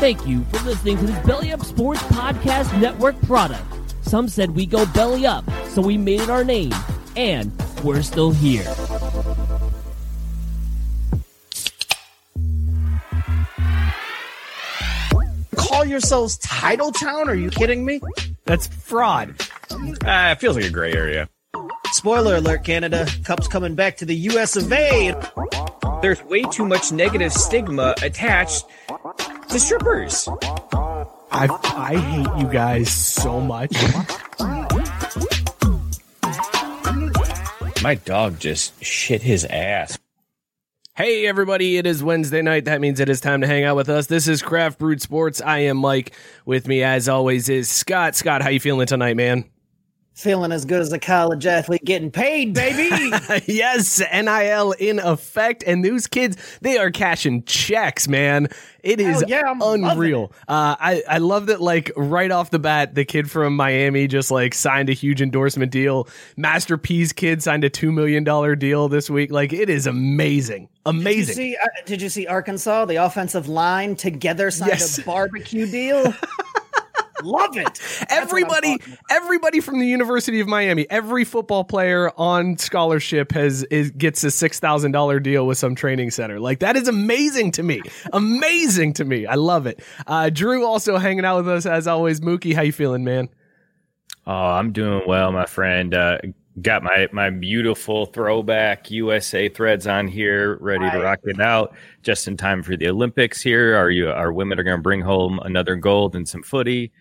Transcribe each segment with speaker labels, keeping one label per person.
Speaker 1: Thank you for listening to this Belly Up Sports Podcast Network product. Some said we go belly up, so we made it our name, and we're still here.
Speaker 2: Call yourselves Title Town? Are you kidding me?
Speaker 3: That's fraud.
Speaker 4: Ah, it feels like a gray area.
Speaker 2: Spoiler alert, Canada. Cup's coming back to the US of A.
Speaker 4: There's way too much negative stigma attached to strippers.
Speaker 3: I I hate you guys so much.
Speaker 4: My dog just shit his ass.
Speaker 3: Hey everybody, it is Wednesday night. That means it is time to hang out with us. This is Craft Brewed Sports. I am Mike. With me as always is Scott. Scott, how you feeling tonight, man?
Speaker 2: Feeling as good as a college athlete getting paid, baby.
Speaker 3: yes, NIL in effect, and those kids, they are cashing checks, man. It is
Speaker 2: yeah,
Speaker 3: unreal. Uh, I I love that. Like right off the bat, the kid from Miami just like signed a huge endorsement deal. Master P's kid signed a two million dollar deal this week. Like it is amazing,
Speaker 2: Did you
Speaker 3: amazing.
Speaker 2: see? Uh, did you see Arkansas? The offensive line together signed
Speaker 3: Yes.
Speaker 2: a barbecue deal. Love it. That's
Speaker 3: everybody everybody from the University of Miami, every football player on scholarship has is gets a six thousand dollar deal with some training center. Like that is amazing to me. amazing to me. I love it. Uh, Drew also hanging out with us as always. Mookie, how you feeling, man?
Speaker 4: Oh, I'm doing well, my friend. Uh, got my my beautiful throwback USA threads on here, ready to rock it out just in time for the Olympics. Here, our you our women are going to bring home another gold and some footy.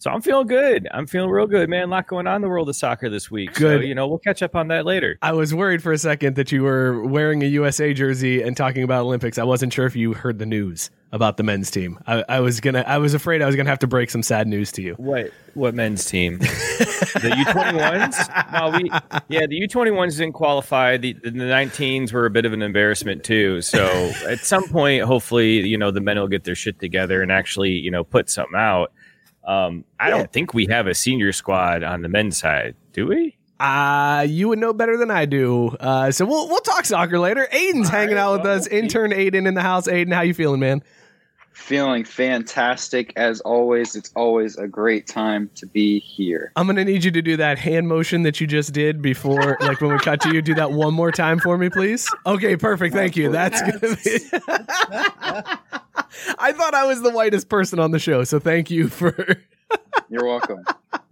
Speaker 4: So I'm feeling good. I'm feeling real good, man. A lot going on in the world of soccer this week.
Speaker 3: Good.
Speaker 4: So, you know, we'll catch up on that later.
Speaker 3: I was worried for a second that you were wearing a USA jersey and talking about Olympics. I wasn't sure if you heard the news about the men's team. I, I was gonna. I was afraid I was gonna have to break some sad news to you.
Speaker 4: What what men's team? the U twenty ones? No, we yeah, the U twenty ones didn't qualify. The the nineteens were a bit of an embarrassment too. So at some point, hopefully, you know, the men will get their shit together and actually, you know, put something out. Um, I don't think we have a senior squad on the men's side, do we?
Speaker 3: Uh, you would know better than I do. Uh, so we'll we'll talk soccer later. Aiden's hanging out with us. Intern Aiden in the house. Aiden, how you feeling, man?
Speaker 5: Feeling fantastic as always. It's always a great time to be here.
Speaker 3: I'm gonna need you to do that hand motion that you just did before, like when we cut to you. Do that one more time for me, please. Okay, perfect. Thank you. That's gonna be. I thought I was the whitest person on the show, so thank you for.
Speaker 5: You're welcome.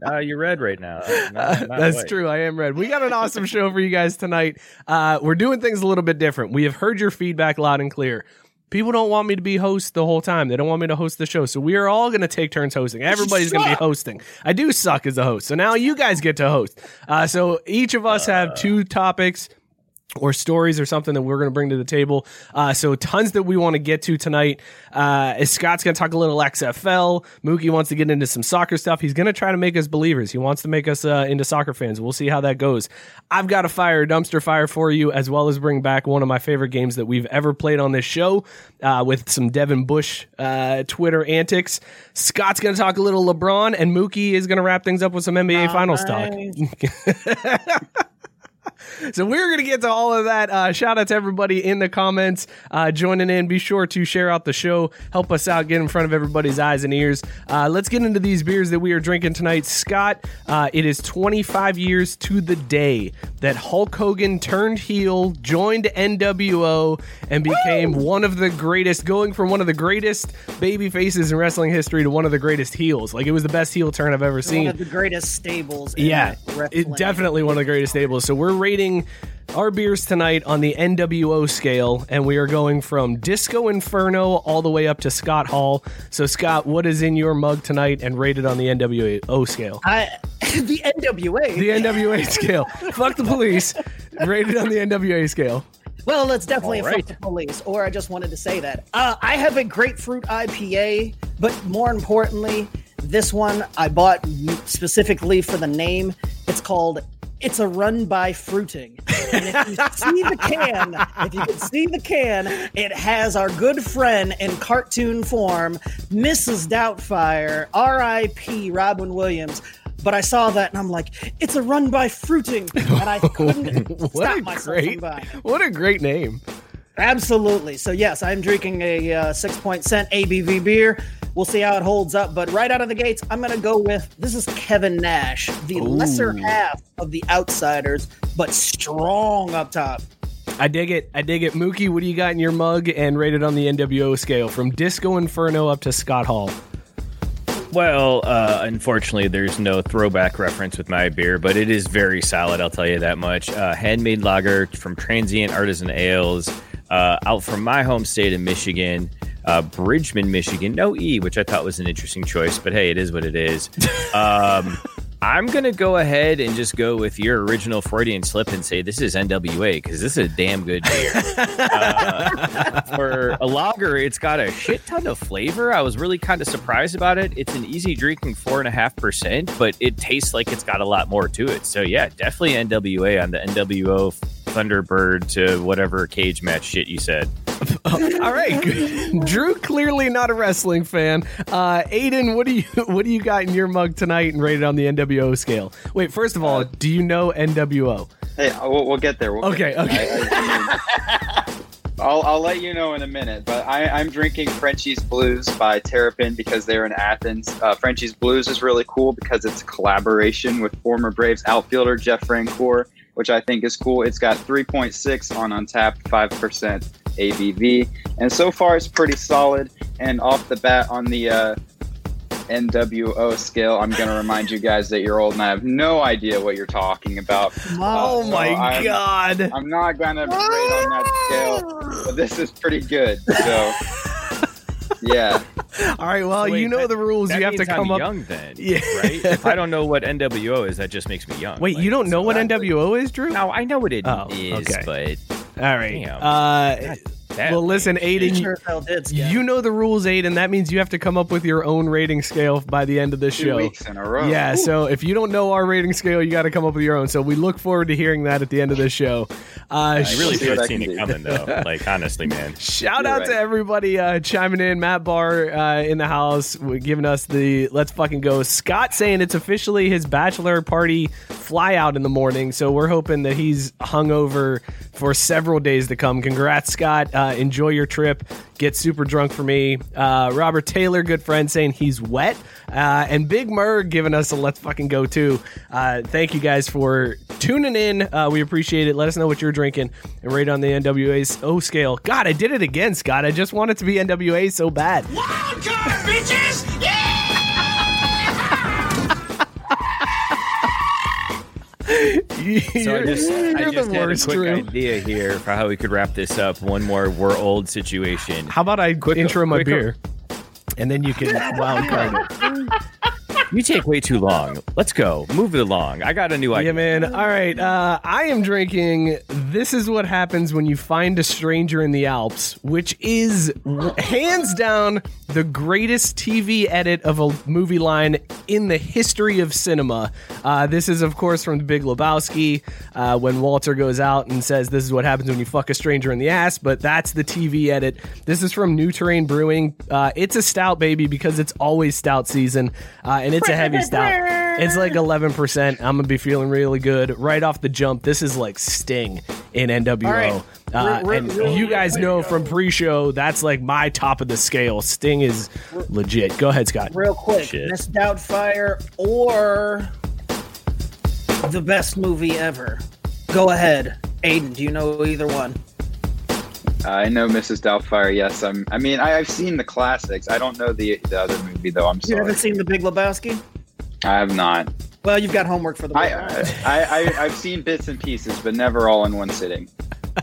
Speaker 4: Uh, you're red right now. Not- not
Speaker 3: That's
Speaker 4: white.
Speaker 3: true. I am red. We got an awesome show for you guys tonight. Uh, we're doing things a little bit different. We have heard your feedback loud and clear. People don't want me to be host the whole time. They don't want me to host the show. So we are all going to take turns hosting. Everybody's going to be hosting. I do suck as a host. So now you guys get to host. Uh, so each of us have two topics or stories or something that we're going to bring to the table. Uh, so tons that we want to get to tonight. Uh, Scott's going to talk a little XFL. Mookie wants to get into some soccer stuff. He's going to try to make us believers. He wants to make us uh, into soccer fans. We'll see how that goes. I've got a fire, a dumpster fire for you, as well as bring back one of my favorite games that we've ever played on this show uh, with some Devin Bush uh, Twitter antics. Scott's going to talk a little LeBron, and Mookie is going to wrap things up with some NBA Finals talk. So we're going to get to all of that. Uh, shout out to everybody in the comments uh, joining in. Be sure to share out the show. Help us out. Get in front of everybody's eyes and ears. Uh, let's get into these beers that we are drinking tonight. Scott, uh, it is 25 years to the day that Hulk Hogan turned heel, joined NWO, and became one of the greatest, going from one of the greatest baby faces in wrestling history to one of the greatest heels. Like it was the best heel turn I've ever seen.
Speaker 2: One of the greatest stables. in
Speaker 3: Yeah, it definitely one of the greatest stables. So we're rating our beers tonight on the NWO scale, and we are going from Disco Inferno all the way up to Scott Hall. So Scott, what is in your mug tonight and rated on the NWO scale?
Speaker 2: I, the NWA.
Speaker 3: The NWA scale. Fuck the police. Rated on the NWA scale.
Speaker 6: Well, it's definitely
Speaker 4: All
Speaker 6: a
Speaker 4: right.
Speaker 6: fuck the police, or I just wanted to say that. Uh, I have a grapefruit IPA, but more importantly, this one I bought specifically for the name. It's called It's a Run by Fruiting. And if you see the can, if you can see the can, it has our good friend in cartoon form, Mrs. Doubtfire, R.I.P. Robin Williams. But I saw that and I'm like, it's a run by fruiting. And I couldn't stop myself
Speaker 3: great, what a great name.
Speaker 6: Absolutely. So yes, I'm drinking a uh, six point cent ABV beer. We'll see how it holds up. But right out of the gates, I'm going to go with this is Kevin Nash, the lesser half of the outsiders, but strong up top.
Speaker 3: I dig it. I dig it. Mookie, what do you got in your mug and rated on the NWO scale from Disco Inferno up to Scott Hall?
Speaker 4: Well, uh, unfortunately, there's no throwback reference with my beer, but it is very solid. I'll tell you that much. Uh, handmade lager from Transient Artisan Ales, uh, out from my home state of Michigan, uh, Bridgman, Michigan. No E, which I thought was an interesting choice, but hey, it is what it is. Um, I'm gonna go ahead and just go with your original Freudian slip and say this is NWA because this is a damn good beer. Uh, for a lager, it's got a shit ton of flavor. I was really kind of surprised about it. It's an easy drinking four and a half percent, but it tastes like it's got a lot more to it. So yeah, definitely NWA on the NWO Thunderbird to whatever cage match shit you said.
Speaker 3: All right. Drew clearly not a wrestling fan. Uh, Aiden, what do you what do you got in your mug tonight and rated on the NWO scale? Wait, first of all, do you know NWO?
Speaker 5: Hey, we'll, we'll get there. We'll
Speaker 3: Okay,
Speaker 5: get there.
Speaker 3: okay.
Speaker 5: I- I- I mean, I'll, I'll let you know in a minute, but I, I'm drinking Frenchie's Blues by Terrapin because they're in Athens. Uh, Frenchie's Blues is really cool because it's a collaboration with former Braves outfielder Jeff Francoeur, which I think is cool. It's got 3.6 on Untappd, 5% ABV, and so far it's pretty solid. And off the bat on the uh, NWO scale, I'm going to remind you guys that you're old and I have no idea what you're talking about.
Speaker 3: Oh
Speaker 5: Uh, so
Speaker 3: my
Speaker 5: I'm-
Speaker 3: god!
Speaker 5: I'm not gonna rate on that scale, but this is pretty good. So, yeah.
Speaker 3: All right, well,
Speaker 4: wait,
Speaker 3: you know
Speaker 4: that-
Speaker 3: the rules. You have to come
Speaker 4: I'm
Speaker 3: up.
Speaker 4: young then,
Speaker 3: Yeah.
Speaker 4: right? If I don't know what NWO is, that just makes me young.
Speaker 3: Wait,
Speaker 4: Like,
Speaker 3: you don't know
Speaker 4: so
Speaker 3: what
Speaker 4: that-
Speaker 3: NWO is, Drew?
Speaker 4: No, I know what it is,
Speaker 3: Oh, okay.
Speaker 4: but
Speaker 3: All right.
Speaker 4: Damn.
Speaker 3: Uh,
Speaker 4: that
Speaker 3: well, listen, Aiden.
Speaker 6: Sure did,
Speaker 3: You know the rules, Aiden. That means you have to come up with your own rating scale by the end of the
Speaker 5: Two
Speaker 3: show.
Speaker 5: weeks in a row.
Speaker 3: Yeah,
Speaker 5: Ooh.
Speaker 3: so if you don't know our rating scale, you got to come up with your own. So we look forward to hearing that at the end of the show. Uh,
Speaker 4: I really
Speaker 5: see
Speaker 4: should have seen it coming though. Like honestly, man.
Speaker 3: Shout
Speaker 5: You're
Speaker 3: out to everybody uh, chiming in. Matt Barr uh, in the house giving us the let's fucking go. Scott saying it's officially his bachelor party fly out in the morning. So we're hoping that he's hungover for several days to come. Congrats, Scott. Uh, enjoy your trip. Get super drunk for me. Uh, Robert Taylor, good friend, saying he's wet. Uh, and Big Mur giving us a let's fucking go too. Uh, thank you guys for tuning in. Uh, we appreciate it. Let us know what you're drinking and rate on the NWA's O scale. God, I did it again, Scott. I just want it to be NWA so bad.
Speaker 4: So I just, I just
Speaker 3: the
Speaker 4: had
Speaker 3: worst,
Speaker 4: a quick
Speaker 3: Drew.
Speaker 4: idea here for how we could wrap this up. One more we're old situation.
Speaker 3: How about I
Speaker 4: Quick-
Speaker 3: intro my
Speaker 4: quick-
Speaker 3: beer, and then you can wild card it.
Speaker 4: You take way too long. Let's go. Move it along. I got a new idea.
Speaker 3: Yeah, man. All right. Uh, I am drinking. This is what happens when you find a stranger in the Alps, which is hands down the greatest TV edit of a movie line in the history of cinema. Uh, this is, of course, from The Big Lebowski uh, when Walter goes out and says, This is what happens when you fuck a stranger in the ass, but that's the TV edit. This is from New Terrain Brewing. Uh, it's a stout, baby, because it's always stout season, uh, and it's a heavy stout. It's like 11%. I'm going to be feeling really good right off the jump. This is like Sting in NWO.
Speaker 6: All right.
Speaker 3: Uh,
Speaker 6: Re- re-
Speaker 3: and
Speaker 6: re-
Speaker 3: you guys know from pre-show that's like my top of the scale. Sting is legit. Go ahead, Scott.
Speaker 6: Real quick,
Speaker 4: Shit.
Speaker 6: Miss Doubtfire or the best movie ever? Go ahead, Aiden. Do you know either one?
Speaker 5: I know Mrs. Doubtfire. Yes, I'm. I mean, I, I've seen the classics. I don't know the the other movie though. I'm sorry.
Speaker 6: You haven't seen The Big Lebowski?
Speaker 5: I have not.
Speaker 6: Well, you've got homework for the
Speaker 5: I,
Speaker 6: week.
Speaker 5: I, I I've seen bits and pieces, but never all in one sitting.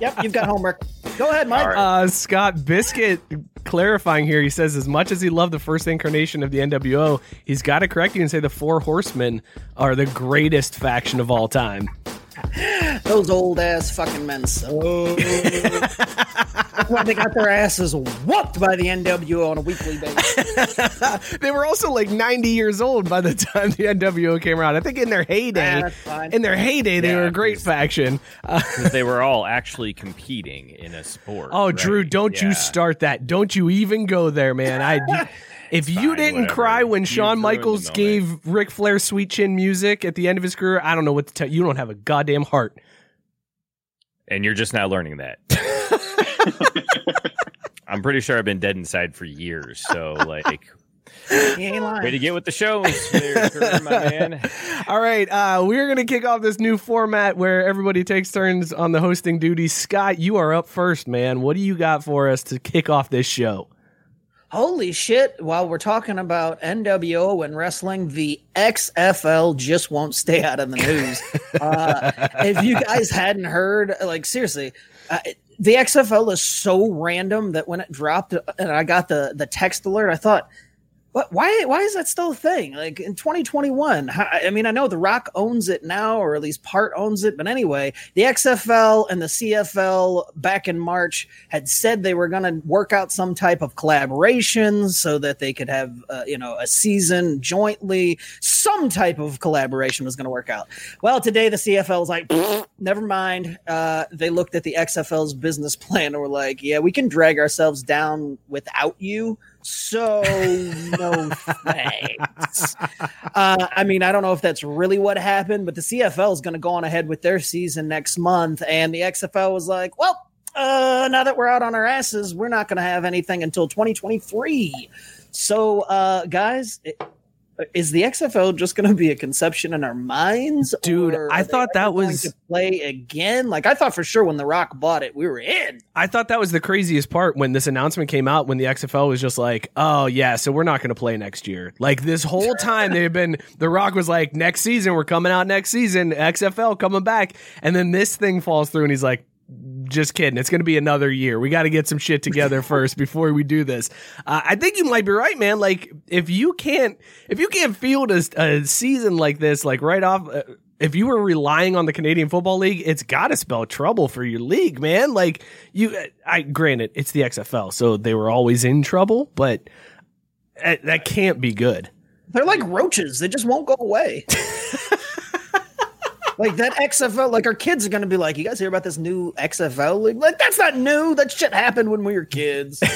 Speaker 6: yep, you've got homework. Go ahead, Mike.
Speaker 5: All right.
Speaker 3: Uh, Scott Biscuit clarifying here. He says, as much as he loved the first incarnation of the NWO, he's got to correct you and say the Four Horsemen are the greatest faction of all time.
Speaker 6: Those old ass fucking men so. That's why they got their asses whooped by the NWO on a weekly basis.
Speaker 3: they were also like 90 years old by the time the NWO came around. I think in their heyday,
Speaker 6: Ah, that's fine.
Speaker 3: in their heyday, they
Speaker 4: Yeah,
Speaker 3: were a great faction. Uh,
Speaker 4: 'Cause they were all actually competing in a sport.
Speaker 3: oh,
Speaker 4: right?
Speaker 3: Drew, don't you start that. Don't you even go there, man. I. If you
Speaker 4: fine,
Speaker 3: didn't
Speaker 4: whatever.
Speaker 3: cry when
Speaker 4: You
Speaker 3: Shawn Michaels gave Ric Flair sweet chin music at the end of his career, I don't know what to tell you. You don't have a goddamn heart.
Speaker 4: And you're just now learning that. I'm pretty sure I've been dead inside for years. So, like,
Speaker 6: He
Speaker 4: way to get with the show, my man.
Speaker 3: All right, uh, we're going to kick off this new format where everybody takes turns on the hosting duties. Scott, you are up first, man. What do you got for us to kick off this show?
Speaker 6: Holy shit. While we're talking about NWO and wrestling, the XFL just won't stay out of the news. uh, if you guys hadn't heard, like, seriously, uh, the XFL is so random that when it dropped and I got the, the text alert, I thought, why, why is that still a thing? Like in 2021, I mean, I know The Rock owns it now, or at least part owns it. But anyway, the XFL and the CFL back in March had said they were going to work out some type of collaboration so that they could have, uh, you know, a season jointly. Some type of collaboration was going to work out. Well, today the CFL is like, never mind. Uh, they looked at the XFL's business plan and were like, yeah, we can drag ourselves down without you. So no thanks. Uh, I mean, I don't know if that's really what happened, but the CFL is going to go on ahead with their season next month, and the XFL was like, well. Uh, now that we're out on our asses, we're not going to have anything until 2023. So, uh, guys, is the XFL just going to be a conception in our minds,
Speaker 3: Dude, I thought that was-
Speaker 6: to play again. Like I thought for sure when The Rock bought it, we were in.
Speaker 3: I thought that was the craziest part when this announcement came out when the XFL was just like, oh, yeah, so we're not going to play next year. Like this whole time they've been, The Rock was like, next season, we're coming out next season, XFL coming back. And then this thing falls through and he's like, just kidding. It's going to be another year. We got to get some shit together first before we do this. Uh, I think you might be right, man. Like if you can't, if you can't field a, a season like this, like right off, uh, if you were relying on the Canadian Football League, it's got to spell trouble for your league, man. Like you, I granted it's the XFL, so they were always in trouble, but uh, that can't be good.
Speaker 6: They're like roaches; they just won't go away. like that XFL, like our kids are going to be like, "You guys hear about this new XFL league? Like that's not new. That shit happened when we were kids."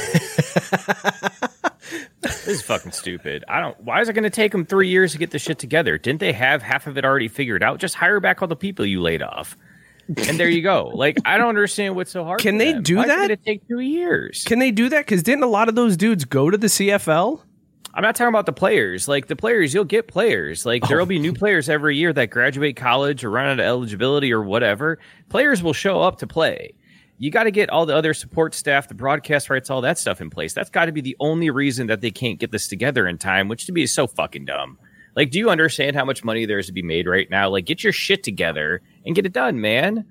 Speaker 4: This is fucking stupid. I don't. Why is it going to take them three years to get this shit together? Didn't they have half of it already figured out? Just hire back all the people you laid off, and there you go. Like I don't understand what's so hard.
Speaker 3: Can
Speaker 4: for
Speaker 3: they
Speaker 4: them.
Speaker 3: do
Speaker 4: Why is it
Speaker 3: that?
Speaker 4: take two years.
Speaker 3: Can they do that? Because didn't a lot of those dudes go to the CFL?
Speaker 4: I'm not talking about the players. Like the players, you'll get players. Like there'll oh. be new players every year that graduate college or run out of eligibility or whatever. Players will show up to play. You got to get all the other support staff, the broadcast rights, all that stuff in place. That's got to be the only reason that they can't get this together in time, which to me is so fucking dumb. Like, do you understand how much money there is to be made right now? Like, get your shit together and get it done, man.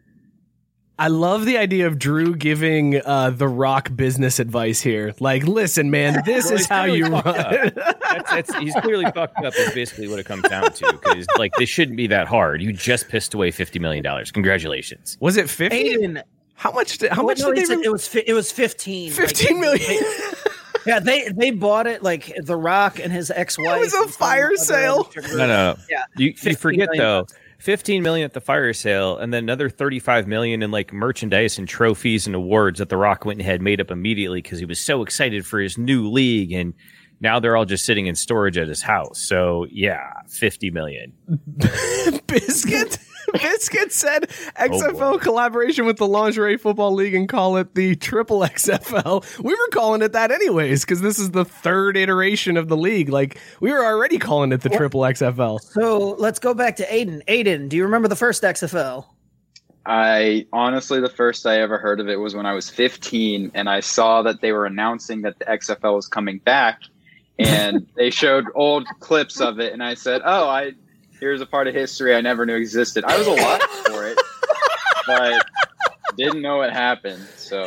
Speaker 3: I love the idea of Drew giving uh, the Rock business advice here. Like, listen, man, this
Speaker 4: Well,
Speaker 3: is how you run.
Speaker 4: That's, that's, he's clearly fucked up. Is basically what it comes down to. Because like this shouldn't be that hard. You just pissed away fifty million dollars. Congratulations.
Speaker 3: Was it fifty?
Speaker 6: Aiden,
Speaker 3: How much? Did, how
Speaker 6: Well,
Speaker 3: much
Speaker 6: no,
Speaker 3: did they?
Speaker 6: said
Speaker 3: re-
Speaker 6: it was fi- it was fifteen. Like,
Speaker 3: 15 million.
Speaker 6: yeah, they they bought it like The Rock and his ex-wife.
Speaker 3: It was a fire sale.
Speaker 4: No, no, no.
Speaker 6: Yeah,
Speaker 4: You, you forget
Speaker 6: million
Speaker 4: though.
Speaker 6: bucks.
Speaker 4: 15 million at the fire sale and then another 35 million in like merchandise and trophies and awards that the rock went and had made up immediately because he was so excited for his new league and now they're all just sitting in storage at his house so yeah 50 million
Speaker 3: Biscuit. Biscuit said XFL
Speaker 4: boy.
Speaker 3: collaboration with the Lingerie Football League and call it the Triple XFL. We were calling it that anyways because this is the third iteration of the league. Like we were already calling it the Triple XFL.
Speaker 6: So let's go back to Aiden. Aiden, do you remember the first XFL?
Speaker 5: I honestly, the first I ever heard of it was when I was 15, and I saw that they were announcing that the XFL was coming back, and they showed old clips of it, and I said, "Oh, I here's a part of history I never knew existed." I was alive for it, but didn't know it happened. So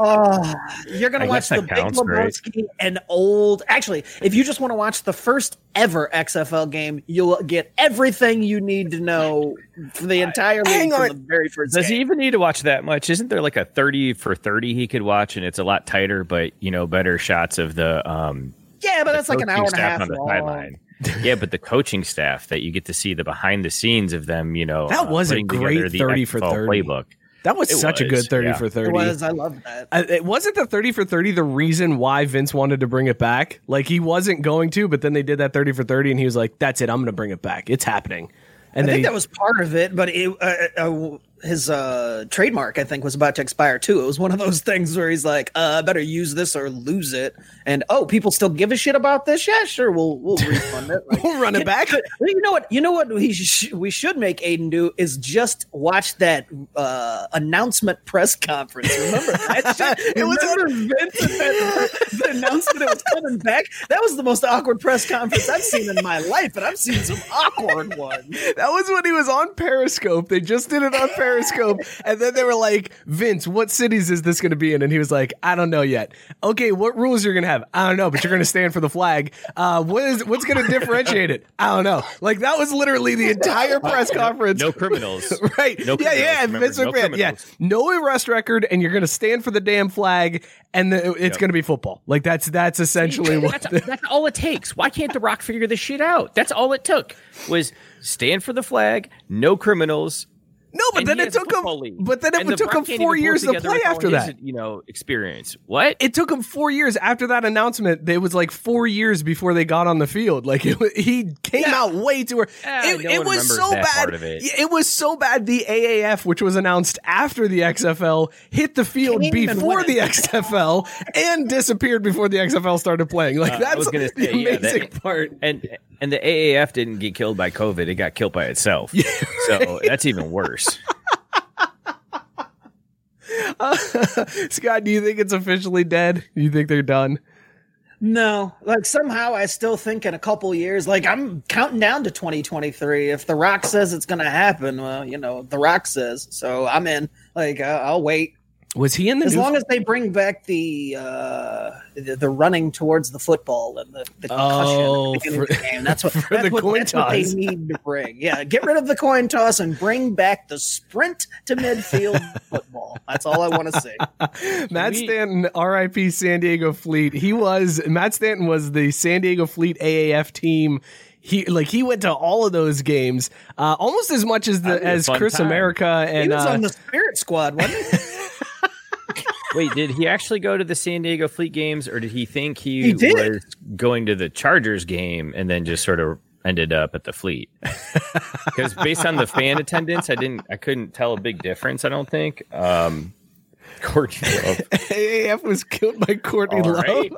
Speaker 6: Oh, you're gonna
Speaker 4: I
Speaker 6: watch the
Speaker 4: that
Speaker 6: Big
Speaker 4: counts, right?
Speaker 6: Lebowski and old. Actually, if you just want to watch the first ever XFL game, you'll get everything you need to know for the entire league from the very first.
Speaker 4: Does
Speaker 6: game.
Speaker 4: he even need to watch that much? Isn't there like a thirty for thirty he could watch, and it's a lot tighter, but you know, better shots of the um.
Speaker 6: Yeah, but
Speaker 4: the
Speaker 6: that's like an hour and a half
Speaker 4: on the
Speaker 6: long.
Speaker 4: sideline. yeah, but the coaching staff that you get to see the behind the scenes of them, you know,
Speaker 3: That
Speaker 4: uh,
Speaker 3: was a great 30 for 30.
Speaker 4: playbook.
Speaker 3: That was
Speaker 4: It
Speaker 3: such a good 30
Speaker 4: yeah.
Speaker 3: for 30.
Speaker 6: It was. I love that.
Speaker 3: Uh, it wasn't the 30 for 30 the reason why Vince wanted to bring it back. Like he wasn't going to, but then they did that 30 for 30 and he was like, that's it. I'm going to bring it back. It's happening. And
Speaker 6: I think
Speaker 3: he-
Speaker 6: that was part of it, but it, uh, uh, his uh, trademark, I think, was about to expire too. It was one of those things where he's like, uh, "I better use this or lose it." And oh, people still give a shit about this? Yeah, sure, we'll we'll refund it. Like,
Speaker 3: we'll run it back.
Speaker 6: You know what? You know what we sh- we should make Aiden do is just watch that uh, announcement press conference. Remember that? shit?
Speaker 3: It was
Speaker 6: Remember Vince and that, the announcement it was coming back. That was the most awkward press conference I've seen in my life, and I've seen some awkward ones.
Speaker 3: That was when he was on Periscope. They just did it on Periscope. and then they were like, Vince, what cities is this going to be in? And he was like, I don't know yet. Okay, what rules you're going to have? I don't know, but you're going to stand for the flag. Uh, what is, what's going to differentiate it? I don't know. Like, that was literally the entire press conference.
Speaker 4: No criminals.
Speaker 3: right.
Speaker 4: No
Speaker 3: yeah,
Speaker 4: criminals,
Speaker 3: yeah.
Speaker 4: remember,
Speaker 3: Vince
Speaker 4: no
Speaker 3: McMahon. yeah. No arrest record, and you're going to stand for the damn flag, and the, it's
Speaker 4: Yep.
Speaker 3: going to be football. Like, that's that's essentially what.
Speaker 4: that's, that's all it takes. Why can't The Rock figure this shit out? That's all it took was stand for the flag, no criminals.
Speaker 3: No, but then it took him.
Speaker 4: league.
Speaker 3: But then it
Speaker 4: The
Speaker 3: took him four years to play after
Speaker 4: his,
Speaker 3: that.
Speaker 4: You know, experience. What?
Speaker 3: It took him four years after that announcement. It was like four years before they got on the field. Like it, he came out way too early.
Speaker 4: Eh,
Speaker 3: it,
Speaker 4: no
Speaker 3: it was so bad.
Speaker 4: it.
Speaker 3: It was so bad. The AAF, which was announced after the XFL, hit the field
Speaker 6: Can't
Speaker 3: before the XFL and disappeared before the XFL started playing. Like
Speaker 4: Uh, I
Speaker 3: that's
Speaker 4: was gonna
Speaker 3: the
Speaker 4: say, yeah,
Speaker 3: amazing
Speaker 4: that-
Speaker 3: part.
Speaker 4: And and the AAF didn't get killed by COVID; it got killed by itself. So that's even worse.
Speaker 3: Scott, do you think it's officially dead? You think they're done?
Speaker 6: No, like somehow I still think in a couple years, like I'm counting down to 2023. If The Rock says it's going to happen, well, you know, The Rock says, so I'm in. Like uh, I'll wait
Speaker 3: Was he in the
Speaker 6: as
Speaker 3: new-
Speaker 6: long as they bring back the uh, the, the running towards the football and the, the concussion
Speaker 3: Oh,
Speaker 6: at the beginning
Speaker 3: for-
Speaker 6: of the game. That's what
Speaker 3: for
Speaker 6: that's,
Speaker 3: the
Speaker 6: what,
Speaker 3: coin
Speaker 6: that's what they need to bring. Yeah, get rid of the coin toss and bring back the sprint to midfield football. That's all I want to see.
Speaker 3: Matt
Speaker 4: we-
Speaker 3: Stanton, RIP San Diego Fleet. He was Matt Stanton was the San Diego Fleet AAF team. He like he went to all of those games, uh, almost as much as the
Speaker 4: That'd be a
Speaker 3: as Chris
Speaker 4: time.
Speaker 3: America and He
Speaker 6: was
Speaker 3: uh,
Speaker 6: on the Spirit Squad, wasn't he?
Speaker 4: Wait, did he actually go to the San Diego Fleet games, or did he think he,
Speaker 6: He did.
Speaker 4: was going to the Chargers game and then just sort of ended up at the Fleet? Because based on the fan attendance, I didn't, I couldn't tell a big difference. I don't think. Um, Courtney Love.
Speaker 3: AAF was killed by Courtney
Speaker 4: All
Speaker 3: Love.
Speaker 4: right.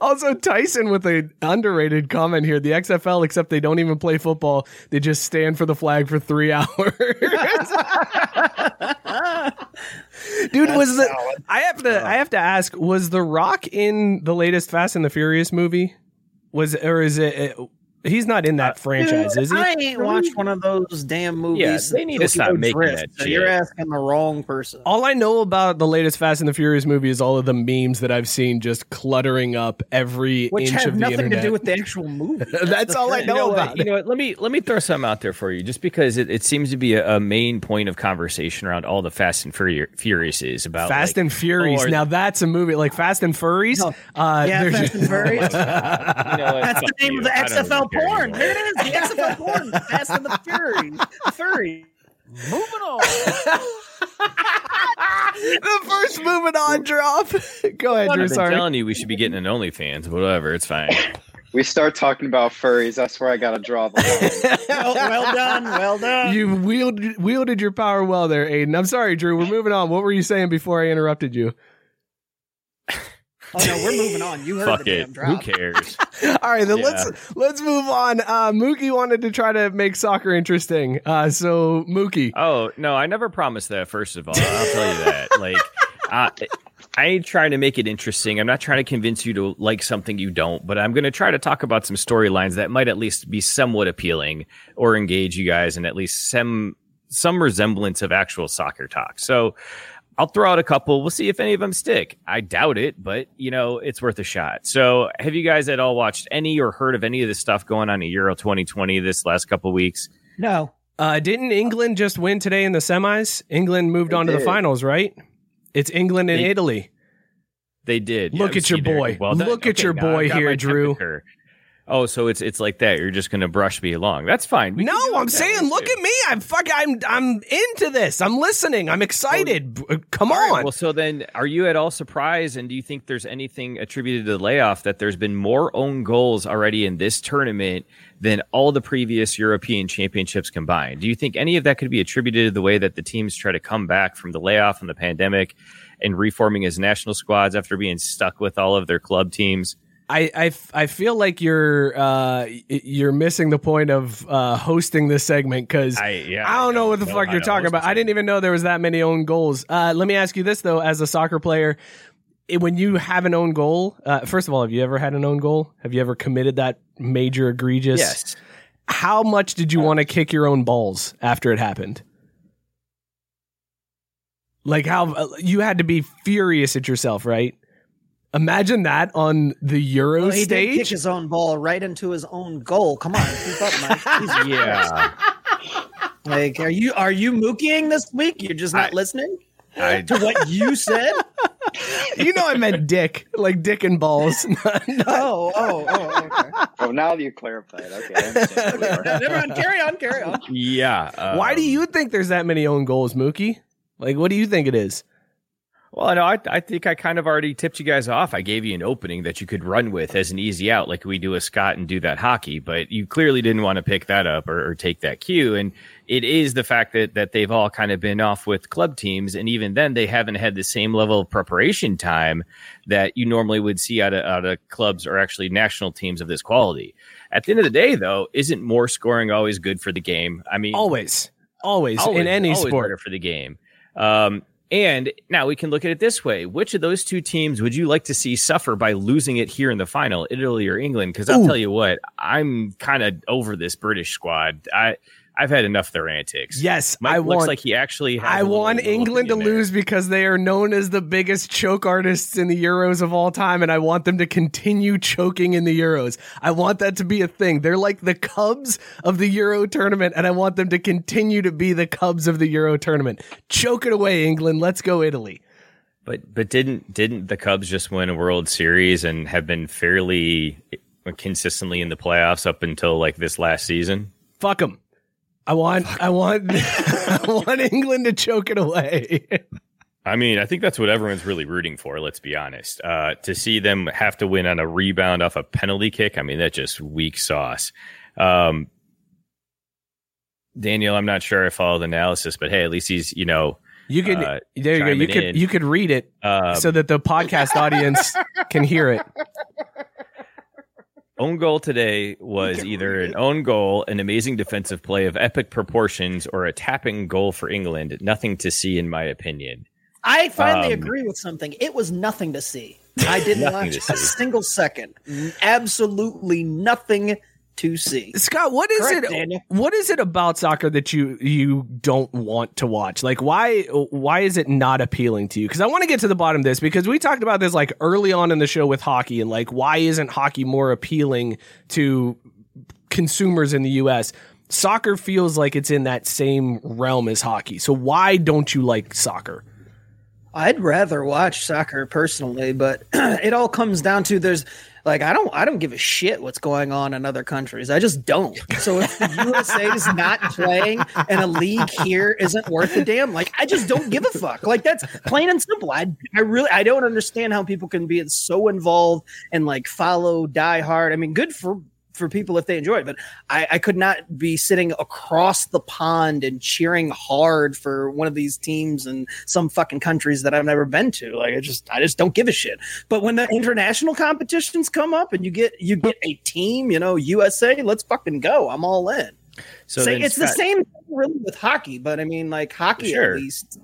Speaker 3: Also, Tyson with a underrated comment here. The XFL, except they don't even play football, they just stand for the flag for three hours. Dude, was the I have to I have to ask, was The Rock in the latest Fast and the Furious movie? Was or is it? He's not in that franchise,
Speaker 6: Dude,
Speaker 3: is he?
Speaker 6: I ain't watched one of those damn movies.
Speaker 4: Yeah, they need to stop making
Speaker 6: Drift,
Speaker 4: that
Speaker 6: so. You're asking the wrong person.
Speaker 3: All I know about the latest Fast and the Furious movie is all of the memes that I've seen just cluttering up every
Speaker 6: Which
Speaker 3: inch
Speaker 6: have
Speaker 3: of the internet.
Speaker 6: nothing to do with the actual movie.
Speaker 3: That's
Speaker 6: the
Speaker 3: all I know
Speaker 4: You know
Speaker 3: about
Speaker 4: what? You
Speaker 3: it.
Speaker 4: know what? Let me let me throw some out there for you, just because it, it seems to be a, a main point of conversation around all the Fast and Furi- Furious is about
Speaker 3: Fast
Speaker 4: like,
Speaker 3: and Furious.
Speaker 4: or-
Speaker 3: now that's a movie like Fast and Furries.
Speaker 6: No.
Speaker 3: Uh,
Speaker 6: Yeah,
Speaker 3: there's
Speaker 6: Fast and Furious.
Speaker 4: You know?
Speaker 6: That's the name
Speaker 4: you.
Speaker 6: of the
Speaker 4: I don't even
Speaker 6: XFL
Speaker 4: care
Speaker 6: porn.
Speaker 4: anymore.
Speaker 6: There it is, the XFL porn. Fast and the Fury. Fury. Moving on.
Speaker 3: the first moving on drop. Go ahead,
Speaker 4: I've
Speaker 3: Drew.
Speaker 4: been
Speaker 3: Sorry.
Speaker 4: telling you we should be getting an OnlyFans. Whatever, it's fine.
Speaker 5: We start talking about furries. That's where I got to draw the line.
Speaker 6: Well, well done. Well done.
Speaker 3: You wielded, wielded your power well there, Aiden. I'm sorry, Drew. We're moving on. What were you saying before I interrupted you?
Speaker 6: Oh no, we're moving on. You heard
Speaker 4: Fuck
Speaker 6: the
Speaker 4: it.
Speaker 6: damn drop.
Speaker 4: Who cares?
Speaker 3: All right, then
Speaker 4: Yeah.
Speaker 3: let's let's move on. Uh, Mookie wanted to try to make soccer interesting. Uh, so Mookie,
Speaker 4: Oh no, I never promised that. First of all, I'll tell you that. Like, uh, I ain't trying to make it interesting. I'm not trying to convince you to like something you don't. But I'm going to try to talk about some storylines that might at least be somewhat appealing or engage you guys in at least some some resemblance of actual soccer talk. So. I'll throw out a couple. We'll see if any of them stick. I doubt it, but you know, it's worth a shot. So, have you guys at all watched any or heard of any of this stuff going on in Euro 2020 this last couple weeks?
Speaker 6: No.
Speaker 3: Uh, didn't England just win today in the semis? England moved
Speaker 5: They
Speaker 3: on to the finals, right? It's England and
Speaker 4: They-
Speaker 3: Italy.
Speaker 4: They did.
Speaker 3: Look
Speaker 4: Yeah,
Speaker 3: at your boy.
Speaker 4: Well done.
Speaker 3: Look at your boy here,
Speaker 4: my
Speaker 3: Drew.
Speaker 4: Oh, so it's it's like that. You're just going to brush me along. That's fine. We
Speaker 3: No, I'm saying, look
Speaker 4: too.
Speaker 3: at me. I'm fuck. I'm I'm into this. I'm listening. I'm excited. Uh, Come
Speaker 4: All right,
Speaker 3: on.
Speaker 4: Well, so then, are you at all surprised? And do you think there's anything attributed to the layoff that there's been more own goals already in this tournament than all the previous European championships combined? Do you think any of that could be attributed to the way that the teams try to come back from the layoff and the pandemic and reforming as national squads after being stuck with all of their club teams?
Speaker 3: I, I, I feel like you're uh, you're missing the point of uh, hosting this segment because
Speaker 4: I,
Speaker 3: I, don't know what the fuck you're talking about. I didn't even know there was that many own goals. Uh, let me ask you this though, as a soccer player, it- when you have an own goal, uh, first of all, have you ever had an own goal? Have you ever committed that major egregious?
Speaker 4: Yes.
Speaker 3: How much did you want to kick your own balls after it happened? Like how uh, you had to be furious at yourself, right? Imagine that on the Euro
Speaker 6: Well, he did kick
Speaker 3: stage.
Speaker 6: his own ball right into his own goal. Come on, keep up, Mike. Jesus.
Speaker 4: Yeah.
Speaker 6: Like, are you are you mookieing this week? You're just not
Speaker 4: I-
Speaker 6: listening
Speaker 4: I,
Speaker 6: to what you said.
Speaker 3: you know, I meant dick, like dick and balls. Not- not-
Speaker 6: Oh, oh, oh. Okay.
Speaker 5: Oh, now you clarified. Okay, I understand where you are.
Speaker 6: Never mind. Carry on. Carry on.
Speaker 4: yeah.
Speaker 3: Why do
Speaker 4: um,
Speaker 3: you think there's that many own goals, Mookie? Like, what do you think it is?
Speaker 4: Well, no, I, I think I kind of already tipped you guys off. I gave you an opening that you could run with as an easy out, like we do with Scott and do that hockey, but you clearly didn't want to pick that up or, or take that cue. And it is the fact that, that they've all kind of been off with club teams. And even then, they haven't had the same level of preparation time that you normally would see out of, out of clubs or actually national teams of this quality. At the end of the day, though, isn't more scoring always good for the game? I mean,
Speaker 3: Always, always,
Speaker 4: always-
Speaker 3: in any
Speaker 4: always
Speaker 3: sport.
Speaker 4: better for the game. Um, and now we can look at it this way: which of those two teams would you like to see suffer by losing it here in the final, Italy or England? Because I'll
Speaker 3: Ooh.
Speaker 4: tell you what, I'm kind of over this British squad. I I've had enough of their antics.
Speaker 3: Yes,
Speaker 4: Mike
Speaker 3: I
Speaker 4: looks
Speaker 3: want.
Speaker 4: like he actually. Has
Speaker 3: I want England to lose because they are known as the biggest choke artists in the Euros of all time, and I want them to continue choking in the Euros. I want that to be a thing. They're like the Cubs of the Euro tournament, and I want them to continue to be the Cubs of the Euro tournament. Choke it away, England. Let's go, Italy.
Speaker 4: But but didn't didn't the Cubs just win a World Series and have been fairly consistently in the playoffs up until like this last season?
Speaker 3: Fuck them. I want. I want. I want England to choke it away.
Speaker 4: I mean, I think that's what everyone's really rooting for. Let's be honest. Uh, to see them have to win on a rebound off a penalty kick, I mean, that's just weak sauce. Um, Daniel, I'm not sure I follow the analysis, but hey, at least he's you know
Speaker 3: You can
Speaker 4: Uh,
Speaker 3: there you go. You could.
Speaker 4: in.
Speaker 3: You could read it
Speaker 4: um,
Speaker 3: so that the podcast audience can hear it.
Speaker 4: own goal today was either an own goal, an amazing defensive play of epic proportions, or a tapping goal for England. Nothing to see, in my opinion.
Speaker 6: I finally
Speaker 4: Um,
Speaker 6: agree with something. It was nothing to see. I didn't watch a single second. Absolutely nothing to see.
Speaker 3: Scott, what is
Speaker 6: Correct,
Speaker 3: it?
Speaker 6: Daniel.
Speaker 3: What is it about soccer that you you don't want to watch? Like, why why is it not appealing to you? Because I want to get to the bottom of this because we talked about this like early on in the show with hockey and like why isn't hockey more appealing to consumers in the U.S. Soccer feels like it's in that same realm as hockey. So why don't you like soccer?
Speaker 6: I'd rather watch soccer personally, but it all comes down to there's like I don't I don't give a shit what's going on in other countries. I just don't. So if the USA is not playing and a league here isn't worth a damn, like I just don't give a fuck. Like that's plain and simple. I I really I don't understand how people can be so involved and like follow die hard. I mean, good for for people if they enjoy it, but I, I could not be sitting across the pond and cheering hard for one of these teams in some fucking countries that I've never been to. Like I just I just don't give a shit. But when the international competitions come up and you get you get a team, you know, USA, let's fucking go. I'm all in.
Speaker 4: So
Speaker 6: it's the same really with hockey, but I mean like hockey
Speaker 4: Sure.
Speaker 6: at least.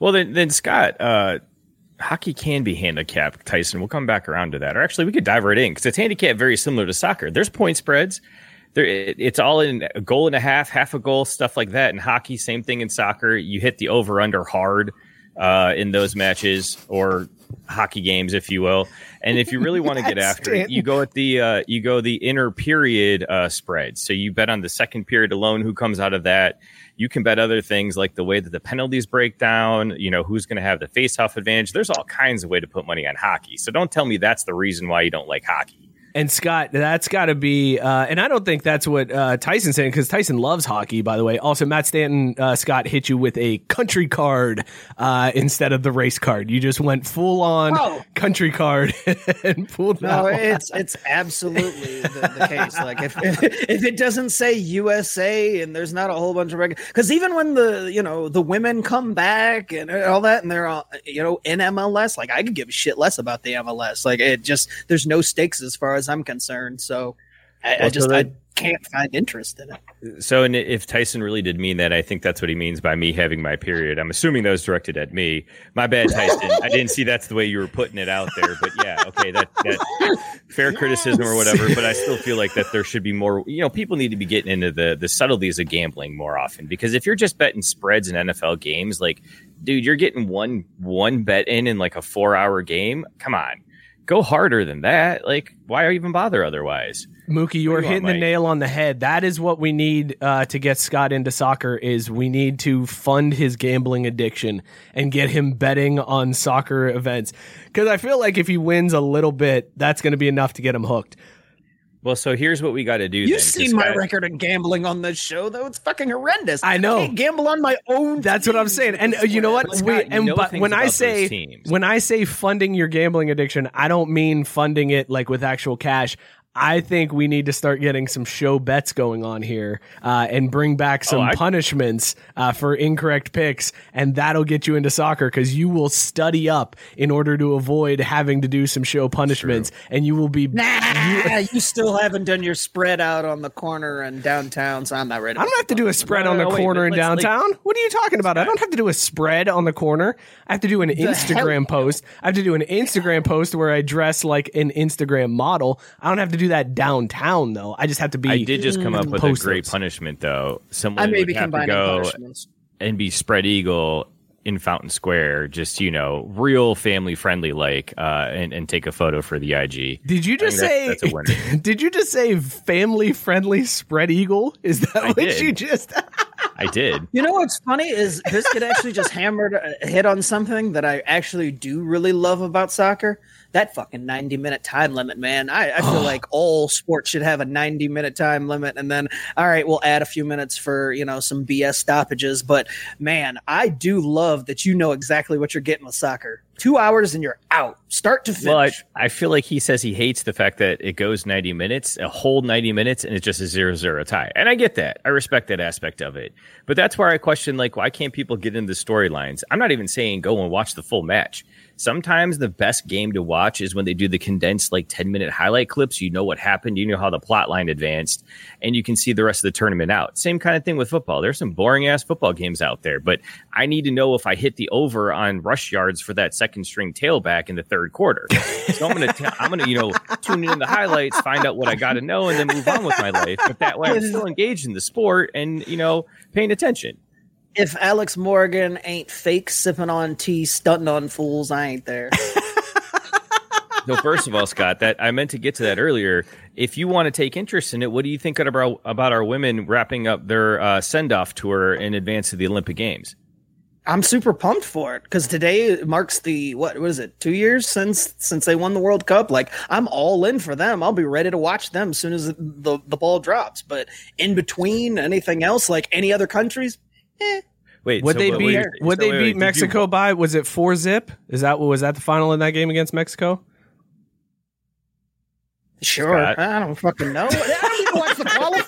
Speaker 4: Well, then, then Scott, uh, hockey can be handicapped. Tyson, we'll come back around to that. Or actually, we could dive right in because it's handicapped very similar to soccer. There's point spreads. There, it, it's all in a goal and a half, half a goal, stuff like that. In hockey, same thing in soccer. You hit the over under hard. uh, in those matches or hockey games, if you will. And if you really want to get after it, you go at the uh, you go the inner period uh, spread. So you bet on the second period alone, who comes out of that. You can bet other things like the way that the penalties break down. You know who's going to have the face-off advantage. There's all kinds of way to put money on hockey. So don't tell me that's the reason why you don't like hockey.
Speaker 3: And Scott, that's got to be, uh, and I don't think that's what uh, Tyson's saying because Tyson loves hockey, by the way. Also, Matt Stanton, uh, Scott hit you with a country card uh, instead of the race card. You just went full on
Speaker 6: Oh.
Speaker 3: country card and pulled
Speaker 6: No,
Speaker 3: that one.
Speaker 6: it's it's absolutely the, the case. Like if, if if it doesn't say USA and there's not a whole bunch of because even when the you know the women come back and all that and they're all, you know in MLS, like I could give a shit less about the MLS. Like it just there's no stakes as far as I'm concerned. So I, I just
Speaker 4: so
Speaker 6: I can't find interest in it.
Speaker 4: So, and if Tyson really did mean that, I think that's what he means by me having my period. I'm assuming that was directed at me. My bad, Tyson. I didn't see that's the way you were putting it out there. But yeah, okay, that that fair criticism or whatever. But I still feel like that there should be more. You know, people need to be getting into the the subtleties of gambling more often because if you're just betting spreads in NFL games, like, dude, you're getting one one bet in in like a four hour game. Come on, go harder than that. Like, why even bother otherwise?
Speaker 3: Mookie, you
Speaker 4: are
Speaker 3: were
Speaker 4: do want,
Speaker 3: hitting the nail on the head. That is what we need uh, to get Scott into soccer. Is we need to fund his gambling addiction and get him betting on soccer events. Because I feel like if he wins a little bit, that's going to be enough to get him hooked.
Speaker 4: Well, so here's what we got to do.
Speaker 6: You've
Speaker 4: then, 'cause
Speaker 6: seen my
Speaker 4: Scott-
Speaker 6: record of gambling on this show, though. It's fucking horrendous.
Speaker 3: I know.
Speaker 6: can't gamble on my own.
Speaker 3: That's what I'm saying. And uh, you know what?
Speaker 4: Scott,
Speaker 3: We,
Speaker 4: you
Speaker 3: and
Speaker 4: know
Speaker 3: but when I say when I say funding your gambling addiction, I don't mean funding it like with actual cash. I think we need to start getting some show bets going on here uh, and bring back some
Speaker 4: Oh, I-
Speaker 3: punishments uh, for incorrect picks, and that'll get you into soccer because you will study up in order to avoid having to do some show punishments, and you will be.
Speaker 6: Nah, you still haven't done your spread out on the corner and downtown, so I'm not ready.
Speaker 3: I don't have to do a spread
Speaker 4: No,
Speaker 3: on the
Speaker 4: no,
Speaker 3: corner
Speaker 4: but
Speaker 3: in
Speaker 4: let's, like-
Speaker 3: downtown. what are you talking about? I don't have to do a spread on the corner. I have to do an Instagram post. I have to do an Instagram post where I dress like an Instagram model. I don't have to do that downtown though. I just have to be.
Speaker 4: I did just come up with a great
Speaker 3: those.
Speaker 4: punishment, though. Someone
Speaker 6: I may
Speaker 4: would
Speaker 6: be
Speaker 4: have to
Speaker 6: combining
Speaker 4: go and be spread eagle in Fountain Square, just you know, real family friendly, like, uh, and, and take a photo for the IG.
Speaker 3: Did you just say?
Speaker 4: that's, that's a
Speaker 3: did you just say family friendly spread eagle? Is that
Speaker 4: I
Speaker 3: what
Speaker 4: did.
Speaker 3: you just?
Speaker 4: I did.
Speaker 6: You know what's funny is Biscuit actually just hammered a hit on something that I actually do really love about soccer. That fucking 90 minute time limit, man. I, I feel like all sports should have a 90 minute time limit. And then, all right, we'll add a few minutes for, you know, some BS stoppages. But man, I do love that you know exactly what you're getting with soccer. Two hours and you're out, start to finish.
Speaker 4: Well, I, I feel like he says he hates the fact that it goes 90 minutes, a whole 90 minutes, and it's just a zero zero tie. And I get that. I respect that aspect of it. But that's where I question, like, why can't people get into storylines? I'm not even saying go and watch the full match. Sometimes the best game to watch is when they do the condensed, like 10 minute highlight clips. You know what happened, you know how the plot line advanced, and you can see the rest of the tournament out. Same kind of thing with football. There's some boring ass football games out there, but I need to know if I hit the over on rush yards for that second string tailback in the third quarter. So I'm gonna, t- I'm gonna, you know, tune in the highlights, find out what I got to know, and then move on with my life. But that way, I'm still engaged in the sport and you know, paying attention.
Speaker 6: If Alex Morgan ain't fake sipping on tea, stunting on fools, I ain't there.
Speaker 4: So first of all, Scott, that I meant to get to that earlier. If you want to take interest in it, what do you think about about our women wrapping up their uh, send off tour in advance of the Olympic Games?
Speaker 6: I'm super pumped for it because today marks the what was it two years since since they won the World Cup. Like I'm all in for them. I'll be ready to watch them as soon as the the ball drops. But in between anything else, like any other countries, eh,
Speaker 4: Wait,
Speaker 3: Would
Speaker 4: so
Speaker 3: they beat?
Speaker 4: wait,
Speaker 3: Would
Speaker 4: so
Speaker 3: they
Speaker 4: wait, wait,
Speaker 3: beat
Speaker 4: you-
Speaker 3: Mexico by? Was it four zip? Is that was that the final in that game against Mexico?
Speaker 6: sure.
Speaker 4: Scott?
Speaker 6: I don't fucking know. I don't even watch the qualifiers. They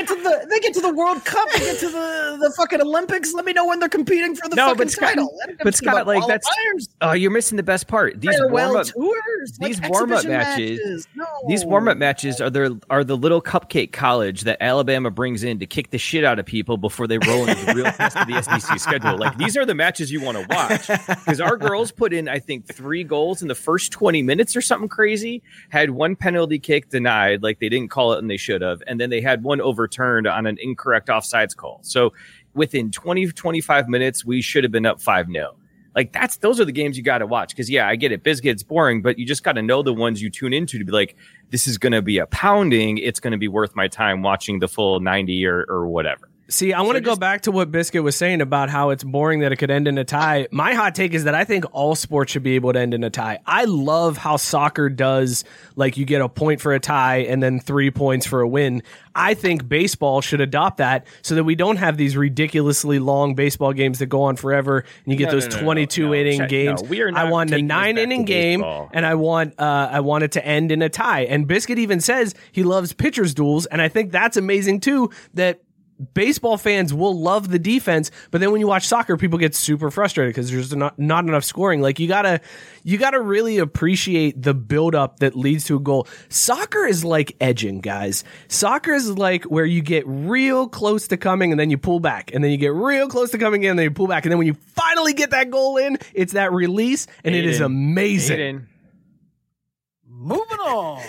Speaker 6: get to the they get to the World Cup. They get to the the fucking Olympics. Let me know when they're competing for the
Speaker 4: No,
Speaker 6: fucking
Speaker 4: but Scott-
Speaker 6: title.
Speaker 4: But Scott, like, that's-. Oh, you're missing the best part. These warm up
Speaker 6: tours. like
Speaker 4: warm-up
Speaker 6: exhibition
Speaker 4: matches-
Speaker 6: No.
Speaker 4: These warm up matches are the are the little cupcake college that Alabama brings in to kick the shit out of people before they roll into the real rest of the SEC schedule. Like these are the matches you want to watch because our girls put in I think three goals in the first twenty minutes or something crazy. Had one penalty kick denied, like they didn't call it and they should have, and then they had one overturned on an incorrect offsides call. So within 20 25 minutes we should have been up 5 0 Like that's those are the games you got to watch because yeah, I get it. Biscuit's boring, but you just got to know the ones you tune into to be like, this is going to be a pounding. It's going to be worth my time watching the full ninety or or whatever.
Speaker 3: See, I want to go back to what Biscuit was saying about how it's boring that it could end in a tie. My hot take is that I think all sports should be able to end in a tie. I love how soccer does, like you get a point for a tie and then three points for a win. I think baseball should adopt that so that we don't have these ridiculously long baseball games that go on forever and you get
Speaker 4: No,
Speaker 3: those
Speaker 4: no, no, no,
Speaker 3: 22
Speaker 4: no,
Speaker 3: inning games.
Speaker 4: we are
Speaker 3: I want a nine inning game and I want uh, I want it to end in a tie. And Biscuit even says he loves pitchers duels, and I think that's amazing too. That baseball fans will love the defense, but then when you watch soccer, people get super frustrated because there's not not enough scoring. Like you gotta you gotta really appreciate the build up that leads to a goal. Soccer is like edging, guys. Soccer is like where you get real close to coming and then you pull back, and then you get real close to coming in, and then you pull back, and then when you finally get that goal in, it's that release, and it is amazing.
Speaker 4: Aiden.
Speaker 6: Moving on.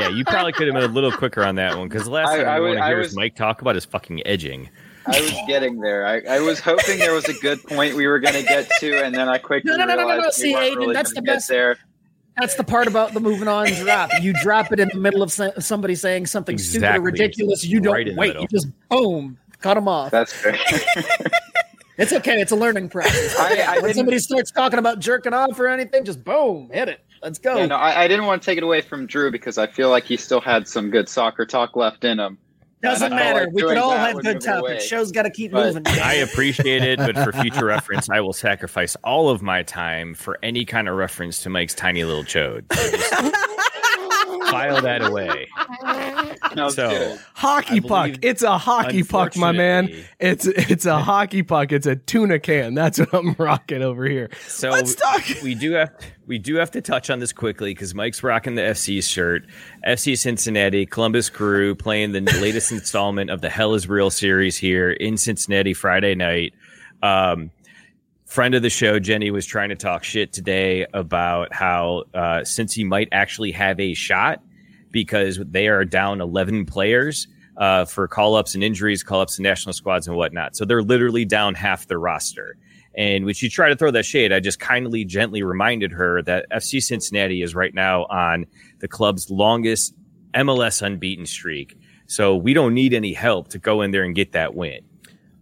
Speaker 4: Yeah, you probably could have been a little quicker on that one because the last
Speaker 5: I-
Speaker 4: thing
Speaker 5: I
Speaker 4: I, want to hear
Speaker 5: was-
Speaker 4: is Mike talk about is fucking edging.
Speaker 5: I was getting there. I, I was hoping there was a good point we were going to get to, and then I quickly
Speaker 6: No, no, no, no, no, no.
Speaker 5: realized we
Speaker 6: See,
Speaker 5: weren't
Speaker 6: Aiden,
Speaker 5: really
Speaker 6: that's the best-
Speaker 5: there.
Speaker 6: That's the part about the moving on drop. You drop it in the middle of sa- somebody saying something stupid or ridiculous. You don't
Speaker 4: Right
Speaker 6: wait. You just boom, cut them off.
Speaker 5: That's fair.
Speaker 6: It's okay. It's a learning process.
Speaker 5: I- I
Speaker 6: when
Speaker 5: didn't-
Speaker 6: somebody starts talking about jerking off or anything, just boom, hit it. Let's go.
Speaker 5: Yeah, no, I, I didn't want to take it away from Drew because I feel like he still had some good soccer talk left in him.
Speaker 6: Doesn't
Speaker 5: And I felt
Speaker 6: matter.
Speaker 5: like
Speaker 6: we could all have good
Speaker 5: move it away.
Speaker 6: topics. Show's got to keep
Speaker 5: But-
Speaker 6: moving.
Speaker 4: I appreciate it, but for future reference, I will sacrifice all of my time for any kind of reference to Mike's tiny little chode. So just file that away.
Speaker 5: No,
Speaker 4: So,
Speaker 5: good.
Speaker 3: Hockey puck. It's a hockey puck, my man. It's it's a hockey puck. It's a tuna can. That's what I'm rocking over here.
Speaker 4: So
Speaker 3: Let's talk.
Speaker 4: we do have we do have to touch on this quickly because Mike's rocking the FC shirt. FC Cincinnati, Columbus Crew playing the latest installment of the Hell is Real series here in Cincinnati Friday night. Um, friend of the show, Jenny, was trying to talk shit today about how uh, since he might actually have a shot because they are down 11 players uh, for call ups and injuries, call ups and national squads and whatnot. So they're literally down half their roster. And when she tried to throw that shade, I just kindly, gently reminded her that FC Cincinnati is right now on the club's longest MLS unbeaten streak. So we don't need any help to go in there and get that win.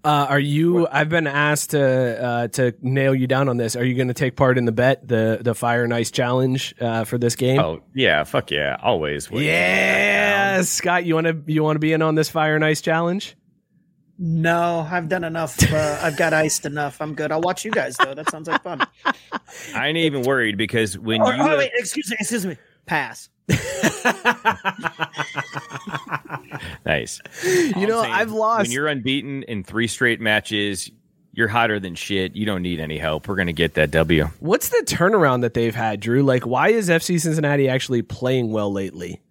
Speaker 3: Uh, are you? I've been asked to uh, to nail you down on this. Are you going to take part in the bet, the the Fire and Ice challenge uh, for this game?
Speaker 4: Oh yeah, fuck yeah, always.
Speaker 3: yeah, Scott, you want to you want to be in on this Fire and Ice challenge?
Speaker 6: No, I've done enough. Uh, I've got iced enough. I'm good. I'll watch you guys though. That sounds like fun.
Speaker 4: I ain't even worried because when
Speaker 6: Oh,
Speaker 4: you
Speaker 6: oh, wait, excuse me. Excuse me. Pass.
Speaker 4: nice,
Speaker 3: You know, I've lost.
Speaker 4: when you're unbeaten in three straight matches. You're hotter than shit. You don't need any help. We're gonna get that W.
Speaker 3: What's the turnaround that they've had, Drew? Like, why is FC Cincinnati actually playing well lately?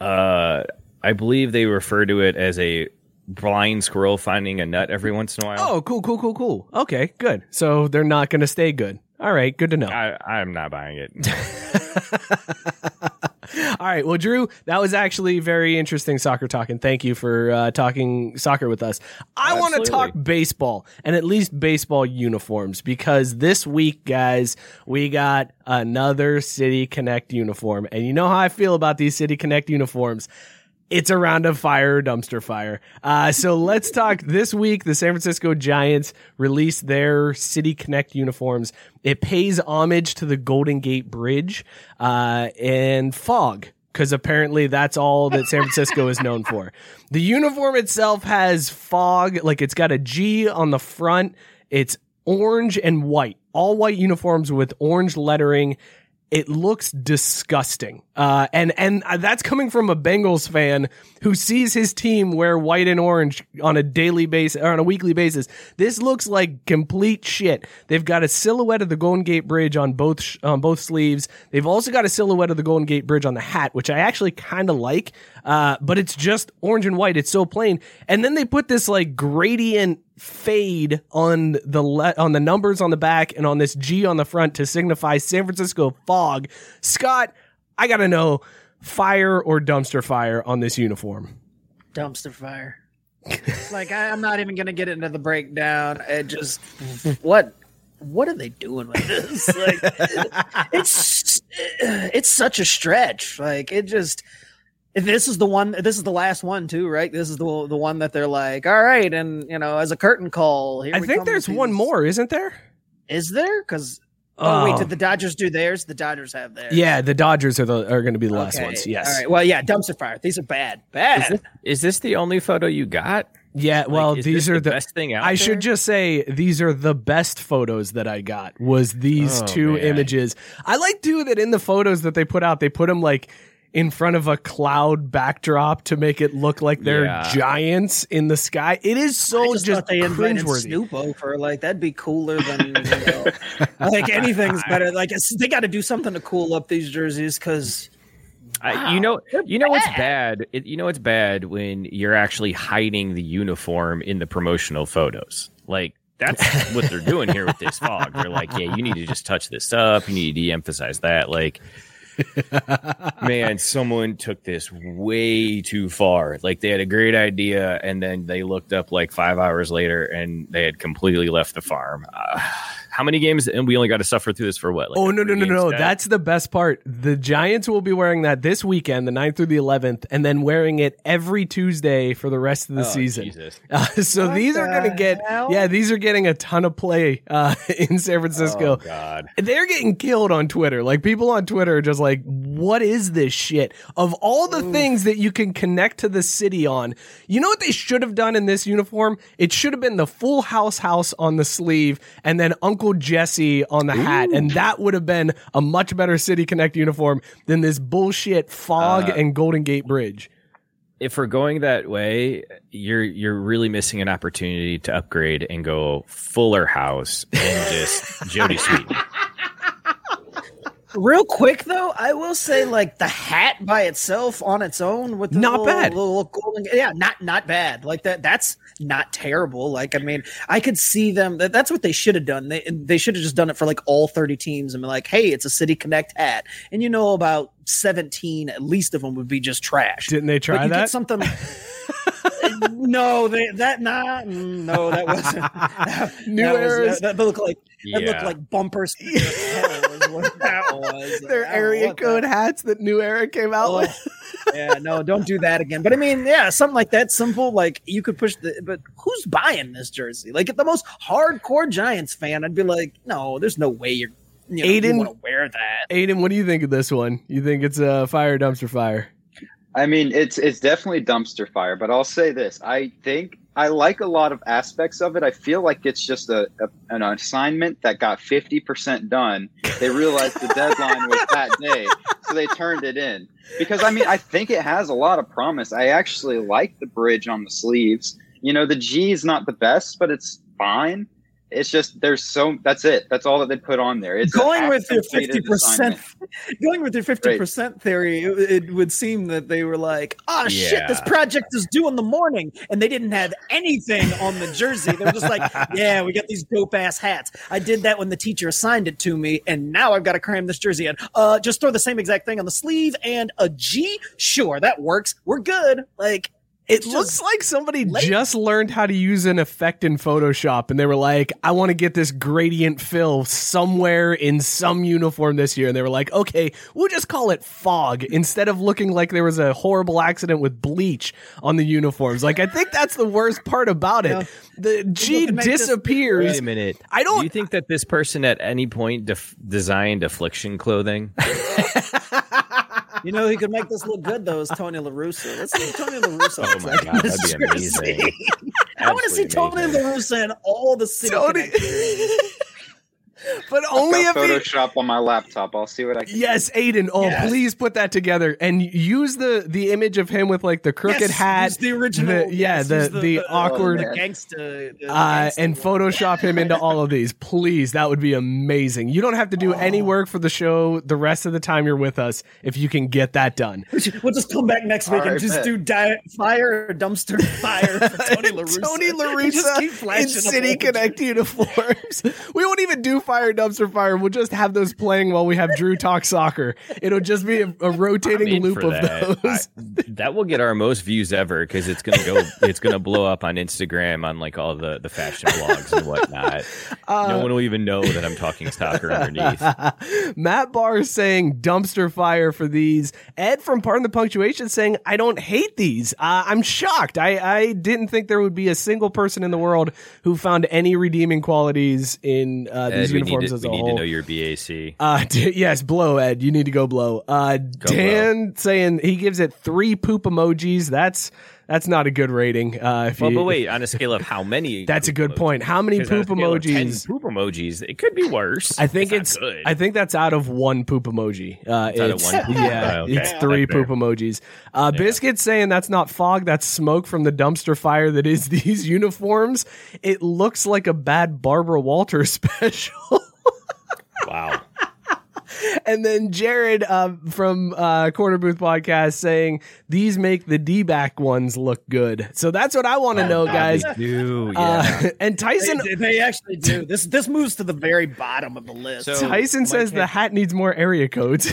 Speaker 4: Uh, I believe they refer to it as a blind squirrel finding a nut every once in a while.
Speaker 3: Oh, cool, cool, cool, cool. Okay, good. So they're not going to stay good. All right, good to know.
Speaker 4: I, I'm not buying it.
Speaker 3: All right. Well, Drew, that was actually very interesting soccer talk, and thank you for uh, talking soccer with us. I want to talk baseball and at least baseball uniforms because this week, guys, we got another City Connect uniform, and you know how I feel about these City Connect uniforms. It's a round of fire dumpster fire. Uh, so let's talk this week. The San Francisco Giants released their City Connect uniforms. It pays homage to the Golden Gate Bridge uh, and fog because apparently that's all that San Francisco is known for. The uniform itself has fog, like it's got a G on the front. It's orange and white, all white uniforms with orange lettering it looks disgusting. Uh, and and that's coming from a Bengals fan who sees his team wear white and orange on a daily basis or on a weekly basis. This looks like complete shit. They've got a silhouette of the Golden Gate Bridge on both sh- on both sleeves. They've also got a silhouette of the Golden Gate Bridge on the hat, which I actually kind of like. Uh, but it's just orange and white. It's so plain. And then they put this like gradient fade on the le- on the numbers on the back and on this G on the front to signify San Francisco fog. Scott, I gotta know, fire or dumpster fire on this uniform?
Speaker 6: Dumpster fire. like I, I'm not even gonna get into the breakdown. It just what what are they doing with this? Like it's it's such a stretch. Like it just this is the one this is the last one too, right? This is the the one that they're like, all right, and you know, as a curtain call. Here
Speaker 3: I
Speaker 6: we
Speaker 3: think
Speaker 6: come
Speaker 3: there's one
Speaker 6: these-
Speaker 3: more, isn't there?
Speaker 6: Is there? Because oh, oh, wait,
Speaker 3: Oh.
Speaker 6: did the Dodgers do theirs? The Dodgers have theirs.
Speaker 3: Yeah, the Dodgers are the are going to be the last
Speaker 6: Okay,
Speaker 3: ones. Yes.
Speaker 6: All right. Well, yeah, dumpster fire. These are bad. Bad.
Speaker 4: Is this, is this the only photo you got?
Speaker 3: Yeah, well,
Speaker 4: is
Speaker 3: these are
Speaker 4: the
Speaker 3: the,
Speaker 4: best thing out
Speaker 3: I
Speaker 4: there?
Speaker 3: should just say these are the best photos that I got. Was these
Speaker 4: Oh,
Speaker 3: two
Speaker 4: man.
Speaker 3: images? I like too that in the photos that they put out, they put them like in front of a cloud backdrop to make it look like they're
Speaker 4: Yeah.
Speaker 3: giants in the sky. It is
Speaker 6: I
Speaker 3: so
Speaker 6: just,
Speaker 3: just,
Speaker 6: they invited
Speaker 3: cringeworthy.
Speaker 6: Snoop over. Like that'd be cooler than you know, like anything's better. Like it's, they got to do something to cool up these jerseys because
Speaker 4: I, you know, you know what's bad. It, you know what's bad when you're actually hiding the uniform in the promotional photos. Like that's what they're doing here with this fog. They're like, yeah, you need to just touch this up. You need to de-emphasize that. Like, man, someone took this way too far. Like they had a great idea, and then they looked up like five hours later, and they had completely left the farm. Uh, how many games? And we only got to suffer through this for what? Like
Speaker 3: oh no no no no!
Speaker 4: stretch?
Speaker 3: That's the best part. The Giants will be wearing that this weekend, the 9th through the 11th, and then wearing it every Tuesday for the rest of the
Speaker 4: Oh,
Speaker 3: season.
Speaker 4: Jesus.
Speaker 3: Uh, so
Speaker 6: What
Speaker 3: these are going to get
Speaker 6: hell?
Speaker 3: yeah, these are getting a ton of play uh, in San Francisco.
Speaker 4: Oh, God.
Speaker 3: They're getting killed on Twitter. Like people on Twitter are just like, "What is this shit?" Of all the things that you can connect to the city on, you know what they should have done in this uniform? It should have been the Full House house on the sleeve, and then Uncle Jesse on the hat, and that would have been a much better City Connect uniform than this bullshit fog
Speaker 4: Uh,
Speaker 3: and Golden Gate Bridge.
Speaker 4: if we're going that way, you're you're really missing an opportunity to upgrade and go Fuller House and just Jody Sweet.
Speaker 6: real quick though, I will say like the hat by itself on its own with the
Speaker 3: Not
Speaker 6: little,
Speaker 3: bad.
Speaker 6: little golden, yeah, not not bad. Like that, that's not terrible. Like I mean, I could see them. That, that's what they should have done. They they should have just done it for like all thirty teams and be like, hey, it's a City Connect hat, and you know about seventeen at least of them would be just trash.
Speaker 3: Didn't they
Speaker 6: But
Speaker 3: try that?
Speaker 6: something. no, they, that nah, mm, no, that wasn't.
Speaker 3: New
Speaker 6: that was- that, that looked like that looked like bumpers. was what that was.
Speaker 3: Their
Speaker 6: I
Speaker 3: area code
Speaker 6: that-
Speaker 3: hats that New Era came out
Speaker 6: Oh,
Speaker 3: with.
Speaker 6: yeah, no, don't do that again. But I mean, yeah, something like that simple. Like you could push the, but who's buying this jersey? Like, if the most hardcore Giants fan, I'd be like, no, there's no way you're. You know,
Speaker 3: Aiden-
Speaker 6: you want to wear that.
Speaker 3: Aiden, what do you think of this one? You think it's a fire dumpster fire?
Speaker 5: I mean, it's it's definitely dumpster fire, but I'll say this: I think I like a lot of aspects of it. I feel like it's just a, a an assignment that got fifty percent done. They realized the deadline was that day, so they turned it in. Because I mean, I think it has a lot of promise. I actually like the bridge on the sleeves. You know, the G is not the best, but it's fine. It's just there's so that's it. That's all that they put on there. It's
Speaker 6: Going with your fifty percent,
Speaker 5: assignment.
Speaker 6: going with your fifty percent theory, it, it would seem that they were like, "Oh shit, this project is due in the morning," and they didn't have anything on the jersey. They were just like, "Yeah, we got these dope ass hats. I did that when the teacher assigned it to me, and now I've got to cram this jersey in. Uh, just throw the same exact thing on the sleeve and a G. Sure, that works. We're good. Like."
Speaker 3: It
Speaker 6: it's
Speaker 3: looks like somebody
Speaker 6: late.
Speaker 3: just learned how to use an effect in Photoshop and they were like, I want to get this gradient fill somewhere in some uniform this year. And they were like, okay, we'll just call it fog instead of looking like there was a horrible accident with bleach on the uniforms. Like, I think that's the worst part about it.
Speaker 6: Yeah.
Speaker 3: The G
Speaker 6: can make this-
Speaker 3: disappears.
Speaker 4: Wait a minute.
Speaker 3: I don't-
Speaker 4: Do you think that this person at any point def- designed affliction clothing?
Speaker 6: You know, he could make this look good though. Is Tony La Russa? Let's see Tony La Russa.
Speaker 4: Oh my God,
Speaker 6: in
Speaker 4: that'd be amazing.
Speaker 6: I want to see
Speaker 4: Absolutely
Speaker 6: Tony
Speaker 4: amazing.
Speaker 6: La Russa in all the city.
Speaker 3: Tony-
Speaker 6: Connect-
Speaker 3: but only if
Speaker 5: I've got
Speaker 3: he,
Speaker 5: Photoshop on my laptop. I'll see what I can.
Speaker 3: Yes, Aiden. Oh,
Speaker 6: Yes.
Speaker 3: please put that together and use the the image of him with like the crooked
Speaker 6: Yes,
Speaker 3: hat.
Speaker 6: use the original.
Speaker 3: the- yeah,
Speaker 6: yes,
Speaker 3: the,
Speaker 6: use
Speaker 3: the, awkward,
Speaker 6: the
Speaker 5: man.
Speaker 6: gangsta, the
Speaker 3: uh,
Speaker 6: gangsta
Speaker 3: and
Speaker 6: one.
Speaker 3: Photoshop him into all of these. Please, that would be amazing. You don't have to do any work for the show the rest of the time you're with us if you can get that done.
Speaker 6: We'll just come back next week
Speaker 5: All
Speaker 6: and
Speaker 5: right,
Speaker 6: just
Speaker 5: bet.
Speaker 6: do di- fire or dumpster fire for Tony La Russa.
Speaker 3: Tony La
Speaker 6: Just keep
Speaker 3: in City Connect uniforms. we won't even do fire fire, dumpster fire. We'll just have those playing while we have Drew talk soccer. It'll just be a, a rotating loop of
Speaker 4: that.
Speaker 3: those.
Speaker 4: I- that will get our most views ever because it's gonna go. It's gonna blow up on Instagram on like all the the fashion blogs and whatnot.
Speaker 3: Uh,
Speaker 4: no one will even know that I'm talking soccer underneath.
Speaker 3: Matt Barr is saying dumpster fire for these. Ed from Pardon the Punctuation saying, I don't hate these. Uh, I'm shocked. I, I didn't think there would be a single person in the world who found any redeeming qualities in uh, these
Speaker 4: we
Speaker 3: uniforms
Speaker 4: need, to,
Speaker 3: as
Speaker 4: we
Speaker 3: a
Speaker 4: need to know your BAC.
Speaker 3: Uh, d- yes, blow Ed. You need to go blow. Uh, Dan saying he gives it three poop emojis. That's that's not a good rating. Uh, if
Speaker 4: Well,
Speaker 3: you,
Speaker 4: but wait, on a scale of how many?
Speaker 3: that's a good
Speaker 4: emojis?
Speaker 3: point. How many poop
Speaker 4: scale of 10
Speaker 3: emojis?
Speaker 4: Poop emojis. It could be worse.
Speaker 3: I think
Speaker 4: not
Speaker 3: it's. I think that's out of one poop emoji. Uh,
Speaker 4: It's out of
Speaker 3: it's-
Speaker 4: one poop?
Speaker 3: Yeah,
Speaker 4: Oh, okay.
Speaker 3: it's three poop emojis. Uh, Biscuit saying that's not fog, that's smoke from the dumpster fire that is these uniforms. It looks like a bad Barbara Walters special.
Speaker 4: wow.
Speaker 3: and then Jared uh, from uh, Corner Booth Podcast saying these make the D back ones look good. So that's what I want to know, guys.
Speaker 4: Do
Speaker 3: Uh, and Tyson
Speaker 6: They, they actually do. This this moves to the very bottom of the list.
Speaker 4: So-
Speaker 3: Tyson says
Speaker 4: had-
Speaker 3: the hat needs more area codes.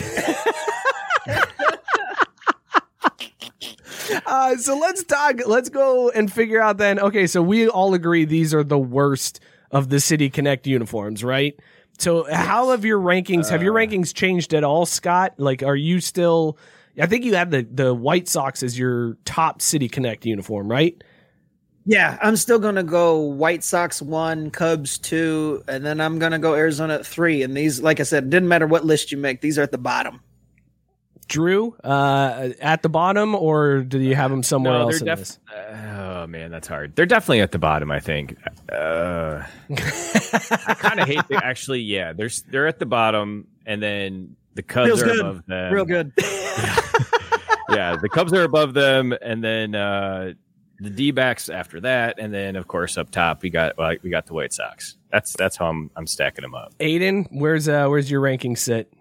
Speaker 3: uh, so let's talk. Let's go and figure out then. Okay, so we all agree these are the worst of the City Connect uniforms, right? So how have your rankings? have your uh. rankings changed at all, Scott? Like, are you still? I think you have the the White Sox as your top City Connect uniform, right?
Speaker 6: Yeah, I'm still gonna go White Sox one, Cubs two, and then I'm gonna go Arizona three. And these, like I said, it didn't matter what list you make; these are at the bottom.
Speaker 3: Drew, uh, at the bottom, or do you have them somewhere
Speaker 4: no,
Speaker 3: else in
Speaker 4: def-
Speaker 3: this?
Speaker 4: Oh man, that's hard. They're definitely at the bottom. I think. Uh, I kind of hate. The, actually, yeah, they're they're at the bottom, and then the Cubs
Speaker 6: Feels
Speaker 4: are
Speaker 6: good,
Speaker 4: above them.
Speaker 6: real good.
Speaker 4: yeah, the Cubs are above them, and then uh, the D backs after that, and then of course up top we got well, we got the White Sox. That's that's how I'm I'm stacking them up.
Speaker 3: Aiden, where's uh where's your ranking sit?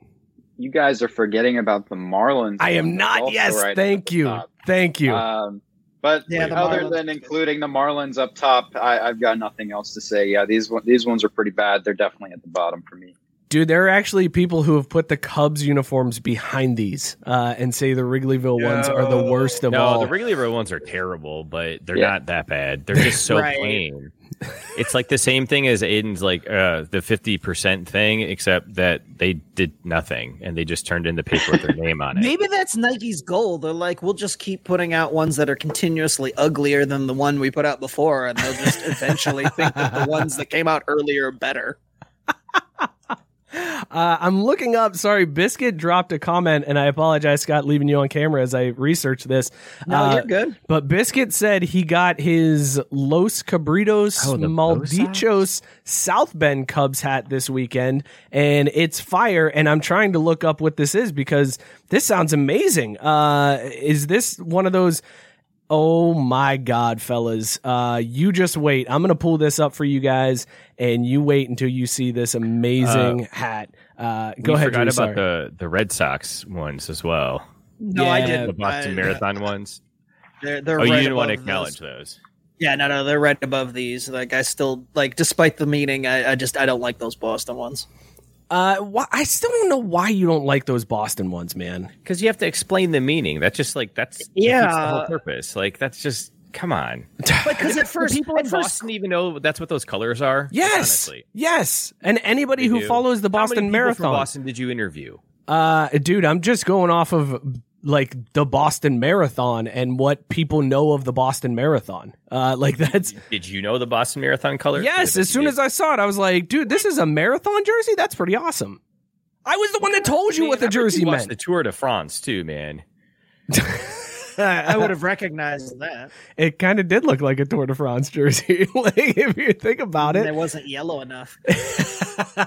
Speaker 5: You guys are forgetting about the Marlins.
Speaker 3: I am not. Yes,
Speaker 5: right
Speaker 3: thank you,
Speaker 5: top.
Speaker 3: thank you.
Speaker 5: Um, but
Speaker 6: Yeah,
Speaker 5: other
Speaker 6: Marlins-
Speaker 5: than including the Marlins up top, I, I've got nothing else to say. Yeah, these these ones are pretty bad. They're definitely at the bottom for me.
Speaker 3: Dude, there are actually people who have put the Cubs uniforms behind these uh, and say the Wrigleyville ones are the worst of
Speaker 4: no,
Speaker 3: all.
Speaker 4: the Wrigleyville ones are terrible, but they're
Speaker 5: Yeah.
Speaker 4: not that bad. They're just so
Speaker 6: Right.
Speaker 4: plain. It's like the same thing as Aiden's like uh, the fifty percent thing, except that they did nothing and they just turned in the paper with their name on it.
Speaker 6: Maybe that's Nike's goal. They're like, we'll just keep putting out ones that are continuously uglier than the one we put out before, and they'll just eventually think that the ones that came out earlier are better.
Speaker 3: Uh, I'm looking up. Sorry, Biscuit dropped a comment, and I apologize, Scott, leaving you on camera as I research this.
Speaker 6: No,
Speaker 3: Uh,
Speaker 6: you're good.
Speaker 3: But Biscuit said he got his Los Cabritos
Speaker 4: Oh,
Speaker 3: Malditos South Bend Cubs hat this weekend, and it's fire. And I'm trying to look up what this is because this sounds amazing. Uh, is this one of those? Oh my God, fellas. Uh, you just wait. I'm going to pull this up for you guys and you wait until you see this amazing hat. Uh, go
Speaker 4: we
Speaker 3: ahead.
Speaker 4: forgot
Speaker 3: Drew,
Speaker 4: about
Speaker 3: sorry.
Speaker 4: the the Red Sox ones as well.
Speaker 6: No, I didn't.
Speaker 4: The Boston
Speaker 6: I-
Speaker 4: Marathon ones.
Speaker 6: They're they're
Speaker 4: Oh, you didn't want to acknowledge
Speaker 6: those.
Speaker 4: those.
Speaker 6: Yeah, no, no, they're right above these. Like I still like, despite the meaning, I, I just I don't like those Boston ones.
Speaker 3: Uh, why, I still don't know why you don't like those Boston ones, man.
Speaker 4: Because you have to explain the meaning. That's just like that's
Speaker 6: Yeah.
Speaker 4: defeats the whole purpose. Like that's just come on.
Speaker 6: Because at first,
Speaker 4: people
Speaker 6: at
Speaker 4: in
Speaker 6: first,
Speaker 4: Boston even know that's what those colors are?
Speaker 3: Yes,
Speaker 4: honestly,
Speaker 3: yes, and anybody
Speaker 4: they
Speaker 3: who
Speaker 4: do.
Speaker 3: follows the
Speaker 4: How many
Speaker 3: Boston
Speaker 4: people
Speaker 3: Marathon.
Speaker 4: From Boston, did you interview?
Speaker 3: Uh, dude, I'm just going off of like the Boston Marathon and what people know of the Boston Marathon. Uh, like that's
Speaker 4: Did you know the Boston Marathon color?
Speaker 3: yes. As soon as I saw it, I was like, dude, this is a marathon jersey. That's pretty awesome. I was the one that told you what the jersey meant. The.
Speaker 4: Tour de France too, man.
Speaker 6: I would have recognized that.
Speaker 3: It kind of did look like a Tour de France jersey. like if you think about
Speaker 6: It
Speaker 3: it.
Speaker 6: wasn't yellow enough.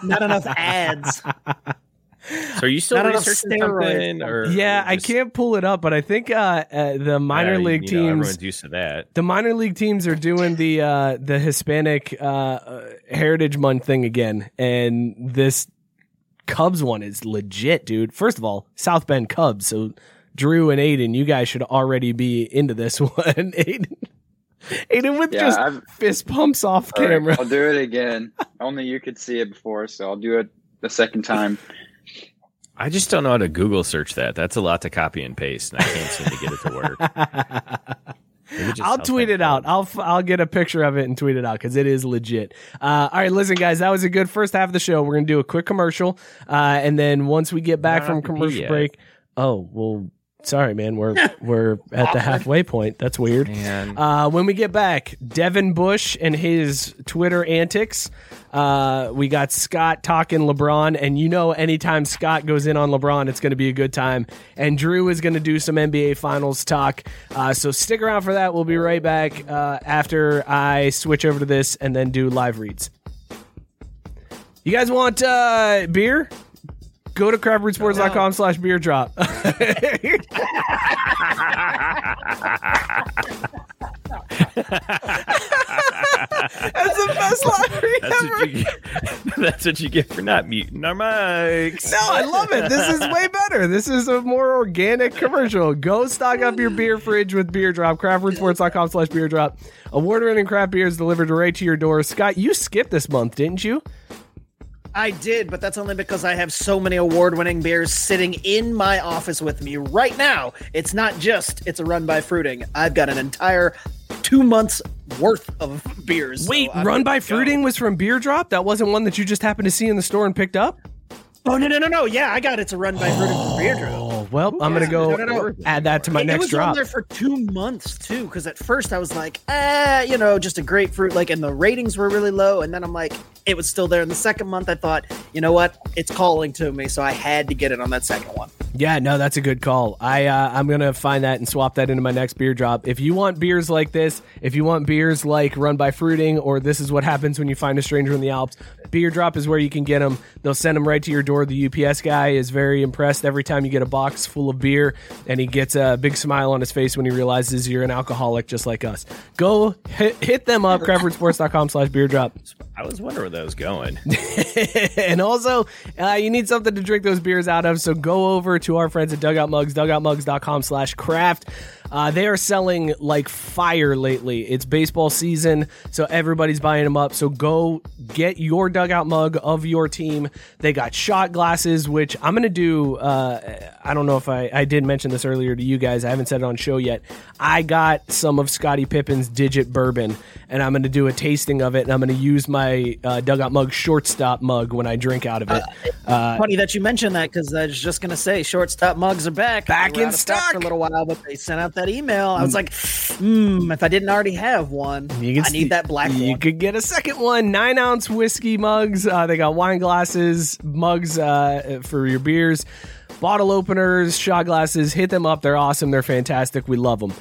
Speaker 6: Not enough ads.
Speaker 4: So are you still
Speaker 6: Not enough
Speaker 4: researching
Speaker 6: steroids.
Speaker 4: something? Or
Speaker 3: Yeah, I can't pull it up, but I think uh, uh the minor
Speaker 4: Yeah,
Speaker 3: league
Speaker 4: you know,
Speaker 3: teams.
Speaker 4: everyone's used to that.
Speaker 3: the minor league teams are doing the uh, the Hispanic uh, uh, Heritage Month thing again, and this Cubs one is legit, dude. First of all, South Bend Cubs. So Drew and Aiden, you guys should already be into this one. Aiden, Aiden with
Speaker 5: Yeah,
Speaker 3: just
Speaker 5: I've-
Speaker 3: fist pumps off
Speaker 5: All right,
Speaker 3: camera.
Speaker 5: I'll do it again. Only you could see it before, so I'll do it the second time.
Speaker 4: I just don't know how to Google search that. That's a lot to copy and paste, and I can't seem to get it to work.
Speaker 3: I'll tweet it out. I'll f- I'll get a picture of it and tweet it out because it is legit. Uh, all right, listen, guys, that was a good first half of the show. We're gonna do a quick commercial, uh, and then once we get back
Speaker 4: Not
Speaker 3: from
Speaker 4: off the pee
Speaker 3: commercial break, oh well, sorry, man, we're we're at the halfway point. That's weird. Uh, when we get back, Devin Bush and his Twitter antics. Uh, we got Scott talking LeBron, and you know, anytime Scott goes in on LeBron, it's going to be a good time. And Drew is going to do some NBA Finals talk. Uh, so stick around for that. We'll be right back uh, after I switch over to this and then do live reads. You guys want uh, beer? Go to crabrootsports.com slash beer drop. That's the best read
Speaker 4: That's
Speaker 3: ever.
Speaker 4: what, you get, that's what you get for not muting our mics.
Speaker 3: No, I love it. This is way better. This is a more organic commercial. Go stock up your beer fridge with Beer Drop. CraftRootSports.com slash beer drop. Award winning craft beers delivered right to your door. Scott, you skipped this month, didn't you?
Speaker 6: I did, but that's only because I have so many award-winning beers sitting in my office with me right now. It's not just it's a run by fruiting. I've got an entire two months worth of beers.
Speaker 3: Wait,
Speaker 6: I'm
Speaker 3: Run by
Speaker 6: to go.
Speaker 3: Fruiting was from Beer Drop? That wasn't one that you just happened to see in the store and picked up?
Speaker 6: Oh no no no no! Yeah, I got it's a run by fruiting from beer drop.
Speaker 3: Oh, well, I'm going to go
Speaker 6: No, no, no.
Speaker 3: add that to my
Speaker 6: it,
Speaker 3: next
Speaker 6: it was
Speaker 3: drop.
Speaker 6: on there for two months too. Because at first I was like, eh, you know, just a grapefruit. Like, and the ratings were really low. And then I'm like, it was still there. In the second month, I thought, you know what, it's calling to me, so I had to get it on that second one.
Speaker 3: Yeah, no, that's a good call. I uh, I'm gonna find that and swap that into my next beer drop. If you want beers like this, if you want beers like Run by Fruiting, or this is what happens when you find a stranger in the Alps, Beer Drop is where you can get them. They'll send them right to your door. The UPS guy is very impressed every time you get a box full of beer, and he gets a big smile on his face when he realizes you're an alcoholic just like us. Go hit, hit them up, craftrootsports.com slash beer drop.
Speaker 4: I was wondering where that was going.
Speaker 3: and also, uh, you need something to drink those beers out of. So go over to our friends at Dugout Mugs, dugoutmugs.com slash craft. Uh, they are selling like fire lately. It's baseball season, so everybody's buying them up. So go get your dugout mug of your team. They got shot glasses, which I'm going to do. Uh, I don't know if I, I did mention this earlier to you guys. I haven't said it on show yet. I got some of Scottie Pippen's Digit Bourbon, and I'm going to do a tasting of it, and I'm going to use my uh, dugout mug shortstop mug when I drink out of it. Uh,
Speaker 6: Funny that you mentioned that because I was just gonna say shortstop mugs are back.
Speaker 3: Back in stock.
Speaker 6: for a little while, but they sent out that email. I was like, hmm, if I didn't already have one,
Speaker 3: You can
Speaker 6: I need that black one.
Speaker 3: You
Speaker 6: one.
Speaker 3: could get a second one. Nine ounce whiskey mugs. Uh, they got wine glasses, mugs uh, for your beers, bottle openers, shot glasses. Hit them up. They're awesome. They're fantastic. We love them.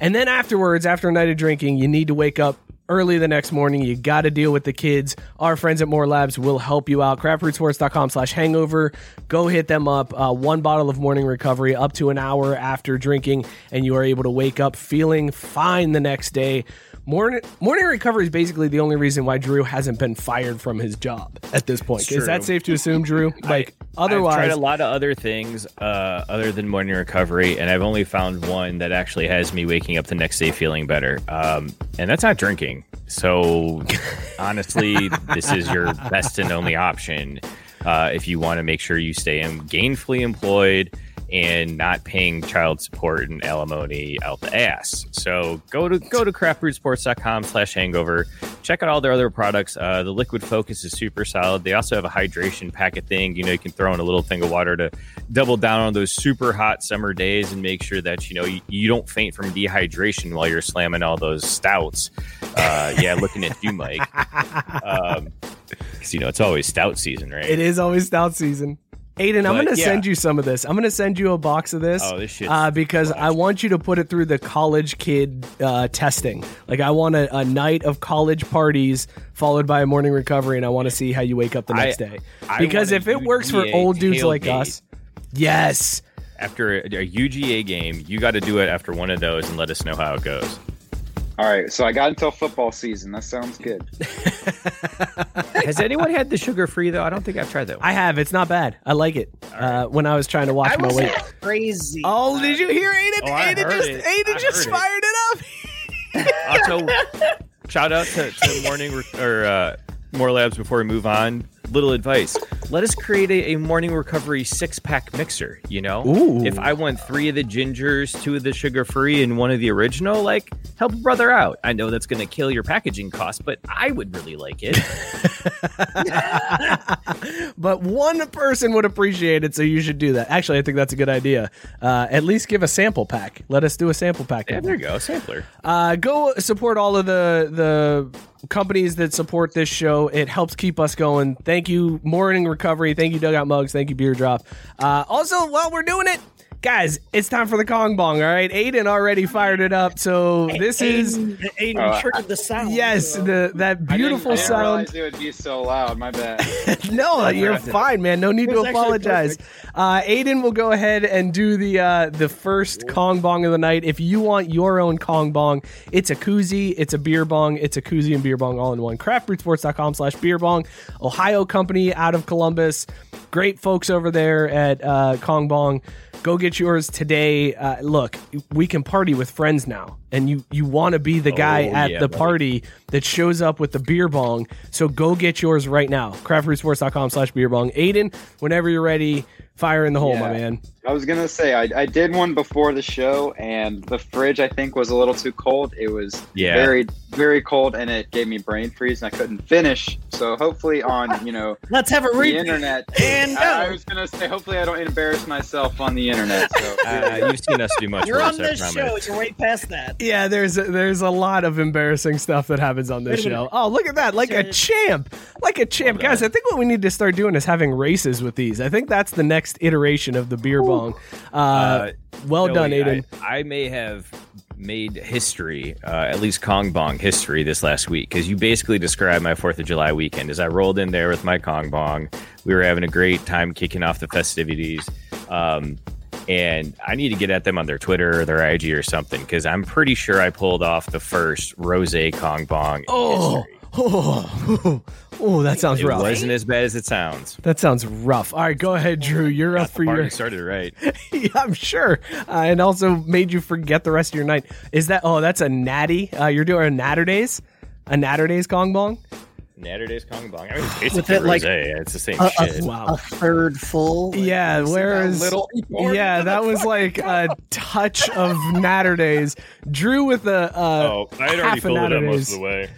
Speaker 3: And then afterwards, after a night of drinking, you need to wake up early the next morning. You got to deal with the kids. Our friends at More Labs will help you out. Craftrootsports.com slash hangover. Go hit them up. Uh, one bottle of morning recovery up to an hour after drinking, and you are able to wake up feeling fine the next day. Morning, morning recovery is basically the only reason why Drew hasn't been fired from his job at this point. Is that safe to assume, Drew? Like, otherwise
Speaker 4: I've tried a lot of other things uh, other than morning recovery, and I've only found one that actually has me waking up the next day feeling better, um, and that's not drinking. So, honestly, this is your best and only option uh, if you want to make sure you stay gainfully employed and not paying child support and alimony out the ass. So go to go to craftbrewsports.com slash hangover. Check out all their other products. Uh, the liquid focus is super solid. They also have a hydration packet thing. You know, you can throw in a little thing of water to double down on those super hot summer days and make sure that you know you, you don't faint from dehydration while you're slamming all those stouts. Uh, yeah, looking at you, Mike. Um, you know it's always stout season, right?
Speaker 3: it is always stout season. Aiden, I'm going to
Speaker 4: yeah.
Speaker 3: send you some of this. I'm going to send you a box of this.
Speaker 4: Oh, this
Speaker 3: uh, because I want you to put it through the college kid uh, testing. Like, I want a, a night of college parties followed by a morning recovery, and I want to see how you wake up the
Speaker 4: I-
Speaker 3: next day.
Speaker 4: I
Speaker 3: Because if it works for old dudes like us, yes.
Speaker 4: after a, a UGA game, you got to do it after one of those and let us know how it goes.
Speaker 5: All right, so I got until football season. That sounds good.
Speaker 4: Has anyone had the sugar free though? I don't think I've tried that. One.
Speaker 3: I have. It's not bad. I like it. Uh, when I was trying to watch
Speaker 6: I
Speaker 3: my
Speaker 6: was
Speaker 3: weight.
Speaker 6: crazy.
Speaker 3: Oh, did you hear Aiden?
Speaker 4: Oh, I
Speaker 3: Aiden
Speaker 4: heard
Speaker 3: just
Speaker 4: it.
Speaker 3: Aiden
Speaker 4: I
Speaker 3: just
Speaker 4: heard it.
Speaker 3: fired it up.
Speaker 4: Also, shout out to, to morning Re- or uh, more labs before we move on. Little advice: let us create a, a morning recovery six pack mixer. You know,
Speaker 3: Ooh.
Speaker 4: if I want three of the gingers, two of the sugar free, and one of the original, like help a brother out. I know that's going to kill your packaging cost, but I would really like it.
Speaker 3: but one person would appreciate it, so you should do that. Actually, I think that's a good idea. Uh, at least give a sample pack. Let us do a sample pack.
Speaker 4: yeah, there you go, sampler.
Speaker 3: Uh, go support all of the the companies that support this show. It helps keep us going. Thank you, Morning Recovery. Thank you, Dugout Mugs. Thank you, Beer Drop. Uh, also, while we're doing it. Guys, it's time for the Kong Bong, all right? Aiden already fired it up, so this is
Speaker 6: Aiden, Aiden
Speaker 5: Uh,
Speaker 6: triggered the sound.
Speaker 3: yes,
Speaker 6: so-
Speaker 3: the that
Speaker 5: I didn't-
Speaker 3: beautiful
Speaker 5: I didn't
Speaker 3: sound.
Speaker 5: it would be so loud. My bad.
Speaker 3: no, you're fine, man. No need to apologize. Uh, Aiden will go ahead and do the uh, the first Kong Bong of the night. If you want your own Kong Bong, it's a koozie, it's a beer bong, it's a koozie and beer bong all in one. Craftbrewsports.com slash beer bong. Ohio company out of Columbus. Great folks over there at uh, Kong Bong. Go get yours today. Uh, look, we can party with friends now, and you you want to be the guy
Speaker 4: Oh,
Speaker 3: at
Speaker 4: yeah,
Speaker 3: the
Speaker 4: buddy.
Speaker 3: party that shows up with the beer bong. So go get yours right now. Craftbrewsports.com slash beer bong. Aiden, whenever you're ready, fire in the hole, my man.
Speaker 5: I was gonna say I, I did one before the show, and the fridge I think was a little too cold. It was
Speaker 4: Yeah.
Speaker 5: very very cold, and it gave me brain freeze, and I couldn't finish. So hopefully on you know
Speaker 6: Let's have a
Speaker 5: the internet,
Speaker 6: And
Speaker 5: I, I was gonna say hopefully I don't embarrass myself on the internet. So
Speaker 4: Uh, you've seen us do much
Speaker 6: You're
Speaker 4: worse.
Speaker 6: on this show. You're way past that.
Speaker 3: Yeah, there's a, there's a lot of embarrassing stuff that happens on this
Speaker 6: Wait a minute.
Speaker 3: show. Oh, look at that. Like a champ. Like a champ. Guys, I think what we need to start doing is having races with these. I think that's the next iteration of the beer bong. Uh,
Speaker 4: Uh,
Speaker 3: well done,
Speaker 4: Joey,
Speaker 3: Aiden.
Speaker 4: I, I may have made history, uh, at least Kong Bong history, this last week because you basically described my Fourth of July weekend. As I rolled in there with my Kong Bong, we were having a great time kicking off the festivities. Um, and I need to get at them on their Twitter or their IG or something because I'm pretty sure I pulled off the first Rose Kong Bong.
Speaker 3: Oh,
Speaker 4: history.
Speaker 3: Oh, oh, that sounds
Speaker 4: It
Speaker 3: rough.
Speaker 4: wasn't as bad as it sounds.
Speaker 3: That sounds rough. All right, go ahead, Drew. You're up for your.
Speaker 4: party started right.
Speaker 3: yeah, I'm sure. Uh, and also made you forget the rest of your night. Is that? Oh, that's a natty. Uh, you're doing a Naturdays, a Naturdays Kong Bong.
Speaker 4: Naturdays Kong Bong. I mean, it's basically
Speaker 6: it, like,
Speaker 4: rosé. It's the same
Speaker 6: A,
Speaker 4: shit.
Speaker 6: a,
Speaker 3: Wow.
Speaker 6: a third full. like,
Speaker 3: Yeah,
Speaker 6: you
Speaker 3: whereas
Speaker 6: little
Speaker 3: yeah, that was like
Speaker 6: cup?
Speaker 3: a touch of Naturdays. Drew with a uh,
Speaker 4: Oh, I had already
Speaker 3: half a
Speaker 4: filled it
Speaker 3: natter
Speaker 4: up most of the way.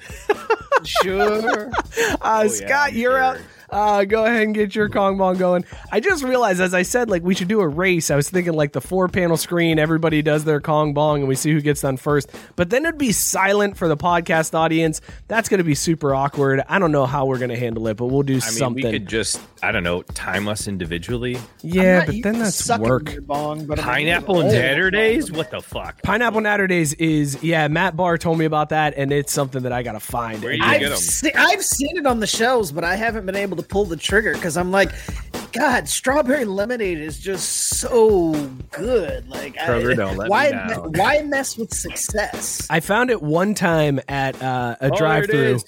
Speaker 6: sure.
Speaker 3: Uh,
Speaker 4: Oh,
Speaker 3: Scott,
Speaker 4: I'm
Speaker 3: you're
Speaker 4: sure.
Speaker 3: out. Uh, go ahead and get your Kong Bong going. I just realized, as I said, like we should do a race. I was thinking like the four panel screen, everybody does their Kong Bong, and we see who gets done first. But then it'd be silent for the podcast audience. That's going to be super awkward. I don't know how we're going to handle it, but we'll do
Speaker 4: I mean,
Speaker 3: something.
Speaker 4: we could just, I don't know, time us individually.
Speaker 3: yeah,
Speaker 6: not
Speaker 3: but then that's work.
Speaker 6: Bong, but
Speaker 4: Pineapple and
Speaker 6: old.
Speaker 4: Natter Days? What the fuck?
Speaker 3: Pineapple Naturdays is yeah. Matt Barr told me about that, and it's something that I gotta find.
Speaker 4: Where you
Speaker 3: I-
Speaker 4: get 'em?
Speaker 6: I've, se- I've seen it on the shelves, but I haven't been able to pull the trigger because I'm like, God, strawberry lemonade is just so good. Like,
Speaker 4: Kroger,
Speaker 6: I,
Speaker 4: don't let me
Speaker 6: why
Speaker 4: down.
Speaker 6: why mess with success?
Speaker 3: I found it one time at uh, a
Speaker 4: Oh,
Speaker 3: drive-through.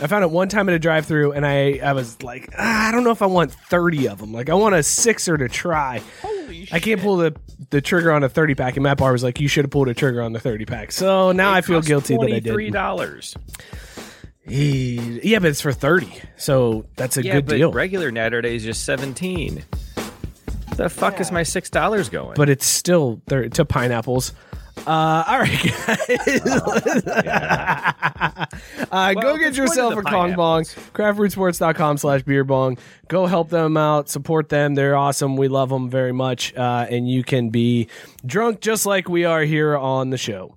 Speaker 3: I found it one time at a drive-through, and I I was like, ah, I don't know if I want thirty of them. Like, I want a sixer to try. I can't pull the the trigger on a thirty pack, and Matt Barr was like, you should have pulled a trigger on the thirty pack. So now I feel guilty that I
Speaker 4: Twenty-three
Speaker 3: did.
Speaker 4: dollars.
Speaker 3: Yeah, but it's for thirty, so that's a
Speaker 4: Yeah,
Speaker 3: good
Speaker 4: but
Speaker 3: deal.
Speaker 4: regular Naturdays is seventeen. The fuck is my six dollars going?
Speaker 3: but it's still there to pineapples. Uh, all right, guys. uh, go get
Speaker 4: it's one of
Speaker 3: yourself a Kong Bong.
Speaker 4: pineapples.
Speaker 3: Craftrootsports.com slash beer bong. Go help them out. Support them. They're awesome. We love them very much. Uh, and you can be drunk just like we are here on the show.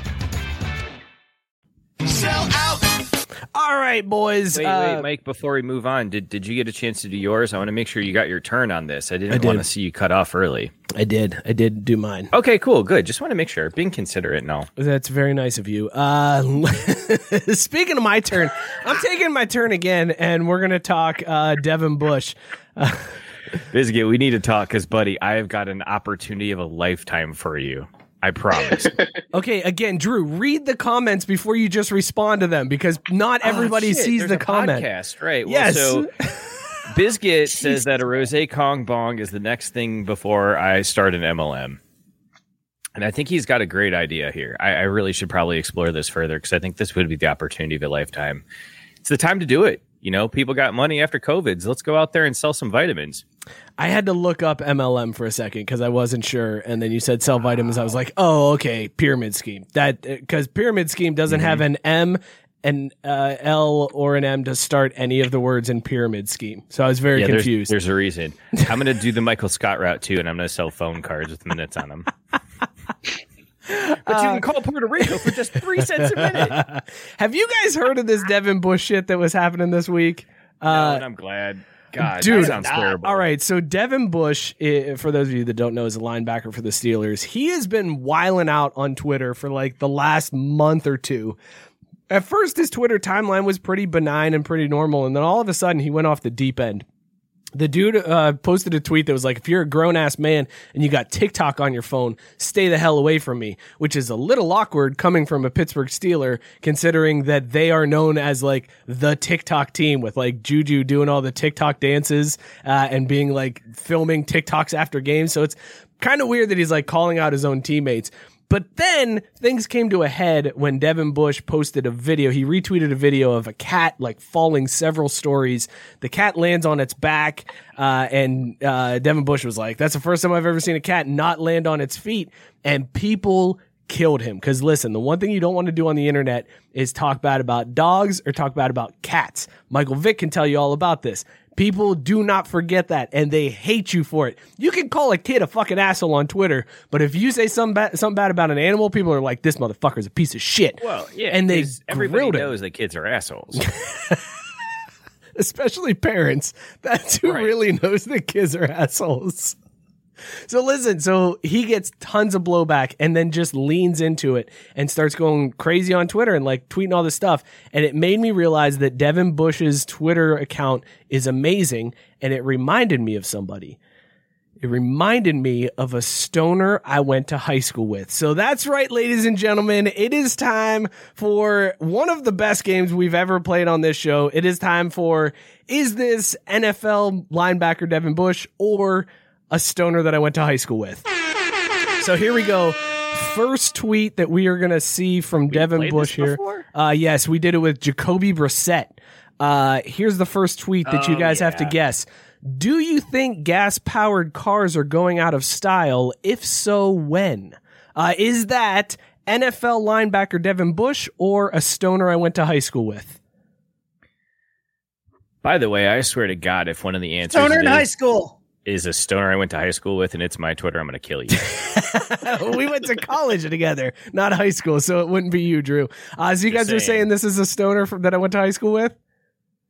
Speaker 7: Sell out.
Speaker 3: All right, boys.
Speaker 4: Wait,
Speaker 3: uh,
Speaker 4: wait, Mike. Before we move on, did did you get a chance to do yours? I want to make sure you got your turn on this. I didn't
Speaker 3: I did.
Speaker 4: want to see you cut off early.
Speaker 3: I did. I did do mine.
Speaker 4: Okay, cool, good. Just want to make sure, being considerate and all.
Speaker 3: That's very nice of you. Uh, speaking of my turn, I'm taking my turn again, and we're gonna talk uh, Devin Bush. Uh,
Speaker 4: Biscuit, we need to talk because, buddy, I have got an opportunity of a lifetime for you. I promise.
Speaker 3: okay, again, Drew, read the comments before you just respond to them because not ah, everybody
Speaker 4: Oh, shit,
Speaker 3: sees
Speaker 4: there's
Speaker 3: the
Speaker 4: a
Speaker 3: comment.
Speaker 4: Podcast, right? Well,
Speaker 3: Yes.
Speaker 4: so Biscuit says that a rose Kong Bong is the next thing before I start an MLM. And I think he's got a great idea here. I, I really should probably explore this further because I think this would be the opportunity of a lifetime. It's the time to do it. You know, people got money after COVID. So let's go out there and sell some vitamins.
Speaker 3: I had to look up MLM for a second because I wasn't sure, and then you said sell vitamins. I was like, oh, okay, pyramid scheme. That because pyramid scheme doesn't
Speaker 4: Mm-hmm.
Speaker 3: have an M, an uh, L, or an M to start any of the words in pyramid scheme. So I was very
Speaker 4: Yeah,
Speaker 3: confused.
Speaker 4: There's, a reason. I'm going to do the Michael Scott route too, and I'm going to sell phone cards with minutes on them. but you can call Puerto Rico for just three cents a minute.
Speaker 3: Have you guys heard of this Devin Bush shit that was happening this week?
Speaker 4: no, and I'm glad. God,
Speaker 3: Dude,
Speaker 4: sounds terrible.
Speaker 3: All right, so Devin Bush, for those of you that don't know, is a linebacker for the Steelers. He has been wiling out on Twitter for like the last month or two. At first, his Twitter timeline was pretty benign and pretty normal, and then all of a sudden, he went off the deep end. The dude uh, posted a tweet that was like, if you're a grown ass man and you got TikTok on your phone, stay the hell away from me, which is a little awkward coming from a Pittsburgh Steeler, considering that they are known as like the TikTok team with like Juju doing all the TikTok dances uh, and being like filming TikToks after games. So it's kind of weird that he's like calling out his own teammates. But then things came to a head when Devin Bush posted a video. He retweeted a video of a cat like falling several stories. The cat lands on its back, uh, and uh, Devin Bush was like, "That's the first time I've ever seen a cat not land on its feet." And people killed him because listen, the one thing you don't want to do on the internet is talk bad about dogs or talk bad about cats. Michael Vick can tell you all about this. People do not forget that and they hate you for it. You can call a kid a fucking asshole on Twitter, but if you say something bad, something bad about an animal, people are like, this motherfucker's a piece of shit.
Speaker 4: Well, yeah,
Speaker 3: And they
Speaker 4: everybody
Speaker 3: grilled him.
Speaker 4: knows that kids are assholes.
Speaker 3: especially parents. That's who really knows that kids are assholes. So listen, so he gets tons of blowback and then just leans into it and starts going crazy on Twitter and like tweeting all this stuff. And it made me realize that Devin Bush's Twitter account is amazing and it reminded me of somebody. It reminded me of a stoner I went to high school with. So that's right, ladies and gentlemen. It is time for one of the best games we've ever played on this show. It is time for Is this NFL linebacker Devin Bush or a stoner that I went to high school with? So here we go. First tweet that we are going to see from Devin Bush
Speaker 4: this
Speaker 3: here. Uh, yes, we did it with Jacoby Brissett. Uh, here's the first tweet that you
Speaker 4: Oh,
Speaker 3: guys have to guess. Do you think gas powered cars are going out of style? If so, when? Uh, is that NFL linebacker Devin Bush or a stoner I went to high school with?
Speaker 4: By the way, I swear to God, if one of the answers
Speaker 6: Stoner in
Speaker 4: is,
Speaker 6: high school.
Speaker 4: Is a stoner I went to high school with and it's my Twitter, I'm going to kill you.
Speaker 3: we went to college together, not high school, so it wouldn't be you, Drew. Uh, so you
Speaker 4: Just
Speaker 3: guys are
Speaker 4: saying.
Speaker 3: saying this is a stoner from, that I went to high school with?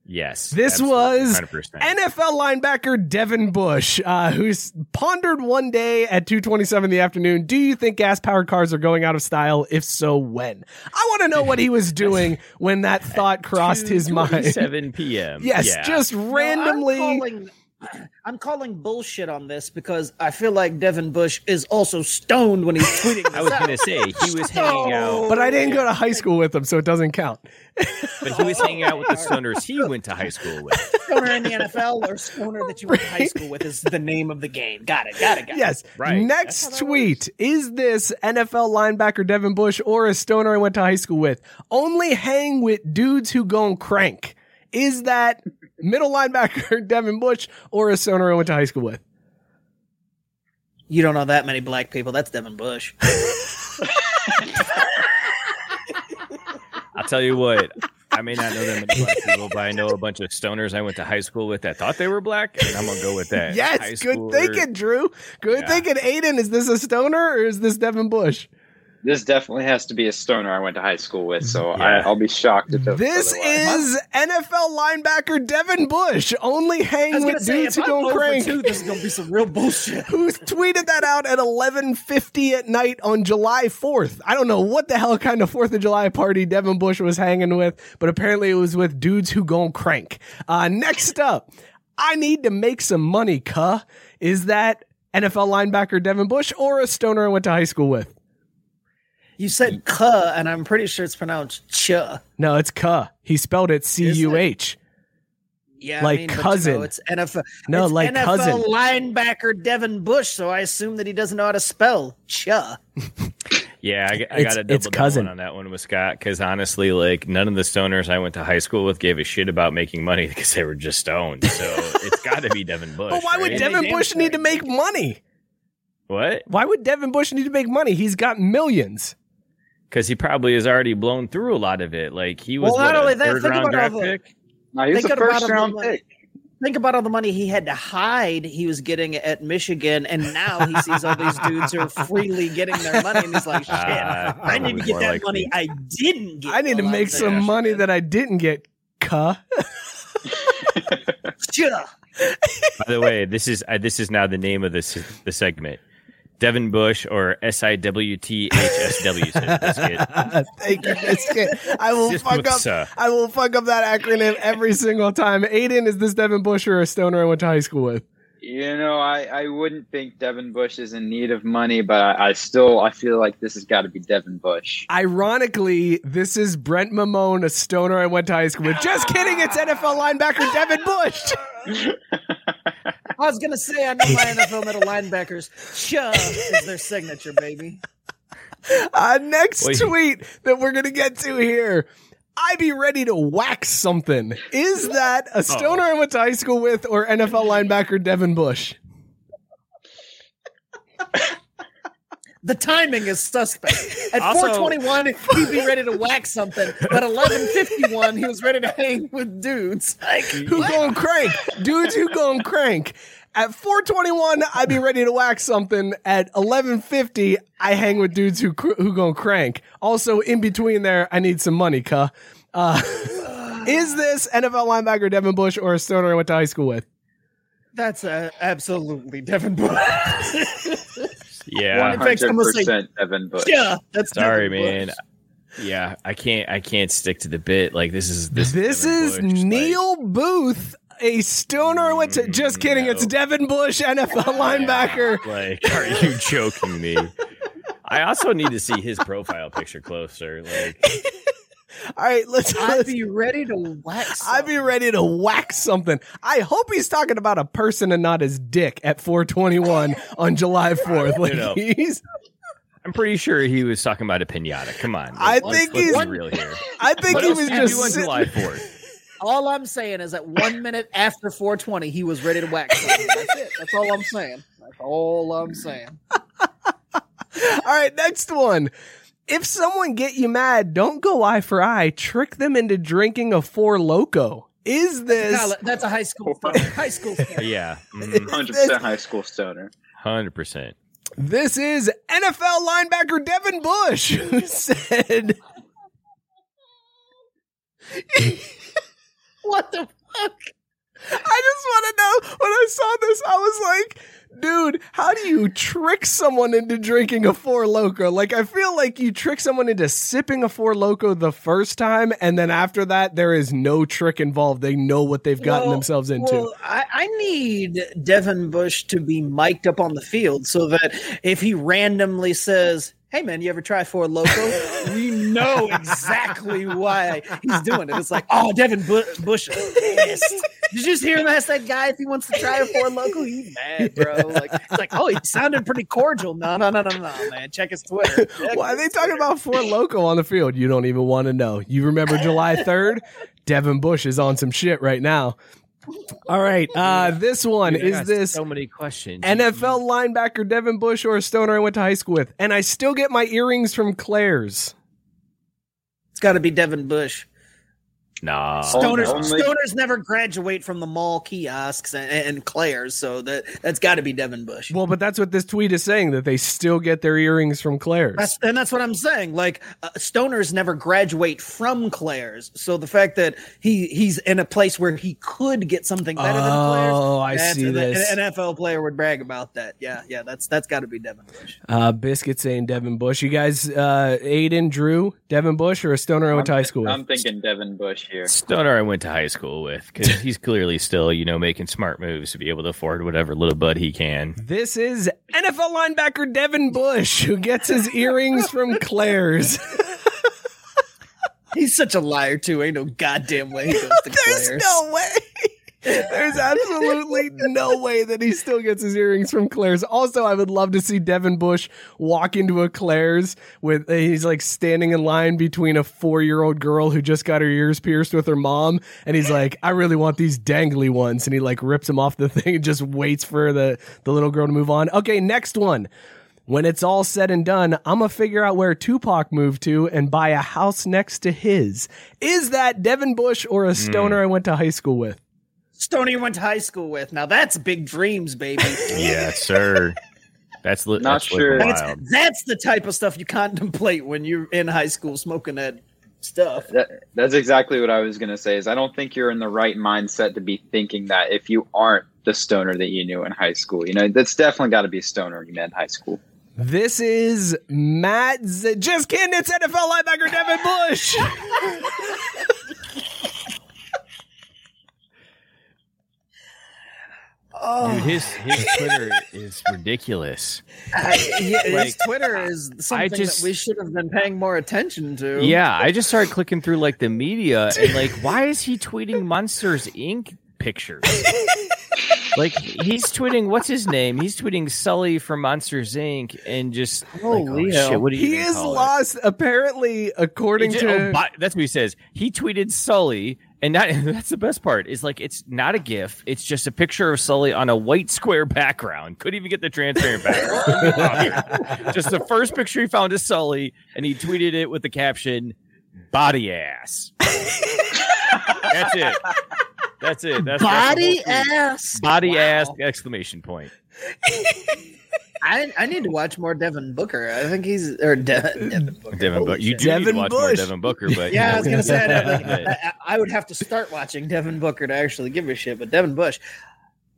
Speaker 4: yes.
Speaker 3: This
Speaker 4: absolutely,
Speaker 3: was
Speaker 4: 100%.
Speaker 3: NFL linebacker Devin Bush, uh, who's pondered one day at 2:27 in the afternoon. Do you think gas-powered cars are going out of style? If so, when? I want to know what he was doing when that thought crossed his mind.
Speaker 4: 7 p.m.
Speaker 3: Yes,
Speaker 4: Yeah.
Speaker 3: just randomly.
Speaker 6: I'm calling, I'm calling bullshit on this because I feel like Devin Bush is also stoned when he's tweeting. This
Speaker 4: I was
Speaker 6: out.
Speaker 4: going to say, he was hanging out.
Speaker 3: but I didn't go to high school with him, so it doesn't count.
Speaker 4: But he was hanging out with the stoners he went to high school with.
Speaker 6: stoner in the NFL or stoner that you went to high school with is the name of the game. Got it. Got it. Got it.
Speaker 3: Yes.
Speaker 4: Right.
Speaker 3: Next tweet. Is this NFL linebacker Devin Bush or a stoner I went to high school with? Only hang with dudes who gon' crank. Is that middle linebacker Devin Bush or a stoner I went to high school with?
Speaker 6: You don't know that many black people. That's Devin Bush.
Speaker 4: I'll tell you what. I may not know that many black people, but I know a bunch of stoners I went to high school with that thought they were black, and I'm gonna go with that. High
Speaker 3: Yes, good
Speaker 4: schooler-
Speaker 3: thinking, Drew. Good
Speaker 4: Yeah.
Speaker 3: thinking, Aiden. Is this a stoner or is this Devin Bush?
Speaker 5: This definitely has to be a stoner I went to high school with, so
Speaker 4: Yeah.
Speaker 5: I, I'll be shocked if
Speaker 3: This
Speaker 5: otherwise.
Speaker 3: is NFL linebacker Devin Bush. Only
Speaker 6: I
Speaker 3: hang with
Speaker 6: say,
Speaker 3: dudes who
Speaker 6: I'm
Speaker 3: don't crank.
Speaker 6: two, this is gonna be some real bullshit.
Speaker 3: Who tweeted that out at 11:50 at night on July 4th? I don't know what the hell kind of Fourth of July party Devin Bush was hanging with, but apparently it was with dudes who gon' crank. Uh, next up, I need to make some money. Cuh, is that NFL linebacker Devin Bush or a stoner I went to high school with?
Speaker 6: You said "cuh," and I'm pretty sure it's pronounced "chuh."
Speaker 3: No, it's Cuh. He spelled it C U H.
Speaker 6: Yeah,
Speaker 3: Like
Speaker 6: I mean, but, you
Speaker 3: cousin.
Speaker 6: know, it's NFL.
Speaker 3: No,
Speaker 6: it's
Speaker 3: like
Speaker 6: NFL
Speaker 3: cousin.
Speaker 6: linebacker Devin Bush. So I assume that he doesn't know how to spell "chuh."
Speaker 4: Yeah, I, I
Speaker 3: It's-
Speaker 4: got to double
Speaker 3: it's
Speaker 4: down
Speaker 3: cousin.
Speaker 4: on that one with Scott because honestly, like none of the stoners I went to high school with gave a shit about making money because they were just stoned. So it's got to be Devin Bush.
Speaker 3: But why would? Devin Bush need to make money?
Speaker 4: What?
Speaker 3: Why would Devin Bush need to make money? He's got millions.
Speaker 4: Because he probably has already blown through a lot of it. Like he was
Speaker 6: Well,
Speaker 4: what,
Speaker 6: not
Speaker 4: a
Speaker 6: only that,
Speaker 4: third
Speaker 6: think
Speaker 4: round
Speaker 6: about all
Speaker 4: draft
Speaker 6: the-
Speaker 4: pick.
Speaker 5: No, he was a first round pick.
Speaker 6: Think about all the money he had to hide he was getting at Michigan, and now he sees all these dudes are freely getting their money, and he's like, "Shit,
Speaker 4: Uh,
Speaker 6: I need to get that
Speaker 4: like
Speaker 6: money. I didn't get."
Speaker 3: I need to make some
Speaker 6: there."
Speaker 3: money that I didn't get. Cuh.
Speaker 4: By the way, this is uh, this is now the name of this the segment. Devin Bush or S I W T H S W.
Speaker 3: Thank you, Biscuit. I will
Speaker 4: Just
Speaker 3: fuck up. I will fuck up that acronym every single time. Aiden, is this Devin Bush or a stoner I went to high school with?
Speaker 5: You know, I, I wouldn't think Devin Bush is in need of money, but I, I still I feel like this has got to be Devin Bush.
Speaker 3: Ironically, this is Brent Mamone, a stoner I went to high school with. Just kidding. It's NFL linebacker Devin Bush.
Speaker 6: I was gonna say I know my NFL middle linebackers. Chuh is their signature, baby.
Speaker 3: Uh, next
Speaker 4: Wait.
Speaker 3: tweet that we're gonna get to here. I be ready to whack something. Is that a stoner I went to high school with or NFL linebacker Devin Bush?
Speaker 6: The timing is suspect. At
Speaker 4: Also-
Speaker 6: 421, he'd be ready to whack something, but 1151, he was ready to hang with dudes. Like,
Speaker 3: Who gon' crank? Dudes who gon' crank. At 421, I'd be ready to whack something. At 1150, I hang with dudes who cr- who gon' crank. Also, in between there, I need some money, cuh. Uh, is this NFL linebacker Devin Bush or a stoner I went to high school with?
Speaker 6: that's uh, absolutely Devin Bush.
Speaker 4: Yeah.
Speaker 6: In fact, I'm say-
Speaker 5: 100% Devin Bush.
Speaker 6: yeah, that's
Speaker 4: Sorry,
Speaker 6: Devin Bush.
Speaker 4: man. Yeah, I can't. I can't stick to the bit. Like this is this.
Speaker 3: This
Speaker 4: Devin
Speaker 3: is
Speaker 4: Bush, like-
Speaker 3: Neil Booth, a stoner I went to. Just mm, kidding. It's Devin Bush, NFL linebacker.
Speaker 4: Like, are you joking me? I also need to see his profile picture closer. Like,
Speaker 3: All right, let's.
Speaker 6: I'd
Speaker 3: let's
Speaker 6: be ready to whack
Speaker 3: I'd be ready to whack something. I hope he's talking about a person and not his dick at 421 on July 4th. Like
Speaker 4: know.
Speaker 3: he's,
Speaker 4: I'm pretty sure he was talking about a pinata. Come on,
Speaker 3: I
Speaker 4: let's-
Speaker 3: think
Speaker 4: let's be
Speaker 3: he's-
Speaker 4: real here.
Speaker 3: I think
Speaker 4: What
Speaker 3: he was just
Speaker 4: on
Speaker 3: sitting-
Speaker 4: July 4th.
Speaker 6: All I'm saying is that one minute after 420, he was ready to wax. That's it. That's all I'm saying. That's all I'm saying.
Speaker 3: All right, next one. If someone get you mad, don't go eye for eye. Trick them into drinking a four loco. Is this
Speaker 6: Kyle, That's a high school. High school stoner.
Speaker 4: Yeah, mm-hmm.
Speaker 5: Hundred percent high school stoner.
Speaker 4: hundred percent.
Speaker 3: this is NFL linebacker Devin Bush who said
Speaker 6: What the fuck?
Speaker 3: I just want to know when I saw this, I was like, dude, how do you trick someone into drinking a Four Loco? Like, I feel like you trick someone into sipping a Four Loco the first time, and then after that, there is no trick involved. They know what they've gotten
Speaker 6: Well-
Speaker 3: themselves into.
Speaker 6: Well, I, I need Devin Bush to be mic'd up on the field so that if he randomly says, Hey man, you ever try Four Loco? know exactly why he's doing it. It's like, oh, Devin Bu- Bush pissed. Did you just hear him ask that guy if he wants to try a Four Loco? He's mad, bro. Like, it's like, oh, he sounded pretty cordial. No, no, no, no, no, man. Check his Twitter. Check
Speaker 3: Why are they talking about Four Loco on the field? You don't even want to know. You remember July 3rd? Devin Bush is on some shit right now. All right. Uh, this one
Speaker 4: Dude,
Speaker 3: is this
Speaker 4: so many questions?
Speaker 3: NFL linebacker Devin Bush or a stoner I went to high school with, and I still get my earrings from Claire's.
Speaker 6: Got to be Devin Bush.
Speaker 4: Nah.
Speaker 6: Stoners,
Speaker 5: only-
Speaker 6: stoners never graduate from the mall kiosks and, and Claire's, so that that's got to be Devin Bush.
Speaker 3: Well, but that's what this tweet is saying that they still get their earrings from Claire's.
Speaker 6: That's, and that's what I'm saying. Like uh, stoners never graduate from Claire's, so the fact that he he's in a place where he could get something better than Claire's.
Speaker 3: Oh, I see
Speaker 6: an-
Speaker 3: this.
Speaker 6: An NFL player would brag about that. Yeah, yeah. That's that's got to be Devin Bush.
Speaker 3: Uh, Biscuit saying Devin Bush. You guys, uh, Aiden, Drew, Devin Bush, or a stoner I went to high school?
Speaker 5: I'm thinking Devin Bush here.
Speaker 4: Stoner I went to high school with because he's clearly still, you know, making smart moves to be able to afford whatever little bud he can.
Speaker 3: This is NFL linebacker Devin Bush, who gets his earrings from Claire's.
Speaker 6: He's such a liar too. Ain't no goddamn way he goes to
Speaker 3: There's
Speaker 6: Claire's.
Speaker 3: no way. There's absolutely no way that he still gets his earrings from Claire's. Also, I would love to see Devin Bush walk into a Claire's with uh, he's like standing in line between a four year old girl who just got her ears pierced with her mom, and he's like, "I really want these dangly ones," and he like rips them off the thing and just waits for the the little girl to move on. Okay, next one. When it's all said and done, I'm gonna figure out where Tupac moved to and buy a house next to his. Is that Devin Bush or a hmm. stoner I went to high school with?
Speaker 6: Stony went to high school with. Now that's big dreams, baby.
Speaker 4: Yes, sir. That's li-
Speaker 5: Not
Speaker 4: that's
Speaker 5: sure.
Speaker 6: That's, that's the type of stuff you contemplate when you're in high school smoking that stuff.
Speaker 5: That, that's exactly what I was going to say. Is I don't think you're in the right mindset to be thinking that if you aren't the stoner that you knew in high school, you know that's definitely got to be a stoner you met in high school.
Speaker 3: This is Matt. Z- just kidding. It's NFL linebacker Devin Bush.
Speaker 6: Oh,
Speaker 4: Dude, his oh. his Twitter is ridiculous.
Speaker 6: I- yeah, his
Speaker 4: like,
Speaker 6: Twitter is something
Speaker 4: just-
Speaker 6: that we should have been paying more attention to.
Speaker 4: Yeah, I just started clicking through like the media and like, why is he tweeting Monsters Inc. pictures? like he's tweeting what's his name? He's tweeting Sully from Monsters Inc. and just like, oh,
Speaker 6: Holy hell.
Speaker 4: shit, what do you
Speaker 3: he is
Speaker 4: call it?
Speaker 3: lost. Apparently, according
Speaker 4: He ju-
Speaker 3: to
Speaker 4: oh, but that's what he says. He tweeted Sully, and not, that's the best part. Is like it's not a GIF. It's just a picture of Sully on a white square background. Couldn't even get the transparent background. just the first picture he found is Sully, and he tweeted it with the caption "body ass." that's it. That's it. That's
Speaker 6: Body
Speaker 4: that's the whole tweet.
Speaker 6: ass.
Speaker 4: Body
Speaker 6: Wow.
Speaker 4: ass! Exclamation point.
Speaker 6: I, I need to watch more Devin Booker. I think he's or De- Devin Booker.
Speaker 4: Devin
Speaker 6: Holy
Speaker 4: Booker. You
Speaker 6: shit.
Speaker 4: do need
Speaker 3: Devin
Speaker 4: to watch more
Speaker 3: Bush.
Speaker 4: Devin Booker, but
Speaker 6: Yeah, I was gonna say that. like, I, I would have to start watching Devin Booker to actually give a shit. But Devin Bush,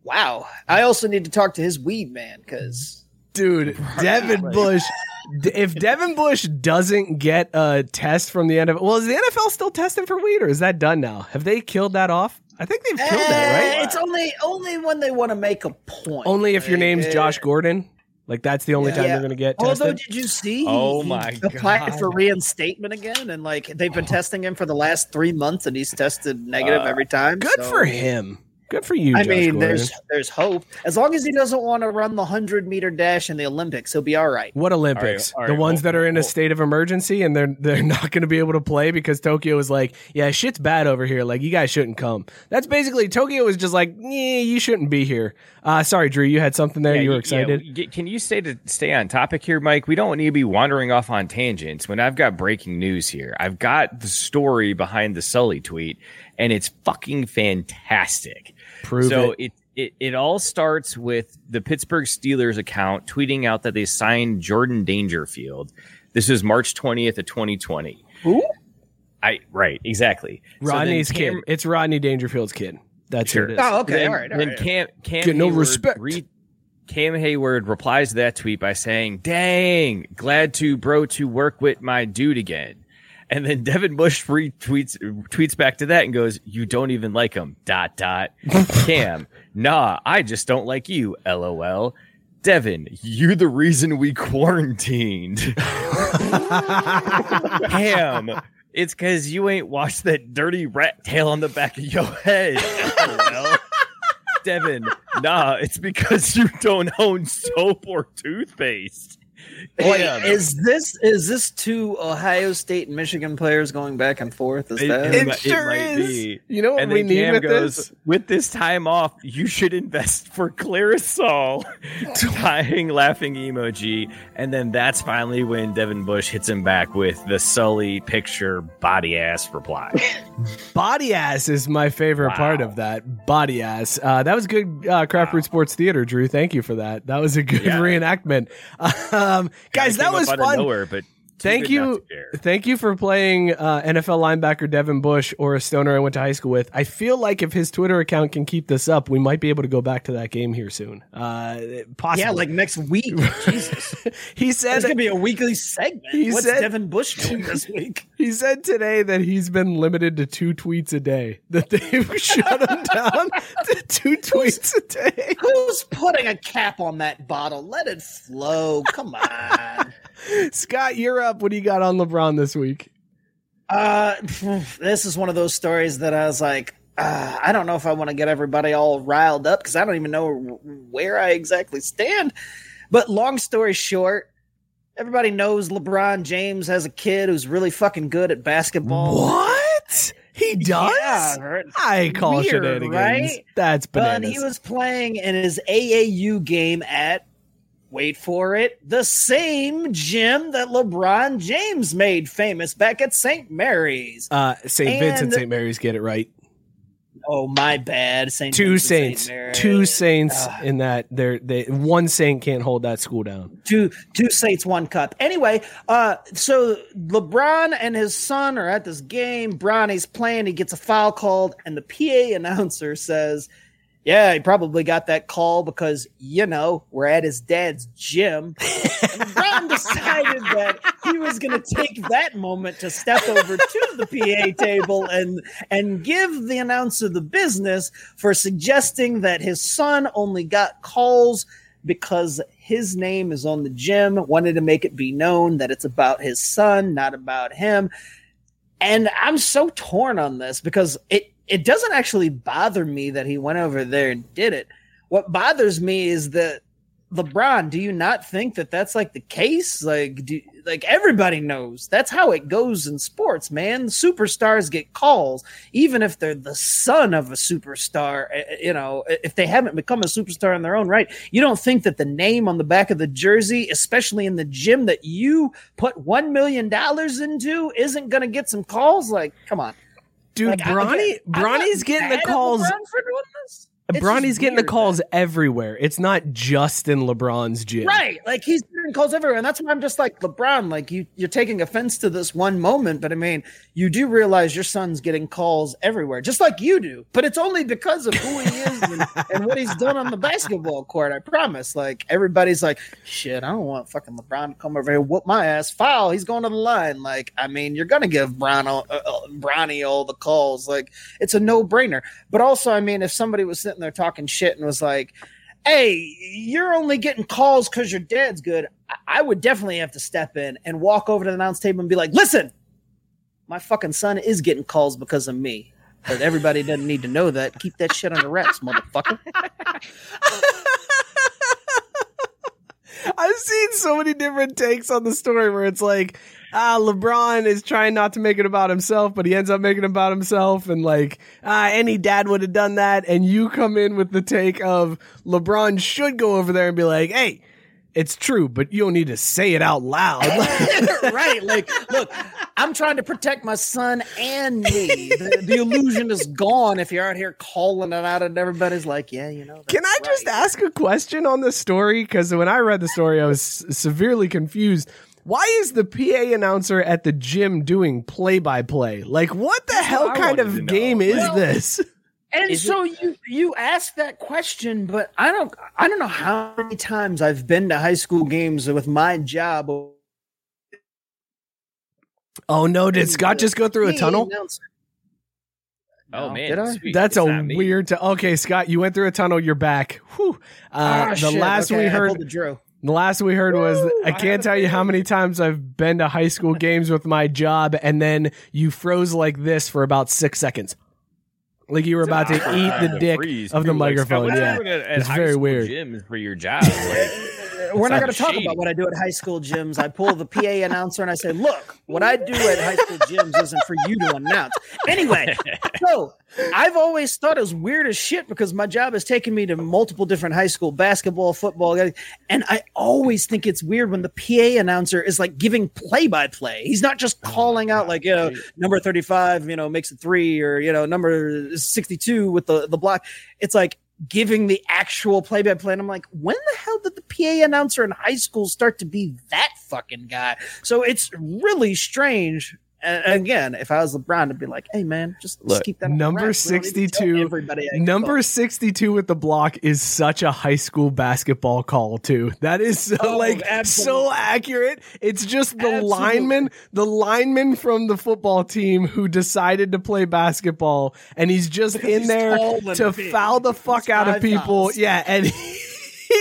Speaker 6: wow. I also need to talk to his weed man because
Speaker 3: dude Devin Bush. If Devin Bush doesn't get a test from the NFL, well, is the NFL still testing for weed, or is that done now? Have they killed that off? I think they've killed that, right?
Speaker 6: Eh, it's only only when they want to make a point.
Speaker 3: Only if your name's
Speaker 6: Eh,
Speaker 3: Josh Gordon. Like that's the only time
Speaker 6: Yeah.
Speaker 3: they're going to get tested.
Speaker 6: Although, did you see?
Speaker 4: Oh my god!
Speaker 6: applied
Speaker 4: God.
Speaker 6: for reinstatement again, and like they've been testing him for the last three months, and he's tested negative
Speaker 4: Uh,
Speaker 6: every time.
Speaker 3: Good
Speaker 6: so-
Speaker 3: for him. Good for you.
Speaker 6: I
Speaker 3: Josh
Speaker 6: mean,
Speaker 3: Gordon.
Speaker 6: there's there's hope as long as he doesn't want to run the hundred meter dash in the Olympics, he'll be all right.
Speaker 3: What Olympics?
Speaker 4: All right, all
Speaker 3: the
Speaker 4: right,
Speaker 3: ones
Speaker 4: well,
Speaker 3: that are in a state of emergency and they're they're not going to be able to play because Tokyo is like, yeah, shit's bad over here. Like you guys shouldn't come. That's basically Tokyo was just like, yeah, you shouldn't be here. Uh, sorry, Drew, you had something there.
Speaker 4: Yeah,
Speaker 3: you were
Speaker 4: y- yeah,
Speaker 3: excited.
Speaker 4: can you stay to stay on topic here, Mike? We don't need to be wandering off on tangents. When I've got breaking news here, I've got the story behind the Sully tweet, and it's fucking fantastic.
Speaker 3: Prove
Speaker 4: so
Speaker 3: it.
Speaker 4: it. It, it all starts with the Pittsburgh Steelers account tweeting out that they signed Jordan Dangerfield. This is March 20th of 2020.
Speaker 6: Who?
Speaker 4: I right, exactly. So
Speaker 3: Rodney's
Speaker 4: Cam-
Speaker 3: kid. It's Rodney Dangerfield's kid. That's
Speaker 4: Sure.
Speaker 3: who it is.
Speaker 6: Oh, okay,
Speaker 4: then,
Speaker 6: all right, all
Speaker 4: then
Speaker 6: right.
Speaker 4: Cam Cam
Speaker 3: Get no
Speaker 4: Hayward
Speaker 3: respect.
Speaker 4: re- Cam Hayward replies to that tweet by saying, "Dang, glad to bro to work with my dude again." And then Devin Bush retweets tweets back to that and goes, "You don't even like him." Dot dot. Cam, nah, I just don't like you. LOL. Devin, you the reason we quarantined. Cam, it's because you ain't washed that dirty rat tail on the back of your head. Oh, Devin, nah, it's because you don't own soap or toothpaste.
Speaker 6: Wait,
Speaker 4: Yeah.
Speaker 6: is this is this two Ohio State and Michigan players going back and forth? Is
Speaker 4: It,
Speaker 6: that
Speaker 4: it might- it might be.
Speaker 3: You know what
Speaker 4: and
Speaker 3: we
Speaker 4: then
Speaker 3: need
Speaker 4: Cam
Speaker 3: with
Speaker 4: goes,
Speaker 3: this?
Speaker 4: With this time off, you should invest for Clearasil. Dying laughing emoji. And then that's finally when Devin Bush hits him back with the Sully picture body ass reply.
Speaker 3: Body ass is my favorite part of that. Body ass. Uh, that was good. Uh, Craft Root Sports Theater, Drew. Thank you for that. That was a good
Speaker 4: Yeah.
Speaker 3: reenactment. Um, guys, that was
Speaker 4: up out of
Speaker 3: fun.
Speaker 4: nowhere, but
Speaker 3: Thank you. Thank you for playing uh, NFL linebacker Devin Bush or a stoner I went to high school with. I feel like if his Twitter account can keep this up, we might be able to go back to that game here soon. Uh, possibly.
Speaker 6: yeah, like next week. Jesus,
Speaker 3: he said
Speaker 6: it's gonna be a weekly segment.
Speaker 3: He
Speaker 6: What's
Speaker 3: said-
Speaker 6: Devin Bush doing this week?
Speaker 3: He said today that he's been limited to two tweets a day. That they've shut him down to two tweets a day.
Speaker 6: Who's putting a cap on that bottle? Let it flow. Come on.
Speaker 3: Scott, you're up. What do you got on LeBron this week?
Speaker 6: Uh, this is one of those stories that I was like, uh, I don't know if I want to get everybody all riled up because I don't even know where I exactly stand. But long story short, everybody knows LeBron James has a kid who's really fucking good at basketball.
Speaker 3: What? He does?
Speaker 6: Yeah, right.
Speaker 3: I call
Speaker 6: Weird,
Speaker 3: shenanigans.
Speaker 6: right?
Speaker 3: That's
Speaker 6: But he was playing in his AAU game at, wait for it, the same gym that LeBron James made famous back at St. Mary's.
Speaker 3: uh, St. Vincent, St. Mary's, get it right.
Speaker 6: Oh, my bad. St.
Speaker 3: Two
Speaker 6: Vincent,
Speaker 3: saints,
Speaker 6: Mary's.
Speaker 3: two saints
Speaker 6: Ah.
Speaker 3: in that. They're, they one saint can't hold that school down.
Speaker 6: two two saints one cup anyway uh so lebron and his son are at this game bronny's playing he gets a foul called and the pa announcer says yeah he probably got that call because you know we're at his dad's gym and lebron decided that he was going to take that moment to step over to the pa table and and give the announcer the business for suggesting that his son only got calls because his name is on the gym, wanted to make it be known that it's about his son, not about him. And I'm so torn on this because it it doesn't actually bother me that he went over there and did it. What bothers me is that LeBron, do you not think that that's like the case? Like, do like everybody knows that's how it goes in sports, man. Superstars get calls, even if they're the son of a superstar. eh, eh, You know, if they haven't become a superstar in their own right, you don't think that the name on the back of the jersey, especially in the gym that you put one million dollars into, isn't going to get some calls? Like, come on,
Speaker 3: Dude,
Speaker 6: Like,
Speaker 3: Bronny, Bronny's getting the calls.
Speaker 6: LeBron for doing this. It's
Speaker 3: Bronny's getting the calls everywhere. It's not just in LeBron's gym.
Speaker 6: Right. Like he's getting calls everywhere. And that's why I'm just like, LeBron, like you, you're taking offense to this one moment. But I mean, you do realize your son's getting calls everywhere, just like you do. But it's only because of who he is and, and what he's done on the basketball court. I promise. Like everybody's like, shit, I don't want fucking LeBron to come over here, whoop my ass, foul. He's going to the line. Like, I mean, you're going to give Bron, all- uh, uh, Bronny all the calls. Like, it's a no brainer. But also, I mean, if somebody was sitting there talking shit and was like, hey, you're only getting calls because your dad's good, I- I would definitely have to step in and walk over to the announce table and be like, listen, my fucking son is getting calls because of me. But everybody doesn't need to know that. Keep that shit under wraps, motherfucker.
Speaker 3: I've seen so many different takes on the story where it's like, ah, LeBron is trying not to make it about himself, but he ends up making it about himself, and like, ah, any dad would have done that, and you come in with the take of LeBron should go over there and be like, hey. It's true, but you don't need to say it out loud.
Speaker 6: right. Like, look, I'm trying to protect my son and me. The, the illusion is gone if you're out here calling it out and everybody's like, yeah, you know.
Speaker 3: Can I just ask a question on the story? Because when I read the story, I was severely confused. Why is the PA announcer at the gym doing play by play? Like, what the hell
Speaker 6: I
Speaker 3: kind of
Speaker 6: to know.
Speaker 3: game is
Speaker 6: Well,
Speaker 3: this?
Speaker 6: And so you you ask that question, but I don't I don't know how many times I've been to high school games with my job.
Speaker 3: Oh no, did Scott just go through a tunnel?
Speaker 4: Oh man,
Speaker 6: did I?
Speaker 3: That's
Speaker 4: It's
Speaker 3: a weird. T- okay, Scott, you went through a tunnel. You're back. Whew. Uh,
Speaker 6: Ah,
Speaker 3: the
Speaker 6: shit,
Speaker 3: last
Speaker 6: okay,
Speaker 3: we heard,
Speaker 6: the Drew.
Speaker 3: The last we heard was I can't tell you how many times I've been to high school games with my job, and then you froze like this for about six seconds, like you were about to eat the dick
Speaker 4: Freeze.
Speaker 3: of the
Speaker 4: People are like,
Speaker 3: microphone.
Speaker 4: what are you
Speaker 3: Yeah,
Speaker 4: at- at
Speaker 3: it's very
Speaker 4: school
Speaker 3: weird.
Speaker 4: Gyms for your job. Like,
Speaker 6: we're not going to talk
Speaker 4: shady.
Speaker 6: about what I do at high school gyms. I pull the PA announcer and I say, "Look, what I do at high school gyms isn't for you to announce." Anyway, so I've always thought it was weird as shit because my job has taken me to multiple different high school basketball, football, and I always think it's weird when the PA announcer is like giving play by play. He's not just calling out like, you know, number 35, you know, makes it 3 or, you know, number 62 with the the block. It's like giving the actual play by play. I'm like, when the hell did the PA announcer in high school start to be that fucking guy? So it's really strange. And again, if I was LeBron, I'd be like, "Hey, man, just, just
Speaker 3: Look,
Speaker 6: keep that."
Speaker 3: number
Speaker 6: wraps. We don't need to tell
Speaker 3: 62
Speaker 6: Everybody, I
Speaker 3: number 62 with the block is such a high school basketball call too that is so,
Speaker 6: Oh,
Speaker 3: like
Speaker 6: absolutely.
Speaker 3: so accurate it's just the
Speaker 6: Absolutely.
Speaker 3: lineman the lineman from the football team who decided to play basketball and he's just
Speaker 6: Because
Speaker 3: in
Speaker 6: he's
Speaker 3: there to
Speaker 6: big.
Speaker 3: foul the fuck out of people yeah and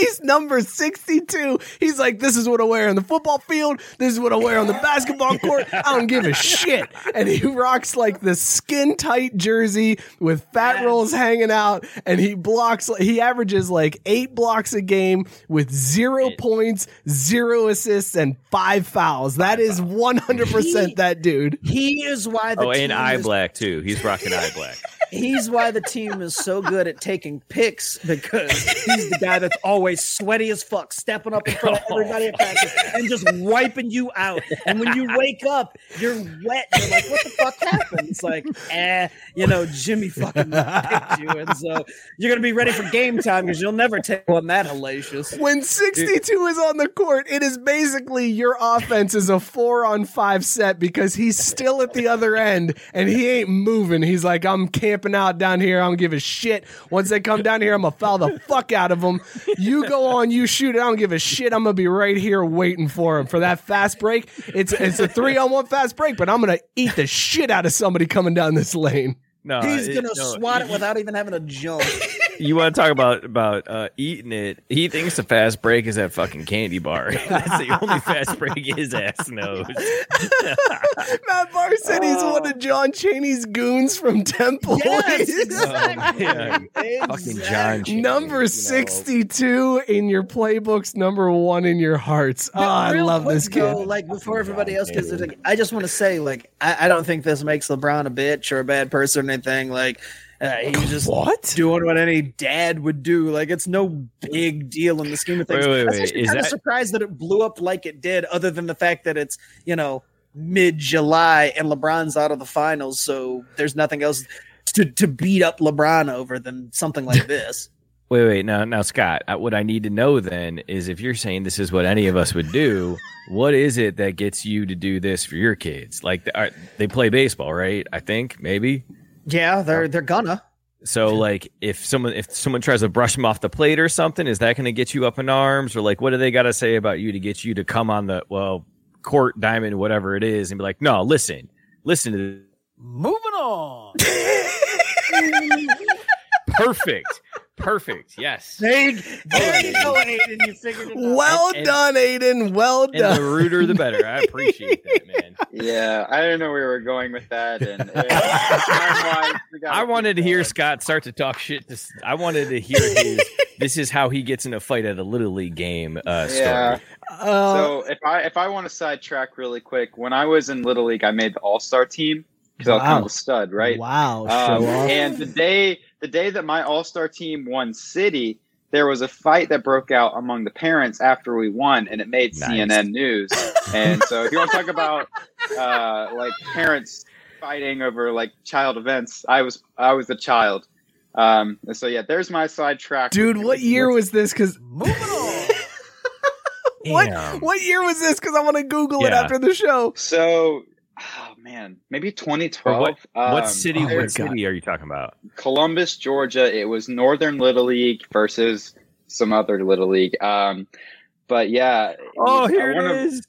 Speaker 3: He's number 62. He's like, this is what I wear on the football field. This is what I wear on the basketball court. I don't give a shit. And he rocks like the skin tight jersey with fat rolls hanging out. And he blocks, he averages like eight blocks a game with zero points, zero assists, and five fouls. That is 100% that dude.
Speaker 6: He is why the
Speaker 4: Oh,
Speaker 6: team
Speaker 4: and eye
Speaker 6: is-
Speaker 4: black too. He's rocking eye black.
Speaker 6: He's why the team is so good at taking picks because he's the guy that's always sweaty as fuck, stepping up in front of everybody at practice and just wiping you out. And when you wake up, you're wet. You're like, what the fuck happened? It's like, eh, you know, Jimmy fucking picked you. And so you're going to be ready for game time because you'll never take one that hellacious.
Speaker 3: When 62 is on the court, it is basically your offense is a four on five set because he's still at the other end and he ain't moving. He's like, I'm camping out down here. I don't give a shit. Once they come down here, I'm going to foul the fuck out of them. You go on, you shoot it. I don't give a shit. I'm going to be right here waiting for him for that fast break. It's, it's a three on one fast break, but I'm going to eat the shit out of somebody coming down this lane.
Speaker 4: No,
Speaker 6: He's
Speaker 4: it-
Speaker 6: going to
Speaker 4: no,
Speaker 6: swat it without even having to jump.
Speaker 4: You want to talk about about uh, eating it? He thinks the fast break is that fucking candy bar. That's the only fast break his ass knows.
Speaker 3: Matt Barr said he's one of John Chaney's goons from Temple.
Speaker 6: Yes,
Speaker 4: Oh, man. Fucking John. Chaney,
Speaker 3: number
Speaker 4: you know.
Speaker 3: 62 in your playbooks, number one in your hearts. Oh, I love
Speaker 6: quick,
Speaker 3: this kid.
Speaker 6: though, like before everybody else, because like, I just want to say, like, I, I don't think this makes LeBron a bitch or a bad person or anything. Like, uh, he's just
Speaker 3: what
Speaker 6: doing what any dad would do. Like, it's no big deal in the scheme of things.
Speaker 4: Wait, wait, wait, is
Speaker 6: kind of
Speaker 4: that-
Speaker 6: surprised that it blew up like it did, other than the fact that it's you know mid July and LeBron's out of the finals, so there's nothing else to to beat up LeBron over than something like this.
Speaker 4: Wait, wait, now, now, Scott. uh, What I need to know then is if you're saying this is what any of us would do, what is it that gets you to do this for your kids? Like, are, they play baseball, right? I think maybe.
Speaker 6: Yeah, they're they're gonna.
Speaker 4: So, like, if someone if someone tries to brush them off the plate or something, is that going to get you up in arms, or like, what do they got to say about you to get you to come on the well court, diamond, whatever it is, and be like, no, listen, listen to this.
Speaker 6: Moving on.
Speaker 4: perfect, perfect, yes.
Speaker 6: There you, there you go, Aiden. You figured it out.
Speaker 3: Well
Speaker 4: And- and-
Speaker 3: done, Aiden. Well
Speaker 4: And the
Speaker 3: done.
Speaker 4: ruder, the better. I appreciate that, man.
Speaker 5: Yeah, I didn't know where we were going with that, and uh, time-wise, we gotta
Speaker 4: I wanted to hear
Speaker 5: going.
Speaker 4: Scott start to talk shit. To, I wanted to hear his. this is how he gets in a fight at a little league game. Uh, story.
Speaker 5: Yeah.
Speaker 3: Uh,
Speaker 5: so if I if I want to sidetrack really quick, when I was in Little League, I made the All Star team because I was kind of a stud, right?
Speaker 3: Wow.
Speaker 5: Um,
Speaker 3: Show off.
Speaker 5: and the day the day that my All Star team won City, there was a fight that broke out among the parents after we won, and it made
Speaker 4: Nice.
Speaker 5: CNN news. And so, if you want to talk about uh, like parents fighting over like child events, I was I was the child. Um, and so yeah, there's my sidetrack.
Speaker 3: Dude, what year was this? Because what
Speaker 4: Damn.
Speaker 3: what year was this? Because I want to Google it after the show.
Speaker 5: So, oh man, maybe 2012.
Speaker 4: Or what? what
Speaker 5: Um,
Speaker 4: city?
Speaker 3: oh my
Speaker 4: what
Speaker 3: God.
Speaker 4: city are you talking about?
Speaker 5: Columbus, Georgia. It was Northern Little League versus some other Little League. Um, but yeah.
Speaker 4: Oh, here
Speaker 5: one
Speaker 4: it
Speaker 5: of,
Speaker 4: is.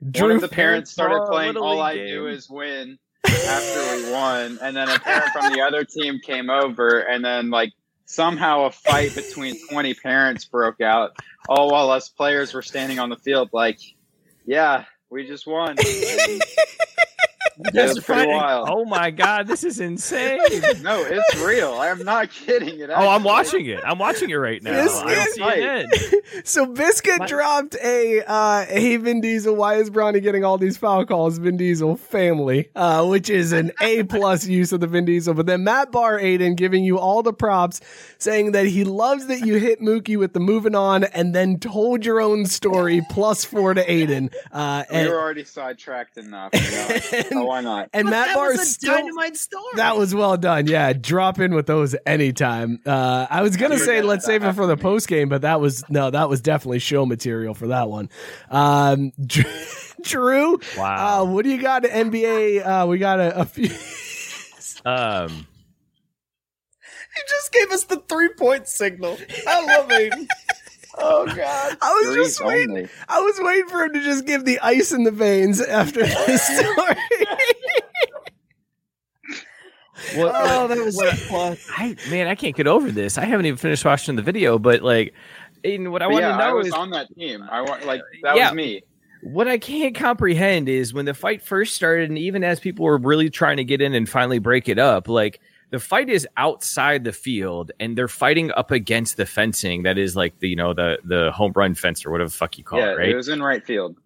Speaker 5: One
Speaker 3: Drew
Speaker 5: of the parents started playing All I
Speaker 4: League
Speaker 5: Do. Is Win after we won. And then a parent from the other team came over, and then, like, somehow a fight between 20 parents broke out, all while us players were standing on the field, like, yeah, we just won. And It's pretty wild.
Speaker 4: Oh my god, this is insane.
Speaker 5: No, it's real. I'm not kidding. It
Speaker 4: Oh, I'm watching it. I'm watching it right now.
Speaker 3: This
Speaker 4: on
Speaker 3: is-
Speaker 4: CNN.
Speaker 3: So Biscuit dropped a uh hey Vin Diesel, why is Bronny getting all these foul calls? Vin Diesel family, uh, which is an A plus use of the Vin Diesel. But then Matt Barr Aiden giving you all the props, saying that he loves that you hit Mookie with the moving on and then told your own story plus four to Aiden. Uh
Speaker 5: We
Speaker 3: and,
Speaker 5: were already sidetracked enough. You know? So why not?
Speaker 3: and Matt
Speaker 6: that
Speaker 3: Barr
Speaker 6: was a
Speaker 3: still
Speaker 6: dynamite story.
Speaker 3: that was well done. Yeah, drop in with those anytime. Uh, I was gonna
Speaker 5: You're
Speaker 3: say
Speaker 5: gonna-
Speaker 3: let's save it for the post game, but that was no, that was definitely show material for that one. Um, Drew,
Speaker 4: Wow.
Speaker 3: uh, what do you got? in NBA, uh, we got a, a few.
Speaker 4: Um,
Speaker 6: He just gave us the three point signal. I love it. Oh God!
Speaker 3: I was
Speaker 5: Threes
Speaker 3: just waiting.
Speaker 5: only.
Speaker 3: I was waiting for him to just give the ice in the veins after this story.
Speaker 4: what,
Speaker 6: Oh, that was so
Speaker 4: what-
Speaker 6: fun.
Speaker 4: I man, I can't get over this. I haven't even finished watching the video, but like, Aiden, what I want
Speaker 5: yeah,
Speaker 4: to know
Speaker 5: I was
Speaker 4: is
Speaker 5: on that team. I want like that
Speaker 4: Yeah.
Speaker 5: was me.
Speaker 4: what I can't comprehend is when the fight first started, and even as people were really trying to get in and finally break it up, like the fight is outside the field and they're fighting up against the fencing that is like the you know the the home run fence or whatever the fuck you call
Speaker 5: yeah,
Speaker 4: it, right?
Speaker 5: it was in right field.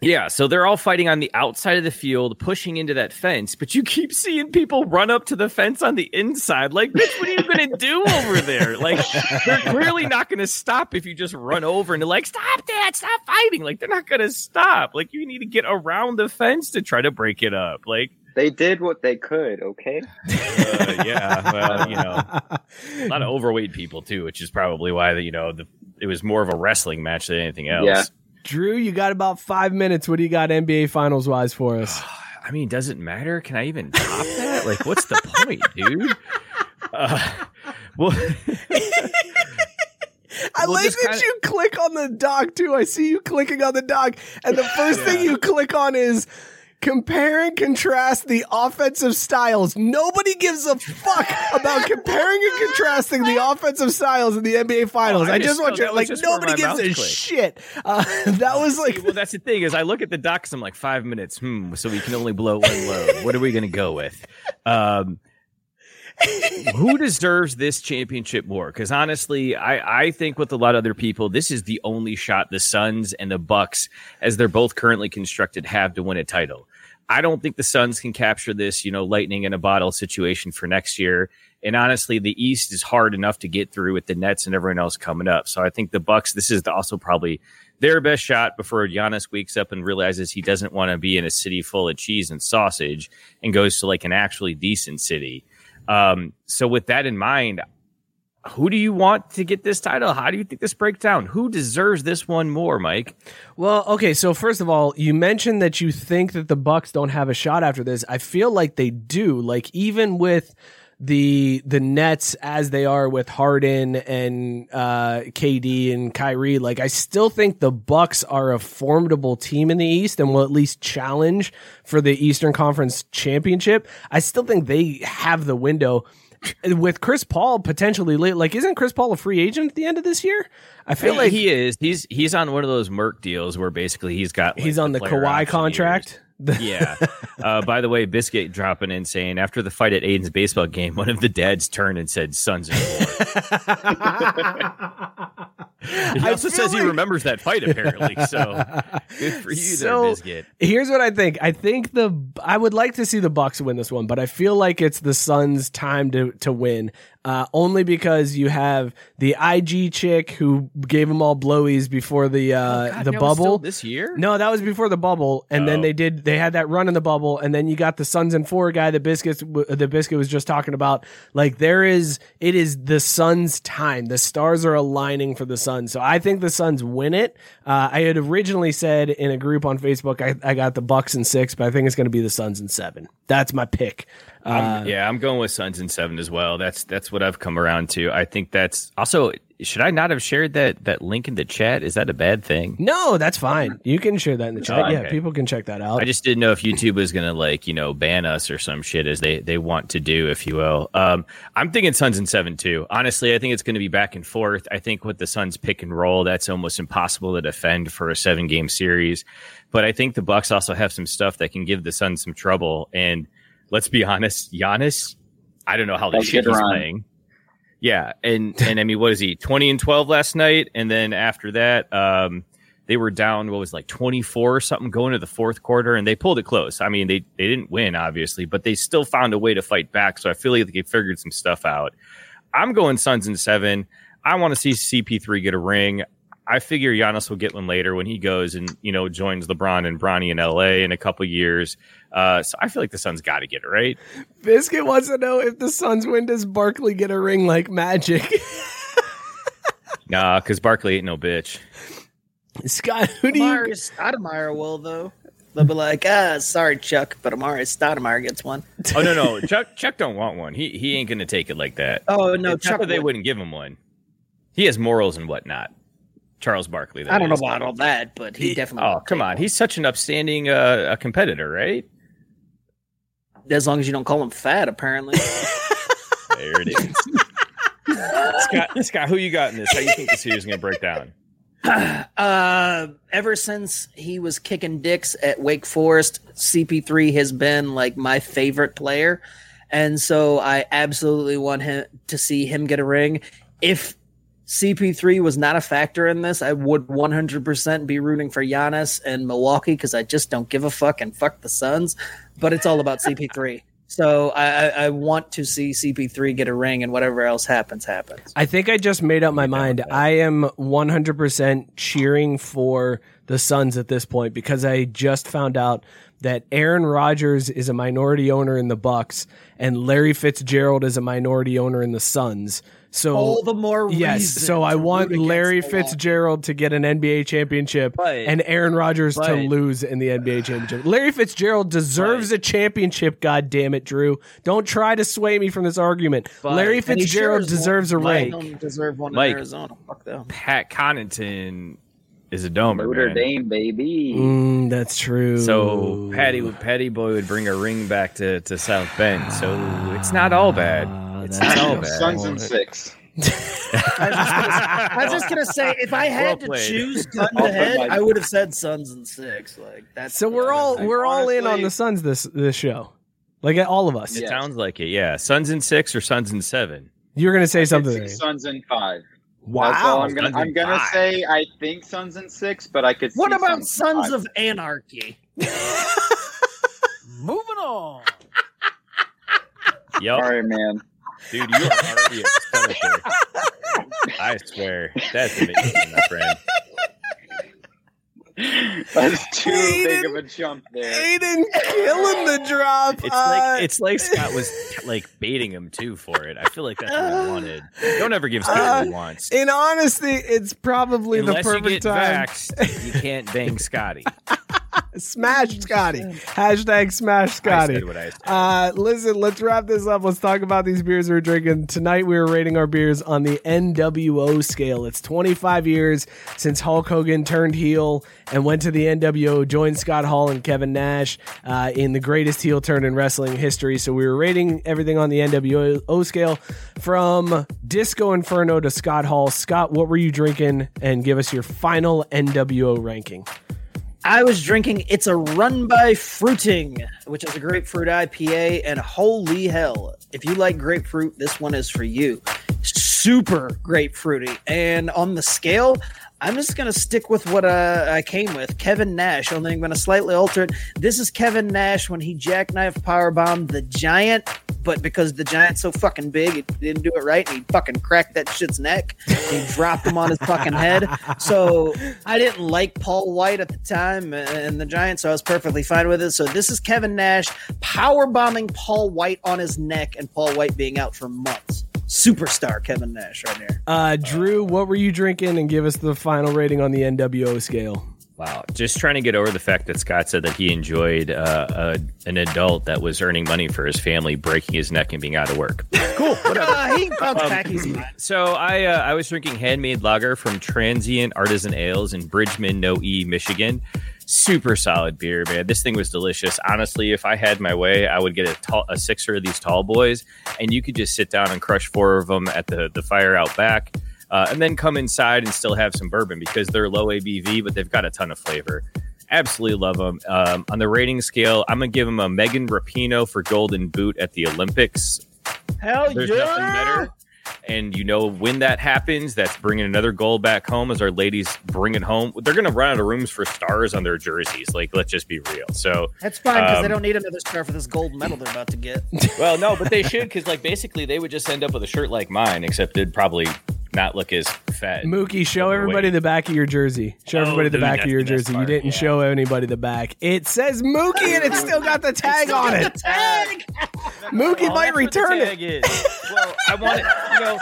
Speaker 4: Yeah, so they're all fighting on the outside of the field, pushing into that fence, but you keep seeing people run up to the fence on the inside. Like, bitch, what are you gonna do over there? Like, they're clearly not gonna stop if you just run over and they're like, stop that, stop fighting. Like, they're not gonna stop. Like, you need to get around the fence to try to break it up. Like,
Speaker 5: They did what they could. Okay.
Speaker 4: uh, yeah, well, you know, a lot of overweight people too, which is probably why the, you know the it was more of a wrestling match than anything else.
Speaker 5: Yeah.
Speaker 3: Drew, you got about five minutes. What do you got NBA Finals wise for us?
Speaker 4: I mean, does it matter? Can I even top that? Like, what's the point, dude? Uh, well,
Speaker 3: I
Speaker 4: Well,
Speaker 3: like that
Speaker 4: kinda-
Speaker 3: you click on the doc too. I see you clicking on the doc, and the first thing you click on is compare and contrast the offensive styles. Nobody gives a fuck about comparing and contrasting the offensive styles in the NBA Finals.
Speaker 4: Oh, I
Speaker 3: I
Speaker 4: just-
Speaker 3: just want you like nobody gives a
Speaker 4: clicked.
Speaker 3: shit. Uh, that was like
Speaker 4: well, that's the thing is I look at the docs. I'm like five minutes. Hmm. So we can only blow one load. What are we going to go with? Um, who deserves this championship more? Because honestly, I, I think with a lot of other people, this is the only shot the Suns and the Bucks, as they're both currently constructed, have to win a title. I don't think the Suns can capture this, you know, lightning in a bottle situation for next year. And honestly, the East is hard enough to get through with the Nets and everyone else coming up. So I think the Bucks, this is also probably their best shot before Giannis wakes up and realizes he doesn't want to be in a city full of cheese and sausage and goes to like an actually decent city. Um, so with that in mind, who do you want to get this title? How do you think this breaks down? Who deserves this one more, Mike?
Speaker 3: Well, okay, so first of all, you mentioned that you think that the Bucks don't have a shot after this. I feel like they do. Like even with the the Nets as they are with Harden and uh, KD and Kyrie, like I still think the Bucks are a formidable team in the East and will at least challenge for the Eastern Conference championship. I still think they have the window with Chris Paul potentially late. Like, isn't Chris Paul a free agent at the end of this year? I feel
Speaker 4: He-
Speaker 3: like
Speaker 4: he is. He's he's on one of those Merc deals where basically he's got like,
Speaker 3: he's on the
Speaker 4: player
Speaker 3: Kawhi contract.
Speaker 4: Yeah. Uh, by the way, Biscuit dropping in saying after the fight at Aiden's baseball game, one of the dads turned and said, "Sons are born." he also says he remembers that fight apparently. So good for you,
Speaker 3: So,
Speaker 4: there, Biscuit.
Speaker 3: Here's what I think. I think the I would like to see the Bucks win this one, but I feel like it's the Suns' time to to win. Uh, only because you have the IG chick who gave them all blowies before the uh,
Speaker 4: Oh, God,
Speaker 3: the
Speaker 4: still
Speaker 3: bubble
Speaker 4: this year.
Speaker 3: No, that was before the bubble, and then
Speaker 4: Oh.
Speaker 3: they did. They had that run in the bubble, and then you got the Suns and four guy. The biscuits, the biscuit was just talking about. Like there is, it is the Suns' time. The stars are aligning for the Suns, so I think the Suns win it. Uh, I had originally said in a group on Facebook, I, I got the Bucks and six, but I think it's going to be the Suns and seven. That's my pick. Uh,
Speaker 4: I'm- yeah, I'm going with Suns and seven as well. That's that's what I've come around to. I think that's also should I not have shared that that link in the chat? Is that a bad thing?
Speaker 3: No, that's fine. You can share that in the chat.
Speaker 4: Oh,
Speaker 3: Yeah,
Speaker 4: okay.
Speaker 3: people can check that out.
Speaker 4: I just didn't know if YouTube was gonna like you know ban us or some shit as they they want to do, if you will. Um, I'm thinking Suns and seven too. Honestly, I think it's going to be back and forth. I think with the Suns pick and roll, that's almost impossible to defend for a seven game series. But I think the Bucks also have some stuff that can give the Suns some trouble. And let's be honest, Giannis, I don't know how the
Speaker 5: That's a
Speaker 4: shit
Speaker 5: good
Speaker 4: he's
Speaker 5: run.
Speaker 4: playing. Yeah, and and I mean, what is he? Twenty and twelve last night, and then after that, um, they were down. What was like twenty four or something going to the fourth quarter, and they pulled it close. I mean, they they didn't win obviously, but they still found a way to fight back. So I feel like they figured some stuff out. I'm going Suns in seven. I want to see CP3 get a ring. I figure Giannis will get one later when he goes and you know joins LeBron and Bronny in LA in a couple years. Uh, so I feel like the Suns got to get it right.
Speaker 3: Biscuit wants to know if the Suns win, does Barkley get a ring like Magic?
Speaker 4: Nah, because Barkley ain't no bitch.
Speaker 3: Scott, who do you?
Speaker 6: Amar'e Stoudemire will though. They'll be like, ah, sorry, Chuck, but Amar'e Stoudemire gets one.
Speaker 4: Oh no, no, Chuck Chuck don't want one. He he ain't gonna take it like that.
Speaker 6: Oh, no,
Speaker 4: It's not
Speaker 6: Chuck
Speaker 4: that they
Speaker 6: would.
Speaker 4: wouldn't give him one. He has morals and whatnot. Charles Barkley.
Speaker 6: I don't know about all that, but he, definitely.
Speaker 4: Oh come on, he's such an upstanding uh, a competitor, right?
Speaker 6: As long as you don't call him fat, apparently.
Speaker 4: There it is. Scott, Scott, who you got in this? How do you think the series is gonna break down?
Speaker 6: uh, ever since he was kicking dicks at Wake Forest, CP3 has been like my favorite player, and so I absolutely want him to see him get a ring. If CP3 was not a factor in this, I would 100% be rooting for Giannis and Milwaukee because I just don't give a fuck and fuck the Suns. But it's all about CP3. So I, I, I want to see CP3 get a ring, and whatever else happens, happens.
Speaker 3: I think I just made up my mind. I am 100% cheering for the Suns at this point because I just found out that Aaron Rodgers is a minority owner in the Bucks and Larry Fitzgerald is a minority owner in the Suns. So
Speaker 6: All the more
Speaker 3: yes. So I want Larry Fitzgerald to get an NBA championship
Speaker 4: Right.
Speaker 3: and Aaron Rodgers to lose in the NBA championship. Larry Fitzgerald deserves a championship. God damn it, Drew! Don't try to sway me from this argument.
Speaker 4: But-
Speaker 3: Larry Fitzgerald
Speaker 6: sure is
Speaker 3: deserves a ring.
Speaker 6: They don't deserve one
Speaker 4: Mike.
Speaker 6: in Arizona. Fuck them.
Speaker 4: Pat Connaughton is a domer,
Speaker 5: Notre
Speaker 4: man.
Speaker 5: Dame, baby.
Speaker 3: Mm, that's true.
Speaker 4: So Patty would Patty Boy would bring a ring back to, to South Bend. So it's not all bad. It's not all bad.
Speaker 5: Suns and six.
Speaker 6: I was just gonna say, if I had
Speaker 4: Well
Speaker 6: to
Speaker 4: played.
Speaker 6: choose gun to head, I would have said Suns and six. Like that's
Speaker 3: So we're all we're all in on the Suns this this show, like all of us.
Speaker 4: It sounds like it. Yeah, Suns and six or Suns and seven.
Speaker 3: You're gonna say something.
Speaker 5: say
Speaker 3: there.
Speaker 5: Suns and five.
Speaker 3: Wow.
Speaker 5: That's all I'm gonna. I'm gonna
Speaker 4: five.
Speaker 5: say I think Suns and six, but I could.
Speaker 6: What
Speaker 5: see
Speaker 6: about
Speaker 5: Suns
Speaker 6: Sons of Anarchy? Moving on.
Speaker 4: Yep,
Speaker 5: All right, man.
Speaker 4: Dude, you are already a stomacher. I swear, that's amazing, my friend.
Speaker 5: That's too big of a jump there.
Speaker 3: Aiden killing the drop.
Speaker 4: It's
Speaker 3: Uh,
Speaker 4: like it's like Scott was like baiting him too for it. I feel like that's what he wanted. Don't ever give Scott what he
Speaker 3: Uh,
Speaker 4: wants.
Speaker 3: in honesty, it's probably
Speaker 4: Unless
Speaker 3: the
Speaker 4: you
Speaker 3: perfect
Speaker 4: get
Speaker 3: time.
Speaker 4: vaxxed, you can't bang Scotty.
Speaker 3: Smash Scotty. Hashtag smash
Speaker 4: I
Speaker 3: Scotty.
Speaker 4: said what I said.
Speaker 3: Uh, listen, let's wrap this up. Let's talk about these beers we're drinking. Tonight we are rating our beers on the NWO scale. It's 25 years since Hulk Hogan turned heel and went to the NWO, joined Scott Hall and Kevin Nash uh, in the greatest heel turn in wrestling history. So we were rating everything on the NWO scale from Disco Inferno to Scott Hall. Scott, what were you drinking? And give us your final NWO ranking.
Speaker 6: I was drinking It's a Run by Fruiting, which is a grapefruit IPA, and holy hell, if you like grapefruit, this one is for you. Super grapefruity. And on the scale, I'm just going to stick with what uh, I came with Kevin Nash, only I'm going to slightly alter it. This is Kevin Nash when he jackknife powerbombed the giant, but because the giant's so fucking big, he didn't do it right, and he fucking cracked that shit's neck. He dropped him on his fucking head. So I didn't like Paul White at the time and the Giant, so I was perfectly fine with it. So this is Kevin Nash power bombing Paul White on his neck, and Paul White being out for months. Superstar Kevin Nash right here.
Speaker 3: Uh, Drew, what were you drinking? And give us the final rating on the NWO scale.
Speaker 4: Wow. Just trying to get over the fact that Scott said that he enjoyed uh, a, an adult that was earning money for his family breaking his neck and being out of work. Cool. Whatever.
Speaker 6: Uh, he bounce
Speaker 4: Um,
Speaker 6: back easy.
Speaker 4: So I uh, I was drinking handmade lager from Transient Artisan Ales in Bridgman, No E, Michigan. Super solid beer, man. This thing was delicious. Honestly, if I had my way, I would get a, tall, a sixer of these tall boys, and you could just sit down and crush four of them at the the fire out back, uh, and then come inside and still have some bourbon because they're low ABV, but they've got a ton of flavor. Absolutely love them. Um, on the rating scale, I'm gonna give them a Megan Rapinoe for Golden Boot at the Olympics.
Speaker 6: Hell
Speaker 4: There's
Speaker 6: yeah!
Speaker 4: nothing better. And you know when that happens, that's bringing another gold back home as our ladies bring it home. They're going to run out of rooms for stars on their jerseys. Like, let's just be real. So
Speaker 6: That's fine because they
Speaker 4: um,
Speaker 6: don't need another star for this gold medal they're about to get.
Speaker 4: Well, no, but they should because like basically they would just end up with a shirt like mine, except it'd probably not look as fat.
Speaker 3: Mookie, show everybody the back of your jersey. Show
Speaker 4: Oh,
Speaker 3: everybody the
Speaker 4: dude,
Speaker 3: back of your
Speaker 4: the best
Speaker 3: jersey. You didn't show anybody the back. It says Mookie and it's still got the tag on it.
Speaker 6: Tag.
Speaker 3: Mookie
Speaker 4: Oh,
Speaker 3: might
Speaker 4: that's the
Speaker 3: return
Speaker 4: tag
Speaker 3: it.
Speaker 4: is. Well, I want it. You know,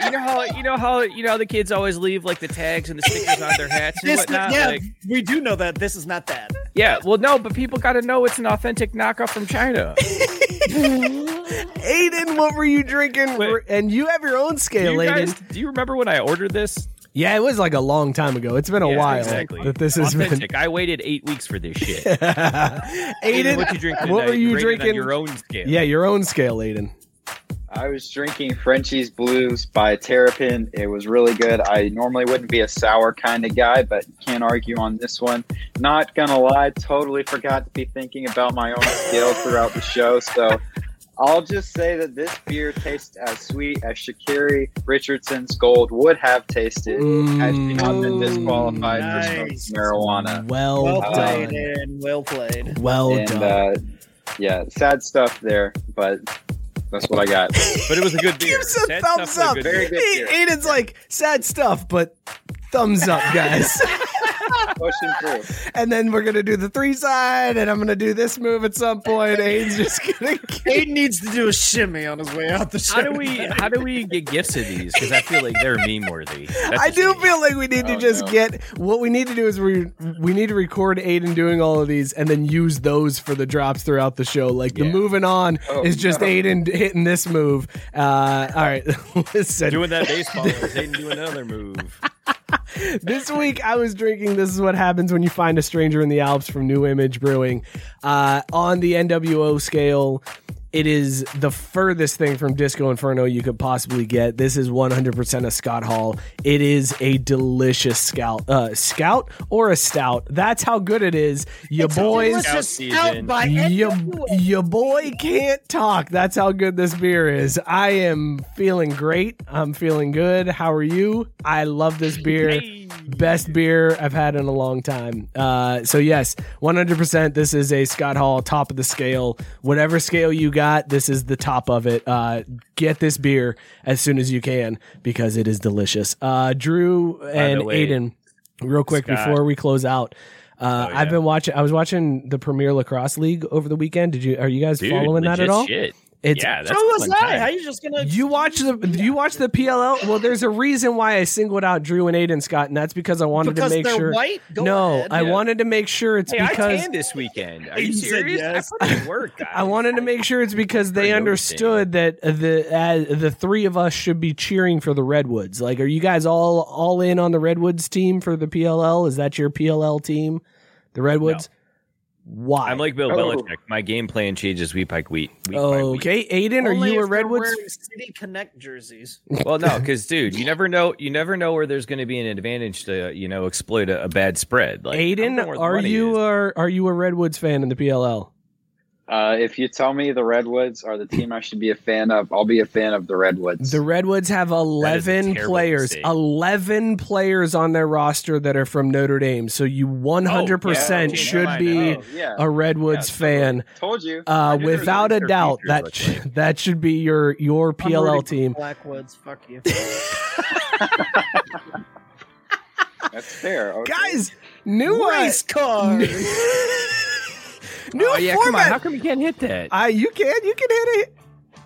Speaker 4: you know how you know how you know how the kids always leave like the tags and the stickers on their hats and
Speaker 6: This,
Speaker 4: whatnot.
Speaker 6: yeah,
Speaker 4: Like,
Speaker 6: we do know that this is not that.
Speaker 4: yeah, well, no, but people got to know it's an authentic knockoff from China.
Speaker 3: Aiden, what were you drinking? And you have your own
Speaker 4: Do
Speaker 3: scale,
Speaker 4: you, guys,
Speaker 3: Aiden.
Speaker 4: do you remember when I ordered this?
Speaker 3: Yeah, it was like a long time ago. It's been a
Speaker 4: Yeah,
Speaker 3: while
Speaker 4: exactly.
Speaker 3: that this has been.
Speaker 4: I waited eight weeks for this shit.
Speaker 3: Aiden,
Speaker 4: what you drinking?
Speaker 3: what were you
Speaker 4: Rate it on
Speaker 3: drinking?
Speaker 4: your own scale.
Speaker 3: Yeah, your own scale, Aiden.
Speaker 5: I was drinking Frenchie's Blues by Terrapin. It was really good. I normally wouldn't be a sour kind of guy, but can't argue on this one. Not gonna lie, totally forgot to be thinking about my own scale throughout the show. So I'll just say that this beer tastes as sweet as Sha'Carri Richardson's Gold would have tasted had she not been disqualified for smoking
Speaker 6: Nice.
Speaker 5: marijuana.
Speaker 3: Well,
Speaker 6: Well played, and well played.
Speaker 3: Well
Speaker 5: and
Speaker 3: done.
Speaker 5: uh, yeah, sad stuff there, but that's what I got.
Speaker 4: But it was a good beer.
Speaker 3: Gives a
Speaker 4: Sad
Speaker 3: thumbs up.
Speaker 4: but a good
Speaker 5: Very good beer.
Speaker 3: Aiden's like sad stuff, but thumbs up, guys.
Speaker 5: Pushing through.
Speaker 3: and then we're gonna do the three side, and I'm gonna do this move at some point. Aiden's just gonna.
Speaker 6: Aiden needs to do a shimmy on his way out the show.
Speaker 4: How do we how do we get gifts of these? Because I feel like they're meme worthy.
Speaker 3: I do feel like we need to
Speaker 5: Oh,
Speaker 3: just
Speaker 5: no.
Speaker 3: get what we need to do is we we need to record Aiden doing all of these and then use those for the drops throughout the show. Like the moving on
Speaker 5: Oh,
Speaker 3: is just
Speaker 5: no.
Speaker 3: Aiden hitting this move. Uh, all right, listen.
Speaker 4: Doing that baseball, Aiden do another move.
Speaker 3: This week I was drinking. This is what happens when you find a stranger in the Alps from New Image Brewing. Uh, on the NWO scale, it is the furthest thing from Disco Inferno you could possibly get. This is 100% a Scott Hall. It is a delicious scout, uh, scout or a stout. That's how good it is. You boys,
Speaker 4: Scout
Speaker 6: scout by
Speaker 3: your,
Speaker 6: NWO.
Speaker 3: your boy can't talk. That's how good this beer is. I am feeling great. I'm feeling good. How are you? I love this beer. Best beer I've had in a long time. Uh, so yes, 100%. This is a Scott Hall top of the scale. Whatever scale you got, this is the top of it. Uh, get this beer as soon as you can because it is delicious. Uh, Drew and
Speaker 4: way,
Speaker 3: Aiden, real quick
Speaker 4: Scott-
Speaker 3: before we close out. Uh,
Speaker 4: Oh, yeah.
Speaker 3: I've been watching. I was watching the Premier Lacrosse League over the weekend. Did you? Are you guys
Speaker 4: Dude,
Speaker 3: following that at all?
Speaker 4: Shit.
Speaker 3: It's
Speaker 4: yeah, that's
Speaker 6: So was
Speaker 4: fun
Speaker 6: I.
Speaker 4: time.
Speaker 6: How you just gonna?
Speaker 3: you watch the do you watch the PLL. Well, there's a reason why I singled out Drew and Aiden Scott, and that's because I wanted
Speaker 6: Because
Speaker 3: to make sure.
Speaker 6: white? Go
Speaker 3: no,
Speaker 6: ahead.
Speaker 3: I
Speaker 4: Yeah.
Speaker 3: wanted to make sure it's
Speaker 4: Hey, I
Speaker 3: because
Speaker 4: tanned this weekend. Are you
Speaker 6: Aiden said
Speaker 4: serious?
Speaker 6: yes.
Speaker 4: I put work, guys.
Speaker 3: I wanted to make sure it's because they understood that the uh, the three of us should be cheering for the Redwoods. Like, are you guys all all in on the Redwoods team for the PLL? Is that your PLL team, the Redwoods? Why?
Speaker 4: I'm like Bill
Speaker 5: Oh.
Speaker 4: Belichick. My game plan changes week by week. week by week.
Speaker 3: okay, Aiden, are
Speaker 6: Only
Speaker 3: you a
Speaker 6: if they're
Speaker 3: Redwoods?
Speaker 6: wearing City Connect jerseys.
Speaker 4: Well, no, because dude, you never know. You never know where there's going to be an advantage to you know exploit a, a bad spread. Like
Speaker 3: Aiden,
Speaker 4: know where the
Speaker 3: are you
Speaker 4: is.
Speaker 3: are are you a Redwoods fan in the PLL?
Speaker 5: Uh, if you tell me the Redwoods are the team I should be a fan of, I'll be a fan of the Redwoods.
Speaker 3: The Redwoods have
Speaker 4: That is a
Speaker 3: 11 players,
Speaker 4: mistake.
Speaker 3: 11 players on their roster that are from Notre Dame. So you 100%
Speaker 4: yeah.
Speaker 3: should be.
Speaker 5: Oh, yeah.
Speaker 3: a Redwoods
Speaker 5: Yeah,
Speaker 3: fan.
Speaker 5: Told you.
Speaker 3: Uh,
Speaker 5: knew there was
Speaker 3: without a doubt, that
Speaker 5: let's
Speaker 3: sh- that should be your your
Speaker 6: I'm
Speaker 3: PLL team.
Speaker 6: Blackwoods. Fuck you.
Speaker 5: That's fair. Okay.
Speaker 3: Guys, new
Speaker 6: Race car.
Speaker 3: new
Speaker 4: Oh yeah, come on. How come you can't hit that?
Speaker 3: Uh, you can you can hit it.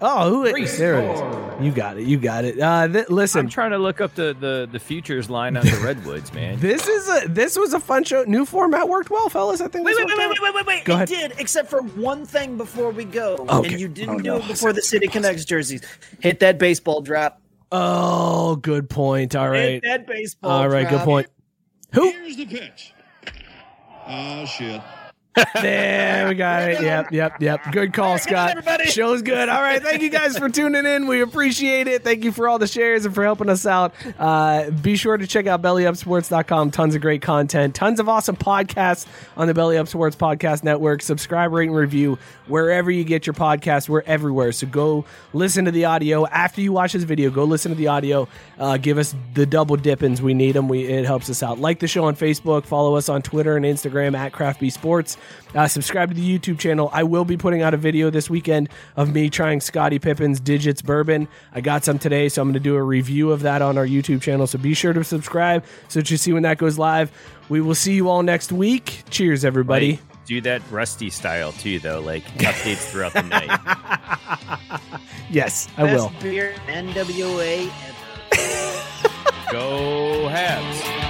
Speaker 3: Oh, who it, there it is. You got it. You got it. Uh, th- listen,
Speaker 4: I'm trying to look up the the, the futures line on the redwoods, man.
Speaker 3: this is a this was a fun show. New format worked well, fellas. I think.
Speaker 6: Wait, wait, wait, wait, wait, wait, wait.
Speaker 3: Go
Speaker 6: it
Speaker 3: ahead.
Speaker 6: did, except for one thing before we go.
Speaker 3: Okay.
Speaker 6: And you didn't
Speaker 3: Oh,
Speaker 6: do
Speaker 3: no.
Speaker 6: it before the City Connects jerseys. Hit that baseball drop.
Speaker 3: Oh, good point. All right.
Speaker 6: Hit that baseball
Speaker 3: All right. Good point. Who?
Speaker 8: Here's the pitch. Oh shit.
Speaker 3: There we got it. Yep, yep, yep. Good call, Scott. Show's good. All right. Thank you guys for tuning in. We appreciate it. Thank you for all the shares and for helping us out. Uh, be sure to check out bellyupsports.com. Tons of great content, tons of awesome podcasts on the Belly Up Sports Podcast Network. Subscribe, rate, and review wherever you get your podcast. We're everywhere. So go listen to the audio. After you watch this video, go listen to the audio. Uh, give us the double dippins. We need them. We, it helps us out. Like the show on Facebook. Follow us on Twitter and Instagram at Craft Sports. Uh, subscribe to the YouTube channel. I will be putting out a video this weekend of me trying Scottie Pippen's Digits Bourbon. I got some today, so I'm going to do a review of that on our YouTube channel. So be sure to subscribe so that you see when that goes live. We will see you all next week. Cheers, everybody.
Speaker 4: Like, do that rusty style too, though, like updates throughout the night.
Speaker 3: Yes, I
Speaker 6: Best
Speaker 3: will.
Speaker 6: beer NWA ever.
Speaker 4: Go Habs.